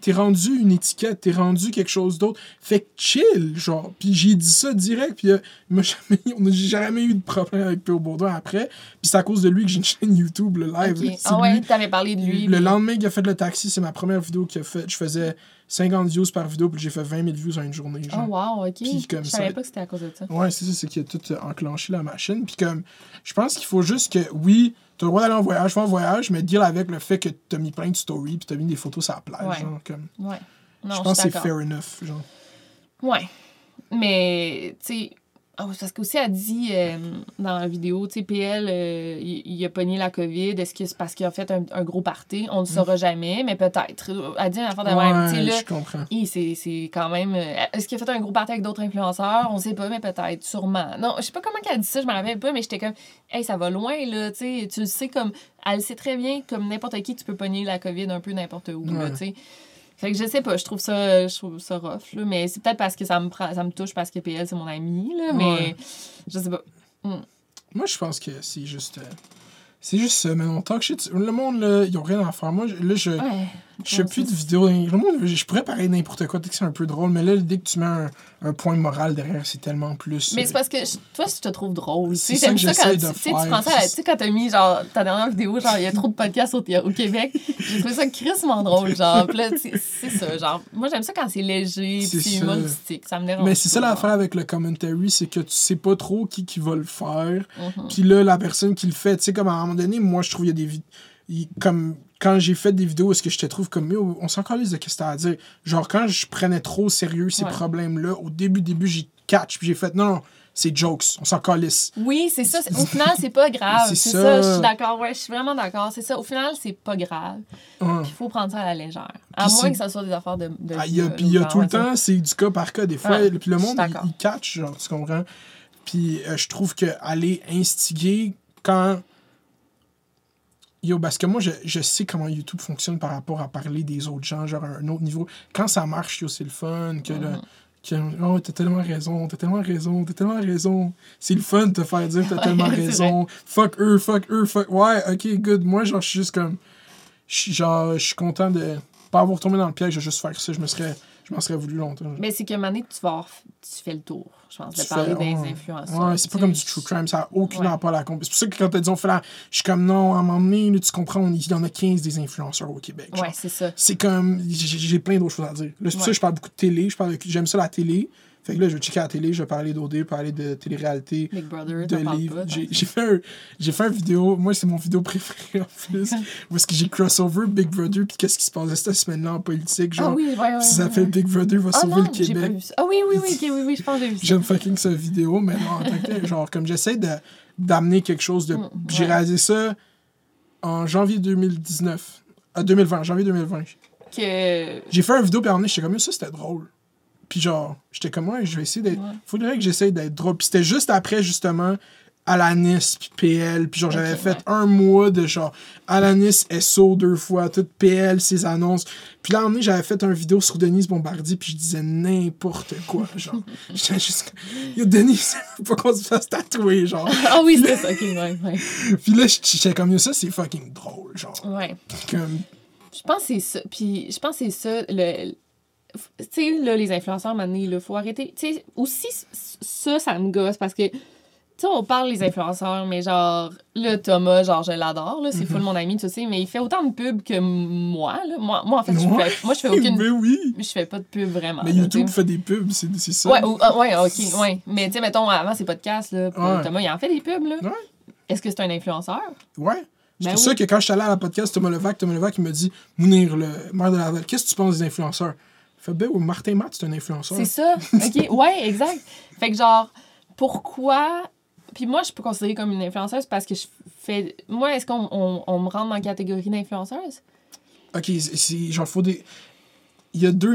T'es rendu une étiquette, t'es rendu quelque chose d'autre. Fait que chill, genre. Puis j'ai dit ça direct, puis euh, [laughs] jamais, on j'ai jamais eu de problème avec P.O. Baudouin après. Puis c'est à cause de lui que j'ai une chaîne YouTube, le live. Ah ouais, t'avais parlé de lui. Le lendemain qu'il a fait le taxi, c'est ma première vidéo qu'il a fait. Je faisais 50 views par vidéo, puis j'ai fait 20 000 views en une journée. Oh Genre. wow, ok. Puis comme je ça- savais pas que c'était à cause de ça. Ouais, c'est ça, c'est qu'il a tout euh, enclenché la machine. Puis comme, je pense qu'il faut juste que, oui, t'as le droit d'aller en voyage, va en voyage, mais deal avec le fait que t'as mis plein de stories, puis t'as mis des photos sur la plage. Ouais. Genre, comme, Ouais. Non, je pense que c'est fair enough. Genre. Ouais. Mais, tu sais, ah oui, parce qu'aussi, elle dit euh, dans la vidéo, tu sais, PL, euh, il, il a pogné la COVID. Est-ce que c'est parce qu'il a fait un, un gros party? On ne le saura jamais, mais peut-être. Elle dit une affaire de même. Tu sais, Ouais, là, je comprends. c'est c'est quand même. euh, Est-ce qu'il a fait un gros party avec d'autres influenceurs? On sait pas, mais peut-être, sûrement. Non, je sais pas comment qu'elle dit ça, je me rappelle pas, mais j'étais comme, hey, ça va loin, là, tu sais. Tu le sais comme. Elle sait très bien, comme n'importe qui, tu peux pogner la COVID un peu n'importe où, là, tu sais. Fait que je sais pas, je trouve ça, je trouve ça rough, là, mais c'est peut-être parce que ça me, prend, ça me touche parce que PL, c'est mon ami, là, mais Ouais. je sais pas. Moi, je pense que c'est juste. euh, c'est juste ça, mais on talk shit. Le monde, là, ils ont rien à faire. Moi, je- là, je. Ouais. Je fais plus de vidéos. Le monde, je pourrais parler de n'importe quoi, dès que c'est un peu drôle, mais là, dès que tu mets un, un point moral derrière, c'est tellement plus. Mais euh, c'est parce que je- toi, je te trouve drôle. C'est Tu ça j'aime que ça quand j'essaie tu de tu tu faire. prends ça, tu sais, quand t'as mis genre ta dernière vidéo, genre il y a trop de podcasts au, au Québec, [laughs] j'ai trouvé ça crissement drôle, genre. C'est ça, genre. Moi, j'aime ça quand c'est léger, puis C'est humoristique, ça me dérange. Mais c'est ça l'affaire avec le commentary, c'est que tu sais pas trop qui, qui va le faire. Mhm. Puis là, la personne qui le fait, tu sais, comme à un moment donné, moi, je trouve qu'il y a des vidéos. Comme quand j'ai fait des vidéos, est-ce que je te trouve comme. Yo, on s'en calisse de qu'est-ce que t'as à dire. Genre, quand je prenais trop au sérieux ces Ouais. problèmes-là, au début, début, j'ai catch. Puis j'ai fait, non, non, c'est jokes, on s'en calisse. Oui, c'est ça. Au [laughs] final, c'est pas grave. C'est ça. ça. je suis d'accord. Ouais, je suis vraiment d'accord. C'est ça. Au final, c'est pas grave. Ouais. Il faut prendre ça à la légère. À Puis moins que ça soit des affaires de. de Ah, il y a, viol puis il y a ou tout le temps, c'est du cas par cas. Des fois, Ouais, puis le monde, il, il catch, genre, tu comprends? Puis euh, je trouve que aller instiguer quand. Yo, parce que moi, je, je sais comment YouTube fonctionne par rapport à parler des autres gens, genre à un autre niveau. Quand ça marche, yo, c'est le fun. Que, le- Mm-hmm. que oh, t'as tellement raison, t'as tellement raison, t'as tellement raison. C'est le fun de te faire dire t'as [laughs] tellement raison. Fuck eux, fuck eux, fuck. Ouais, ok, good. Moi, genre, je suis juste comme. je suis- Genre, je suis content de pas avoir tombé dans le piège de juste faire ça. Je me serais. Je m'en serais voulu longtemps. genre. Mais c'est qu'à un moment donné, tu vas tu fais le tour, je pense, de parler des ouais. influenceurs. Ouais, c'est pas comme du true crime, ça n'a aucun Ouais. rapport à la compé. C'est pour ça que quand t'as dit on fait la. Je suis comme non, à un moment donné, là, tu comprends, on- il y en a 15 des influenceurs au Québec. genre. Ouais, c'est ça. C'est comme. J'ai plein d'autres choses à dire. Là, c'est pour ça que je parle beaucoup de télé. je parle de- J'aime ça la télé. Fait que là, je vais checker la télé, je vais parler d'OD, je vais parler de télé-réalité. Big Brother, de livres. J'ai fait, un, j'ai fait une vidéo, moi c'est mon vidéo préférée en plus, [laughs] où est-ce que j'ai crossover Big Brother, puis qu'est-ce qui se passait cette semaine-là en politique, genre. Ah oui, ouais, ouais. Puis ça ouais. Big Brother va Ah sauver non, le pas Québec. vu ça. Ah oui, oui, oui, oui, oui, je pense que j'ai vu ça. J'aime fucking cette vidéo, mais non, en tant que tel, genre, comme j'essaie de, d'amener quelque chose de. Mm, J'ai réalisé ça en janvier 2019. Ah, 2020, janvier 2020. Que... J'ai fait une vidéo, puis à un moment donné, j'étais comme, ça, c'était drôle. Puis genre, j'étais comme, ouais, je vais essayer d'être. Ouais. Faudrait que j'essaye d'être drôle. Puis c'était juste après, justement, Alanis, puis PL. Puis genre, j'avais fait ouais. un mois de genre, Alanis, SO deux fois, tout PL, ses annonces. Puis là, un donné, j'avais fait une vidéo sur Denise Bombardier, puis je disais n'importe quoi. [laughs] Genre, j'étais juste. Yo, Denise, [laughs] faut pas qu'on se fasse tatouer, genre. [laughs] Ah oui, c'était ça, ok, ouais, ouais. Puis là, j'étais comme, ça, c'est fucking drôle, genre. Ouais. Comme. Je pense que c'est ça. Puis je pense que c'est ça. Le... Tu sais, là, les influenceurs, maintenant, il faut arrêter. Tu sais, aussi, ça, ça me gosse parce que. Tu sais, on parle des influenceurs, mais genre, le Thomas, genre, je l'adore, là, c'est full mon ami, tu sais, mais il fait autant de pubs que moi, là. Moi, moi en fait, je fais, moi, je fais aucune. Mais oui. Je fais pas de pub vraiment. Mais là, YouTube fait des pubs, c'est ça. Ouais, ou- ah, ouais, ok, ouais. Mais tu sais, mettons, avant ces podcasts, là, Ouais. Thomas, il en fait des pubs, là. Ouais. Est-ce que c'est un influenceur? Ouais. C'est Ben pour oui. ça que quand je suis allé à la podcast Thomas Levac, Thomas Levac, il me dit Mounir, le maire de Laval, qu'est-ce que tu penses des influenceurs? Il fait Ben, oui, Martin Matt, c'est un influenceur. C'est ça. OK. [laughs] Ouais, exact. Fait que genre, pourquoi. Puis moi, je peux considérer comme une influenceuse parce que je fais. Moi, est-ce qu'on on, on me rentre dans la catégorie d'influenceuse? Ok, c'est- genre, faut des. Il y a deux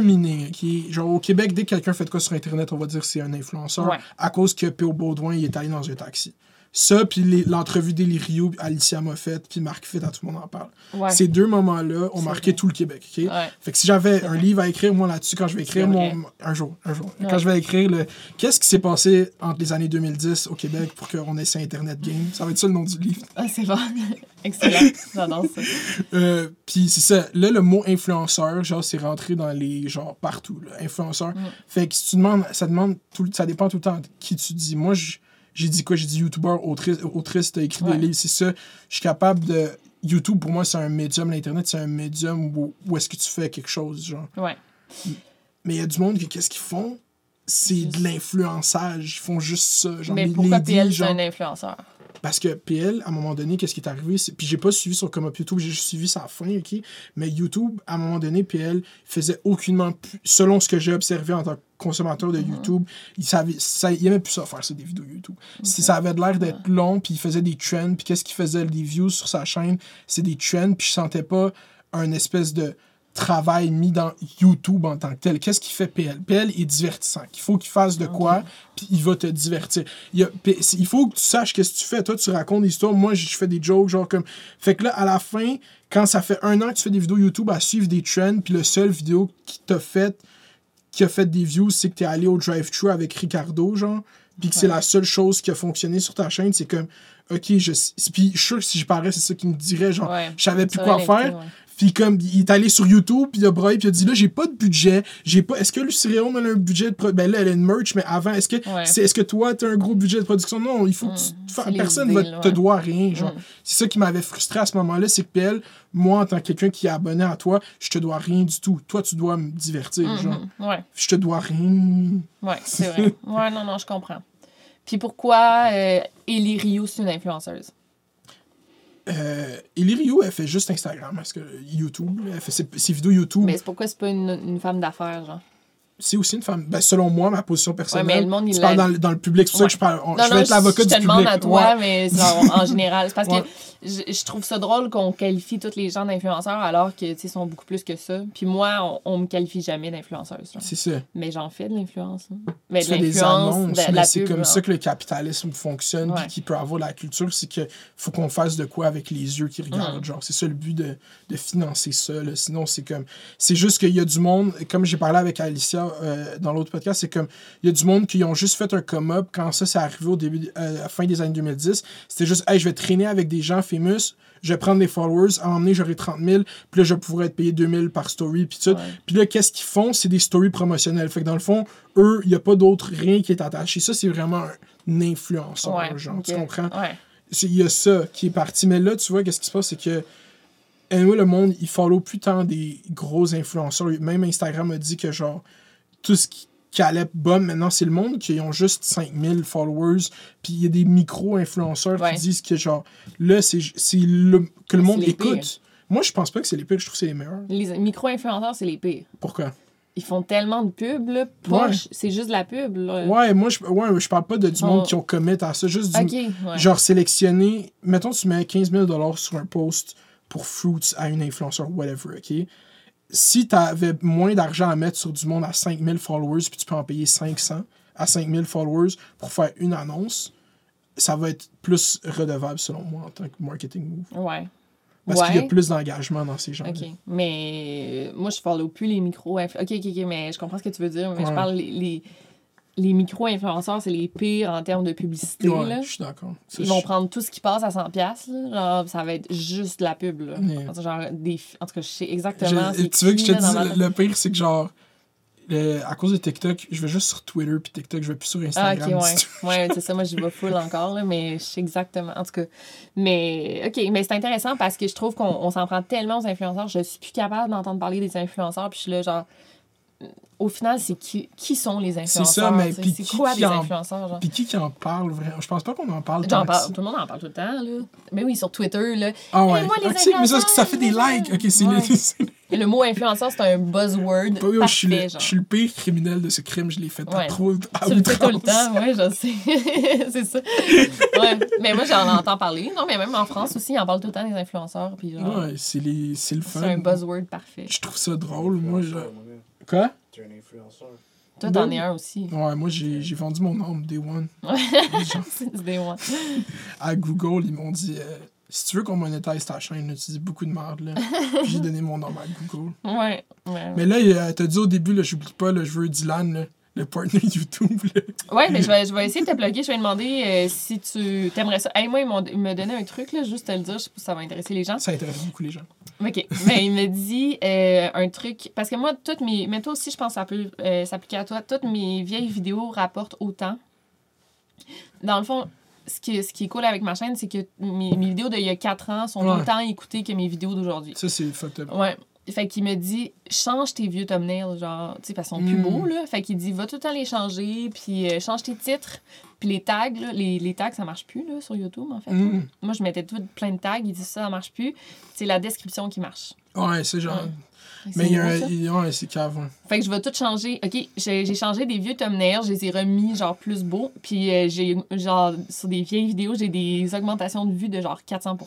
ok? Genre, au Québec, dès que quelqu'un fait de quoi sur Internet, on va dire que c'est un influenceur Ouais. à cause que P.O. Baudouin, il est allé dans un taxi. Ça, puis l'entrevue d'Elirio, Alicia Moffett, puis Marc Fitt, tout le monde en parle. Ouais. Ces deux moments-là ont marqué vrai. tout le Québec. ok? Ouais. Fait que si j'avais un vrai. livre à écrire, moi, là-dessus, quand je vais écrire mon. Un jour, un jour. Ouais. Quand je vais écrire le. Qu'est-ce qui s'est passé entre les années 2010 au Québec pour qu'on essaie Internet Game Ça va être ça le nom du livre. Ah, c'est bon. [laughs] Excellent. J'adore ça. [laughs] Euh, Puis c'est ça. Là, le mot influenceur, genre, c'est rentré dans les. Genre, partout. Là, influenceur. Mm. Fait que si tu demandes. Ça demande. Tout, ça dépend tout le temps de qui tu dis. Moi, j- j'ai dit quoi? J'ai dit YouTuber, autrice, autrice t'as écrit Ouais. des livres. C'est ça. Je suis capable de. YouTube, pour moi, c'est un médium. L'Internet, c'est un médium où, où est-ce que tu fais quelque chose, genre. Ouais. Mais il y a du monde qui, qu'est-ce qu'ils font? C'est Juste- de l'influençage. Ils font juste ça. Genre, Mais les- pourquoi PL, c'est genre- un influenceur? Parce que PL, à un moment donné, qu'est-ce qui est arrivé? Puis j'ai pas suivi son come up YouTube, j'ai juste suivi sa fin, OK? Mais YouTube, à un moment donné, PL faisait aucunement plus, selon ce que j'ai observé en tant que consommateur de YouTube, il savait, ça, il aimait plus ça faire, ça, des vidéos YouTube. Ça avait l'air d'être long, puis il faisait des trends, puis qu'est-ce qu'il faisait, des views sur sa chaîne, c'est des trends, puis je sentais pas un espèce de travail mis dans YouTube en tant que tel? Qu'est-ce qui fait PL? PL est divertissant. Il faut qu'il fasse de quoi, puis il va te divertir. Il, a- faut que tu saches qu'est-ce que tu fais. Toi, tu racontes des histoires. Moi, je fais des jokes, genre comme... Fait que là, à la fin, quand ça fait un an que tu fais des vidéos YouTube à suivre des trends, puis le seul vidéo qui t'a fait, qui a fait des views, c'est que t'es allé au drive-thru avec Ricardo, genre, puis que c'est la seule chose qui a fonctionné sur ta chaîne, c'est comme... OK, je... Puis je suis sûr que si je parlais, c'est ça qu'il me dirait, genre, Ouais. je savais plus quoi faire. ouais. Puis comme il est allé sur YouTube, puis il a broyé, puis il a dit là j'ai pas de budget, j'ai pas. Est-ce que elle a un budget de pro- ben là elle a une merch, mais avant est-ce que Ouais. c'est est-ce que toi t'as un gros budget de production? Non, il faut que tu Mm. personne deals, va te doit rien, genre. Mm. C'est ça qui m'avait frustré à ce moment-là, c'est que PL, moi en tant que quelqu'un qui est abonné à toi, je te dois rien du tout. Toi tu dois me divertir, genre. Mhm. Ouais. Je te dois rien. Ouais, c'est vrai. [laughs] Ouais, non, non, je comprends. Puis pourquoi euh, Ellie Rio, c'est une influenceuse? Euh, Rio, elle fait juste Instagram, parce que YouTube, elle fait ses, vidéos YouTube. Mais pourquoi c'est pas une, une femme d'affaires, genre? C'est aussi une femme. Ben, selon moi, ma position personnelle. mais le monde, il dans, le- dans le public. C'est pour ça Ouais. que je parle. on- Non, je vais être l'avocat je du te public. demande à toi, Ouais. mais en, en [laughs] général. C'est parce Ouais. que je, je trouve ça drôle qu'on qualifie tous les gens d'influenceurs alors que, tu sais, ils sont beaucoup plus que ça. Puis moi, on, on me qualifie jamais d'influenceuse. C'est ça. Mais j'en fais de l'influence. hein. Mais Tu de fais des annonces, de, c'est comme ça que le capitalisme fonctionne, puis Ouais. qu'il peut avoir la culture, c'est que faut qu'on fasse de quoi avec les yeux qui regardent. Mhm. Genre, c'est ça le but de, de financer ça. là. Sinon, c'est comme. C'est juste qu'il y a du monde, comme j'ai parlé avec Alicia euh, dans l'autre podcast, c'est comme. Il y a du monde qui ont juste fait un come-up quand ça, c'est arrivé au début, euh, à la fin des années 2010. C'était juste, hey, je vais traîner avec des gens famous. Je vais prendre des followers, à emmener, j'aurai 30 000, puis là, je pourrais être payé 2 000 par story, puis tout. Puis là, qu'est-ce qu'ils font? C'est des stories promotionnelles. Fait que dans le fond, eux, il n'y a pas d'autre rien qui est attaché. Ça, c'est vraiment un influenceur, Ouais, genre. Tu comprends? Ouais. Il y a ça qui est parti. Mais là, tu vois, qu'est-ce qui se passe? C'est que. Anyway, le monde, il follow plus tant des gros influenceurs. Même Instagram a dit que, genre, tout ce qui, allait bas, maintenant, c'est le monde qui ont juste 5000 followers. Puis il y a des micro-influenceurs Ouais. qui disent que, genre, là, c'est c'est le, que le monde écoute. pires. Moi, je pense pas que c'est les pires. Je trouve que c'est les meilleurs. Les micro-influenceurs, c'est les pires. Pourquoi? Ils font tellement de pubs, là. Poche, c'est juste de la pub, là. Ouais, moi, je, ouais, je parle pas de du Oh. monde qui ont commit à ça. Juste du, ouais. genre sélectionner. Mettons, tu mets 15 000 sur un post pour Fruits à une influenceur, whatever, ok? Si tu avais moins d'argent à mettre sur du monde à 5 000 followers, puis tu peux en payer 500 à 5 000 followers pour faire une annonce, ça va être plus redevable selon moi en tant que marketing move. Ouais. Parce qu'il y a plus d'engagement dans ces gens OK. Mais euh, moi, je follow plus les micro OK, OK, OK, mais je comprends ce que tu veux dire. Mais je parle les, les, les micro-influenceurs, c'est les pires en termes de publicité. Ouais, là. je suis d'accord. Ils vont prendre tout ce qui passe à 100$. piastres, Là. Genre, ça va être juste de la pub. Là. Ouais. En tout cas, Genre, des... en tout cas, je sais exactement. Je- tu veux que je te ma dise, le pire, c'est que genre, le- à cause de TikTok, je vais juste sur Twitter puis TikTok, je vais plus sur Ah, Instagram. ok, ouais. ouais, c'est ça. Moi, j'y vais full encore, là, mais je sais exactement. En tout cas, mais, OK, mais c'est intéressant parce que je trouve qu'on on s'en prend tellement aux influenceurs. Je suis plus capable d'entendre parler des influenceurs, puis je suis là, genre, au final, c'est qui, qui sont les influenceurs? ça, mais puis c'est qui quoi qui en- influenceurs, genre? Puis qui qui en parle vraiment? Je pense pas qu'on en parle tant que parle, ça. tout le monde en parle tout le temps, là. Mais oui, sur Twitter, là. Ah ouais. Moi, les Ok, mais ça, ça fait des likes. Ok, c'est Ouais. les- c'est- Le mot influenceur, c'est un buzzword oui, je, suis parfait, le, genre. je suis le pire criminel de ce crime, je l'ai fait Ouais. trop à Tu le fais tout le temps, oui, je sais. [laughs] c'est ça. Ouais. Mais moi, j'en entends parler. Non, mais même en France aussi, ils en parlent tout le temps des influenceurs. Puis genre, Ouais, c'est les- c'est le c'est fun. un buzzword parfait. Je trouve ça drôle. Moi, je... Quoi? Un influenceur. Toi, t'en es un aussi. Ouais, moi, j'ai j'ai vendu mon âme, Day One. [laughs] [laughs] C'est des one. [laughs] à Google, ils m'ont dit euh, si tu veux qu'on monétise ta chaîne, là, tu dis beaucoup de merde. là. Puis j'ai donné mon nom à Google. Ouais. ouais. Mais là, euh, t'as dit au début, là, j'oublie pas, là, je veux Dylan, là, le partner YouTube. là. Ouais, mais je vais, je vais essayer de te bloquer. Je vais demander euh, si tu t'aimerais ça. Hey, moi, ils m'ont ils me donné un truc, là, juste te le dire. Je sais pas si ça va intéresser les gens. Ça intéresse beaucoup les gens. OK. Mais il me dit euh, un truc. Parce que moi, toutes mes. Mais toi aussi, je pense que ça peut euh, s'appliquer à toi. Toutes mes vieilles vidéos rapportent autant. Dans le fond, ce qui, ce qui est cool avec ma chaîne, c'est que mes, mes vidéos d'il y a 4 ans sont Ouais. autant écoutées que mes vidéos d'aujourd'hui. Ça, c'est fucked. Ouais. Fait qu'il me dit, change tes vieux thumbnails, genre, tu sais, parce qu'ils sont plus Mm. beaux, là. Fait qu'il dit, va tout le temps les changer, puis euh, change tes titres. Puis les tags, là, les, les tags, ça marche plus, là, sur YouTube, en fait. Mm. Moi, je mettais tout plein de tags, il dit, ça, ça marche plus. C'est la description qui marche. Ouais, c'est genre. Ouais. Mais C'est il y a un. c'est cave. Fait que je vais tout changer. OK, j'ai j'ai changé des vieux thumbnails, je les ai remis genre plus beaux. Puis euh, j'ai genre sur des vieilles vidéos, j'ai des augmentations de vues de genre 400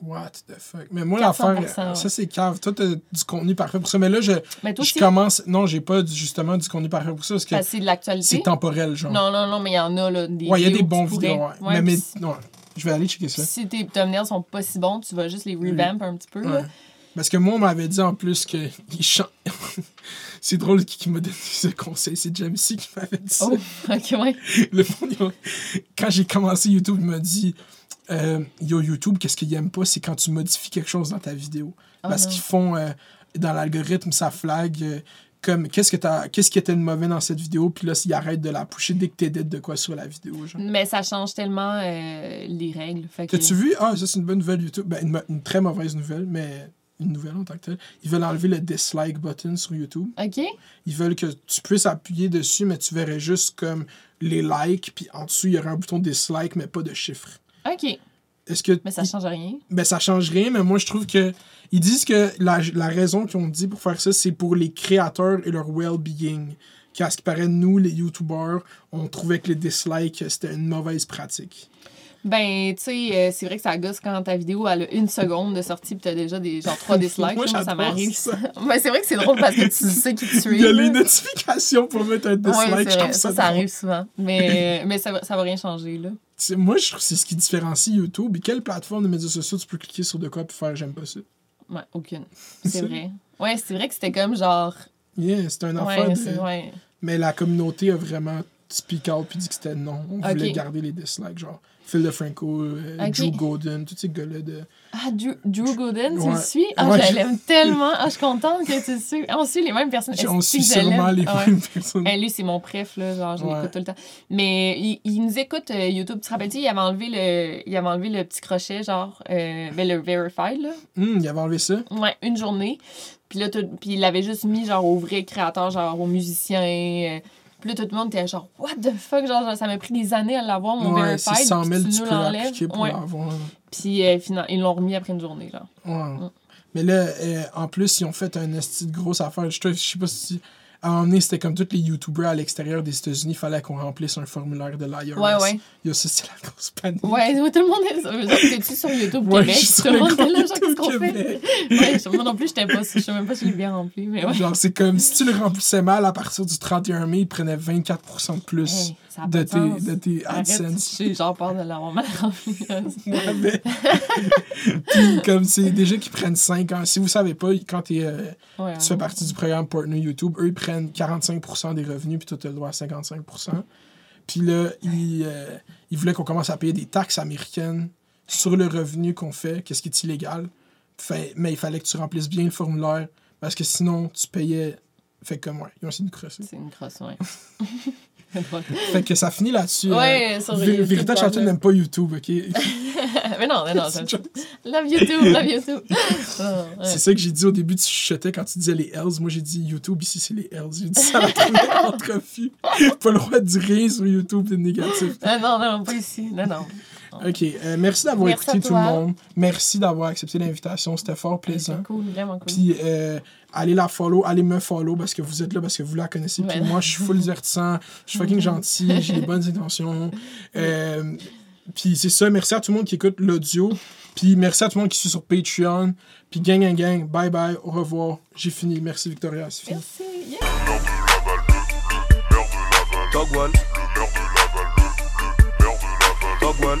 What the fuck? Mais moi, 400%, l'affaire, ça, c'est cave. Toi, t'as du contenu parfait pour ça. Mais là, je, Mais toi je aussi, commence. Non, j'ai pas justement du contenu parfait pour ça parce que c'est de l'actualité. c'est temporel, genre. Non, non, non, mais il y en a là des ouais, il y a des bons vidéos. Ouais. Ouais, mais, mais je vais aller checker ça. si tes thumbnails sont pas si bons, tu vas juste les revamp un petit peu. là. Parce que moi, on m'avait dit en plus que. [laughs] c'est drôle qui, qui m'a donné [laughs] ce conseil. C'est Jamesy qui m'avait dit ça. Oh, ok, ouais. [laughs] Le fond, il m'a- quand j'ai commencé YouTube, il m'a dit euh, Yo, YouTube, qu'est-ce qu'il aime pas C'est quand tu modifies quelque chose dans ta vidéo. Oh Parce qu'ils font euh, dans l'algorithme, ça flag. euh, comme qu'est-ce que t'as qu'est-ce qui était de mauvais dans cette vidéo puis là s'ils arrêtent de la pusher dès que t'édites de quoi sur la vidéo genre. Mais ça change tellement euh, les règles. Fait que... T'as-tu vu? Ah ça c'est une bonne nouvelle YouTube ben, une très mauvaise nouvelle mais une nouvelle en tant que telle. Ils veulent enlever le dislike button sur YouTube. Ok. Ils veulent que tu puisses appuyer dessus, mais tu verrais juste comme les likes, puis en dessous, il y aurait un bouton dislike, mais pas de chiffre. Ok. Est-ce que. Mais ça change rien. Ben, ça change rien, mais moi, je trouve que. Ils disent que la, la raison qu'ils ont dit pour faire ça, c'est pour les créateurs et leur well-being. qu'à ce qui paraît, nous, les YouTubers, on trouvait que les dislikes, c'était une mauvaise pratique. Ben, tu sais, euh, c'est vrai que ça gosse quand ta vidéo elle a une seconde de sortie pis t'as déjà des genre trois [laughs] dislikes. Moi, ça m'arrive. ça. [laughs] Ben, c'est vrai que c'est drôle parce que tu sais qui tu es. Il y a les notifications pour mettre un dislike, je trouve Ça, ça, arrive souvent. Mais, mais ça, va- ça va rien changer, là. Moi, je trouve que c'est ce qui différencie YouTube. Et quelle plateforme de médias sociaux tu peux cliquer sur de quoi pour faire j'aime pas ça? Ouais, aucune. C'est vrai. Ouais, c'est vrai que c'était comme genre. Yeah, c'est un Ouais, de... ouais. Mais la communauté a vraiment speak out puis dit que c'était non. On voulait garder les dislikes, genre Phil DeFranco, euh, Ok. Drew Golden, tous ces gars-là de... Ah, Drew, Drew Gooden, tu Ouais. le suis? Ah, Ouais. je l'aime tellement. Ah, je suis contente que tu le suis. Ah, on suit les mêmes personnes. On suit sûrement les Ah mêmes personnes. Hey, lui, c'est mon préf, là. Genre, je l'écoute tout le temps. Mais il, il nous écoute euh, YouTube. Tu te rappelles-tu, il avait enlevé le, il avait enlevé le petit crochet, genre, euh, ben, le verified, là. Hum, il avait enlevé ça. Ouais, une journée. Puis là, tout- puis il l'avait juste mis, genre, aux vrais créateurs, genre, aux musiciens. euh. Puis là, tout le monde était genre, what the fuck? Genre, ça m'a pris des années à l'avoir, mon Ouais, c'est verified. 100 puis 000 tu peux l'enlèves. appliquer pour Ouais. l'avoir. Puis euh, finalement, ils l'ont remis après une journée, genre. Ouais. Mm. Mais là, euh, en plus, ils ont fait un esti de grosse affaire. Je, je sais pas si. À donné, c'était comme tous les YouTubers à l'extérieur des États-Unis, il fallait qu'on remplisse un formulaire de l'IRS. Ouais, ouais. Yo, ça, c'est la grosse panique. Ouais, ouais, tout le monde est. ça T'es-tu sur YouTube Ouais, Québec? je suis tout le monde est là, genre, qu'est-ce qu'on fait? Ouais, moi non plus, j'étais pas. Je sais même pas si je l'ai bien rempli, mais ouais. Genre, c'est comme si tu le remplissais mal à partir du 31 mai, ils prenaient 24% de plus Hey, ça de, tes, sens. de tes AdSense. j'ai genre peur de l'avoir mal rempli. Puis, comme c'est déjà qu'ils prennent 5 ans. Si vous savez pas, quand t'es, euh, Ouais, tu fais partie du programme Partner YouTube, eux, ils prennent 45% des revenus, puis toi, tu as le droit à 55%. Puis là, ils, euh, ils voulaient qu'on commence à payer des taxes américaines sur le revenu qu'on fait, qu'est-ce qui est illégal. Fait- mais il fallait que tu remplisses bien le formulaire, parce que sinon, tu payais. Fait comme, ouais, ils ont essayé de crosser. C'est une crosse, ouais. [laughs] C'est. Fait que ça finit là-dessus. Ouais, sur YouTube, Vérita n'aime pas YouTube, ok? [laughs] mais non, mais non. C'est. Love YouTube, love YouTube. [laughs] Ah. C'est ça que j'ai dit au début, tu chuchotais quand tu disais les Hells. Moi, j'ai dit YouTube, ici, c'est les Hells. J'ai dit ça à la première entrevue. Pas le droit de dire rien sur YouTube de négatif. Ah, non, non, pas ici. Non, non. OK. euh, merci d'avoir écouté à tout le monde. Merci d'avoir accepté l'invitation. C'était fort plaisant. C'est cool, vraiment cool. Puis euh, allez la follow, allez me follow parce que vous êtes là, parce que vous la connaissez. Puis moi, je suis full divertissant, je suis fucking gentil, j'ai les bonnes intentions. [laughs] Euh, puis c'est ça, merci à tout le monde qui écoute l'audio. Puis merci à tout le monde qui suit sur Patreon. Puis gang, gang, gang, bye bye, au revoir. J'ai fini. Merci Victoria, c'est fini. Merci. Yeah. Dog one. Dog one.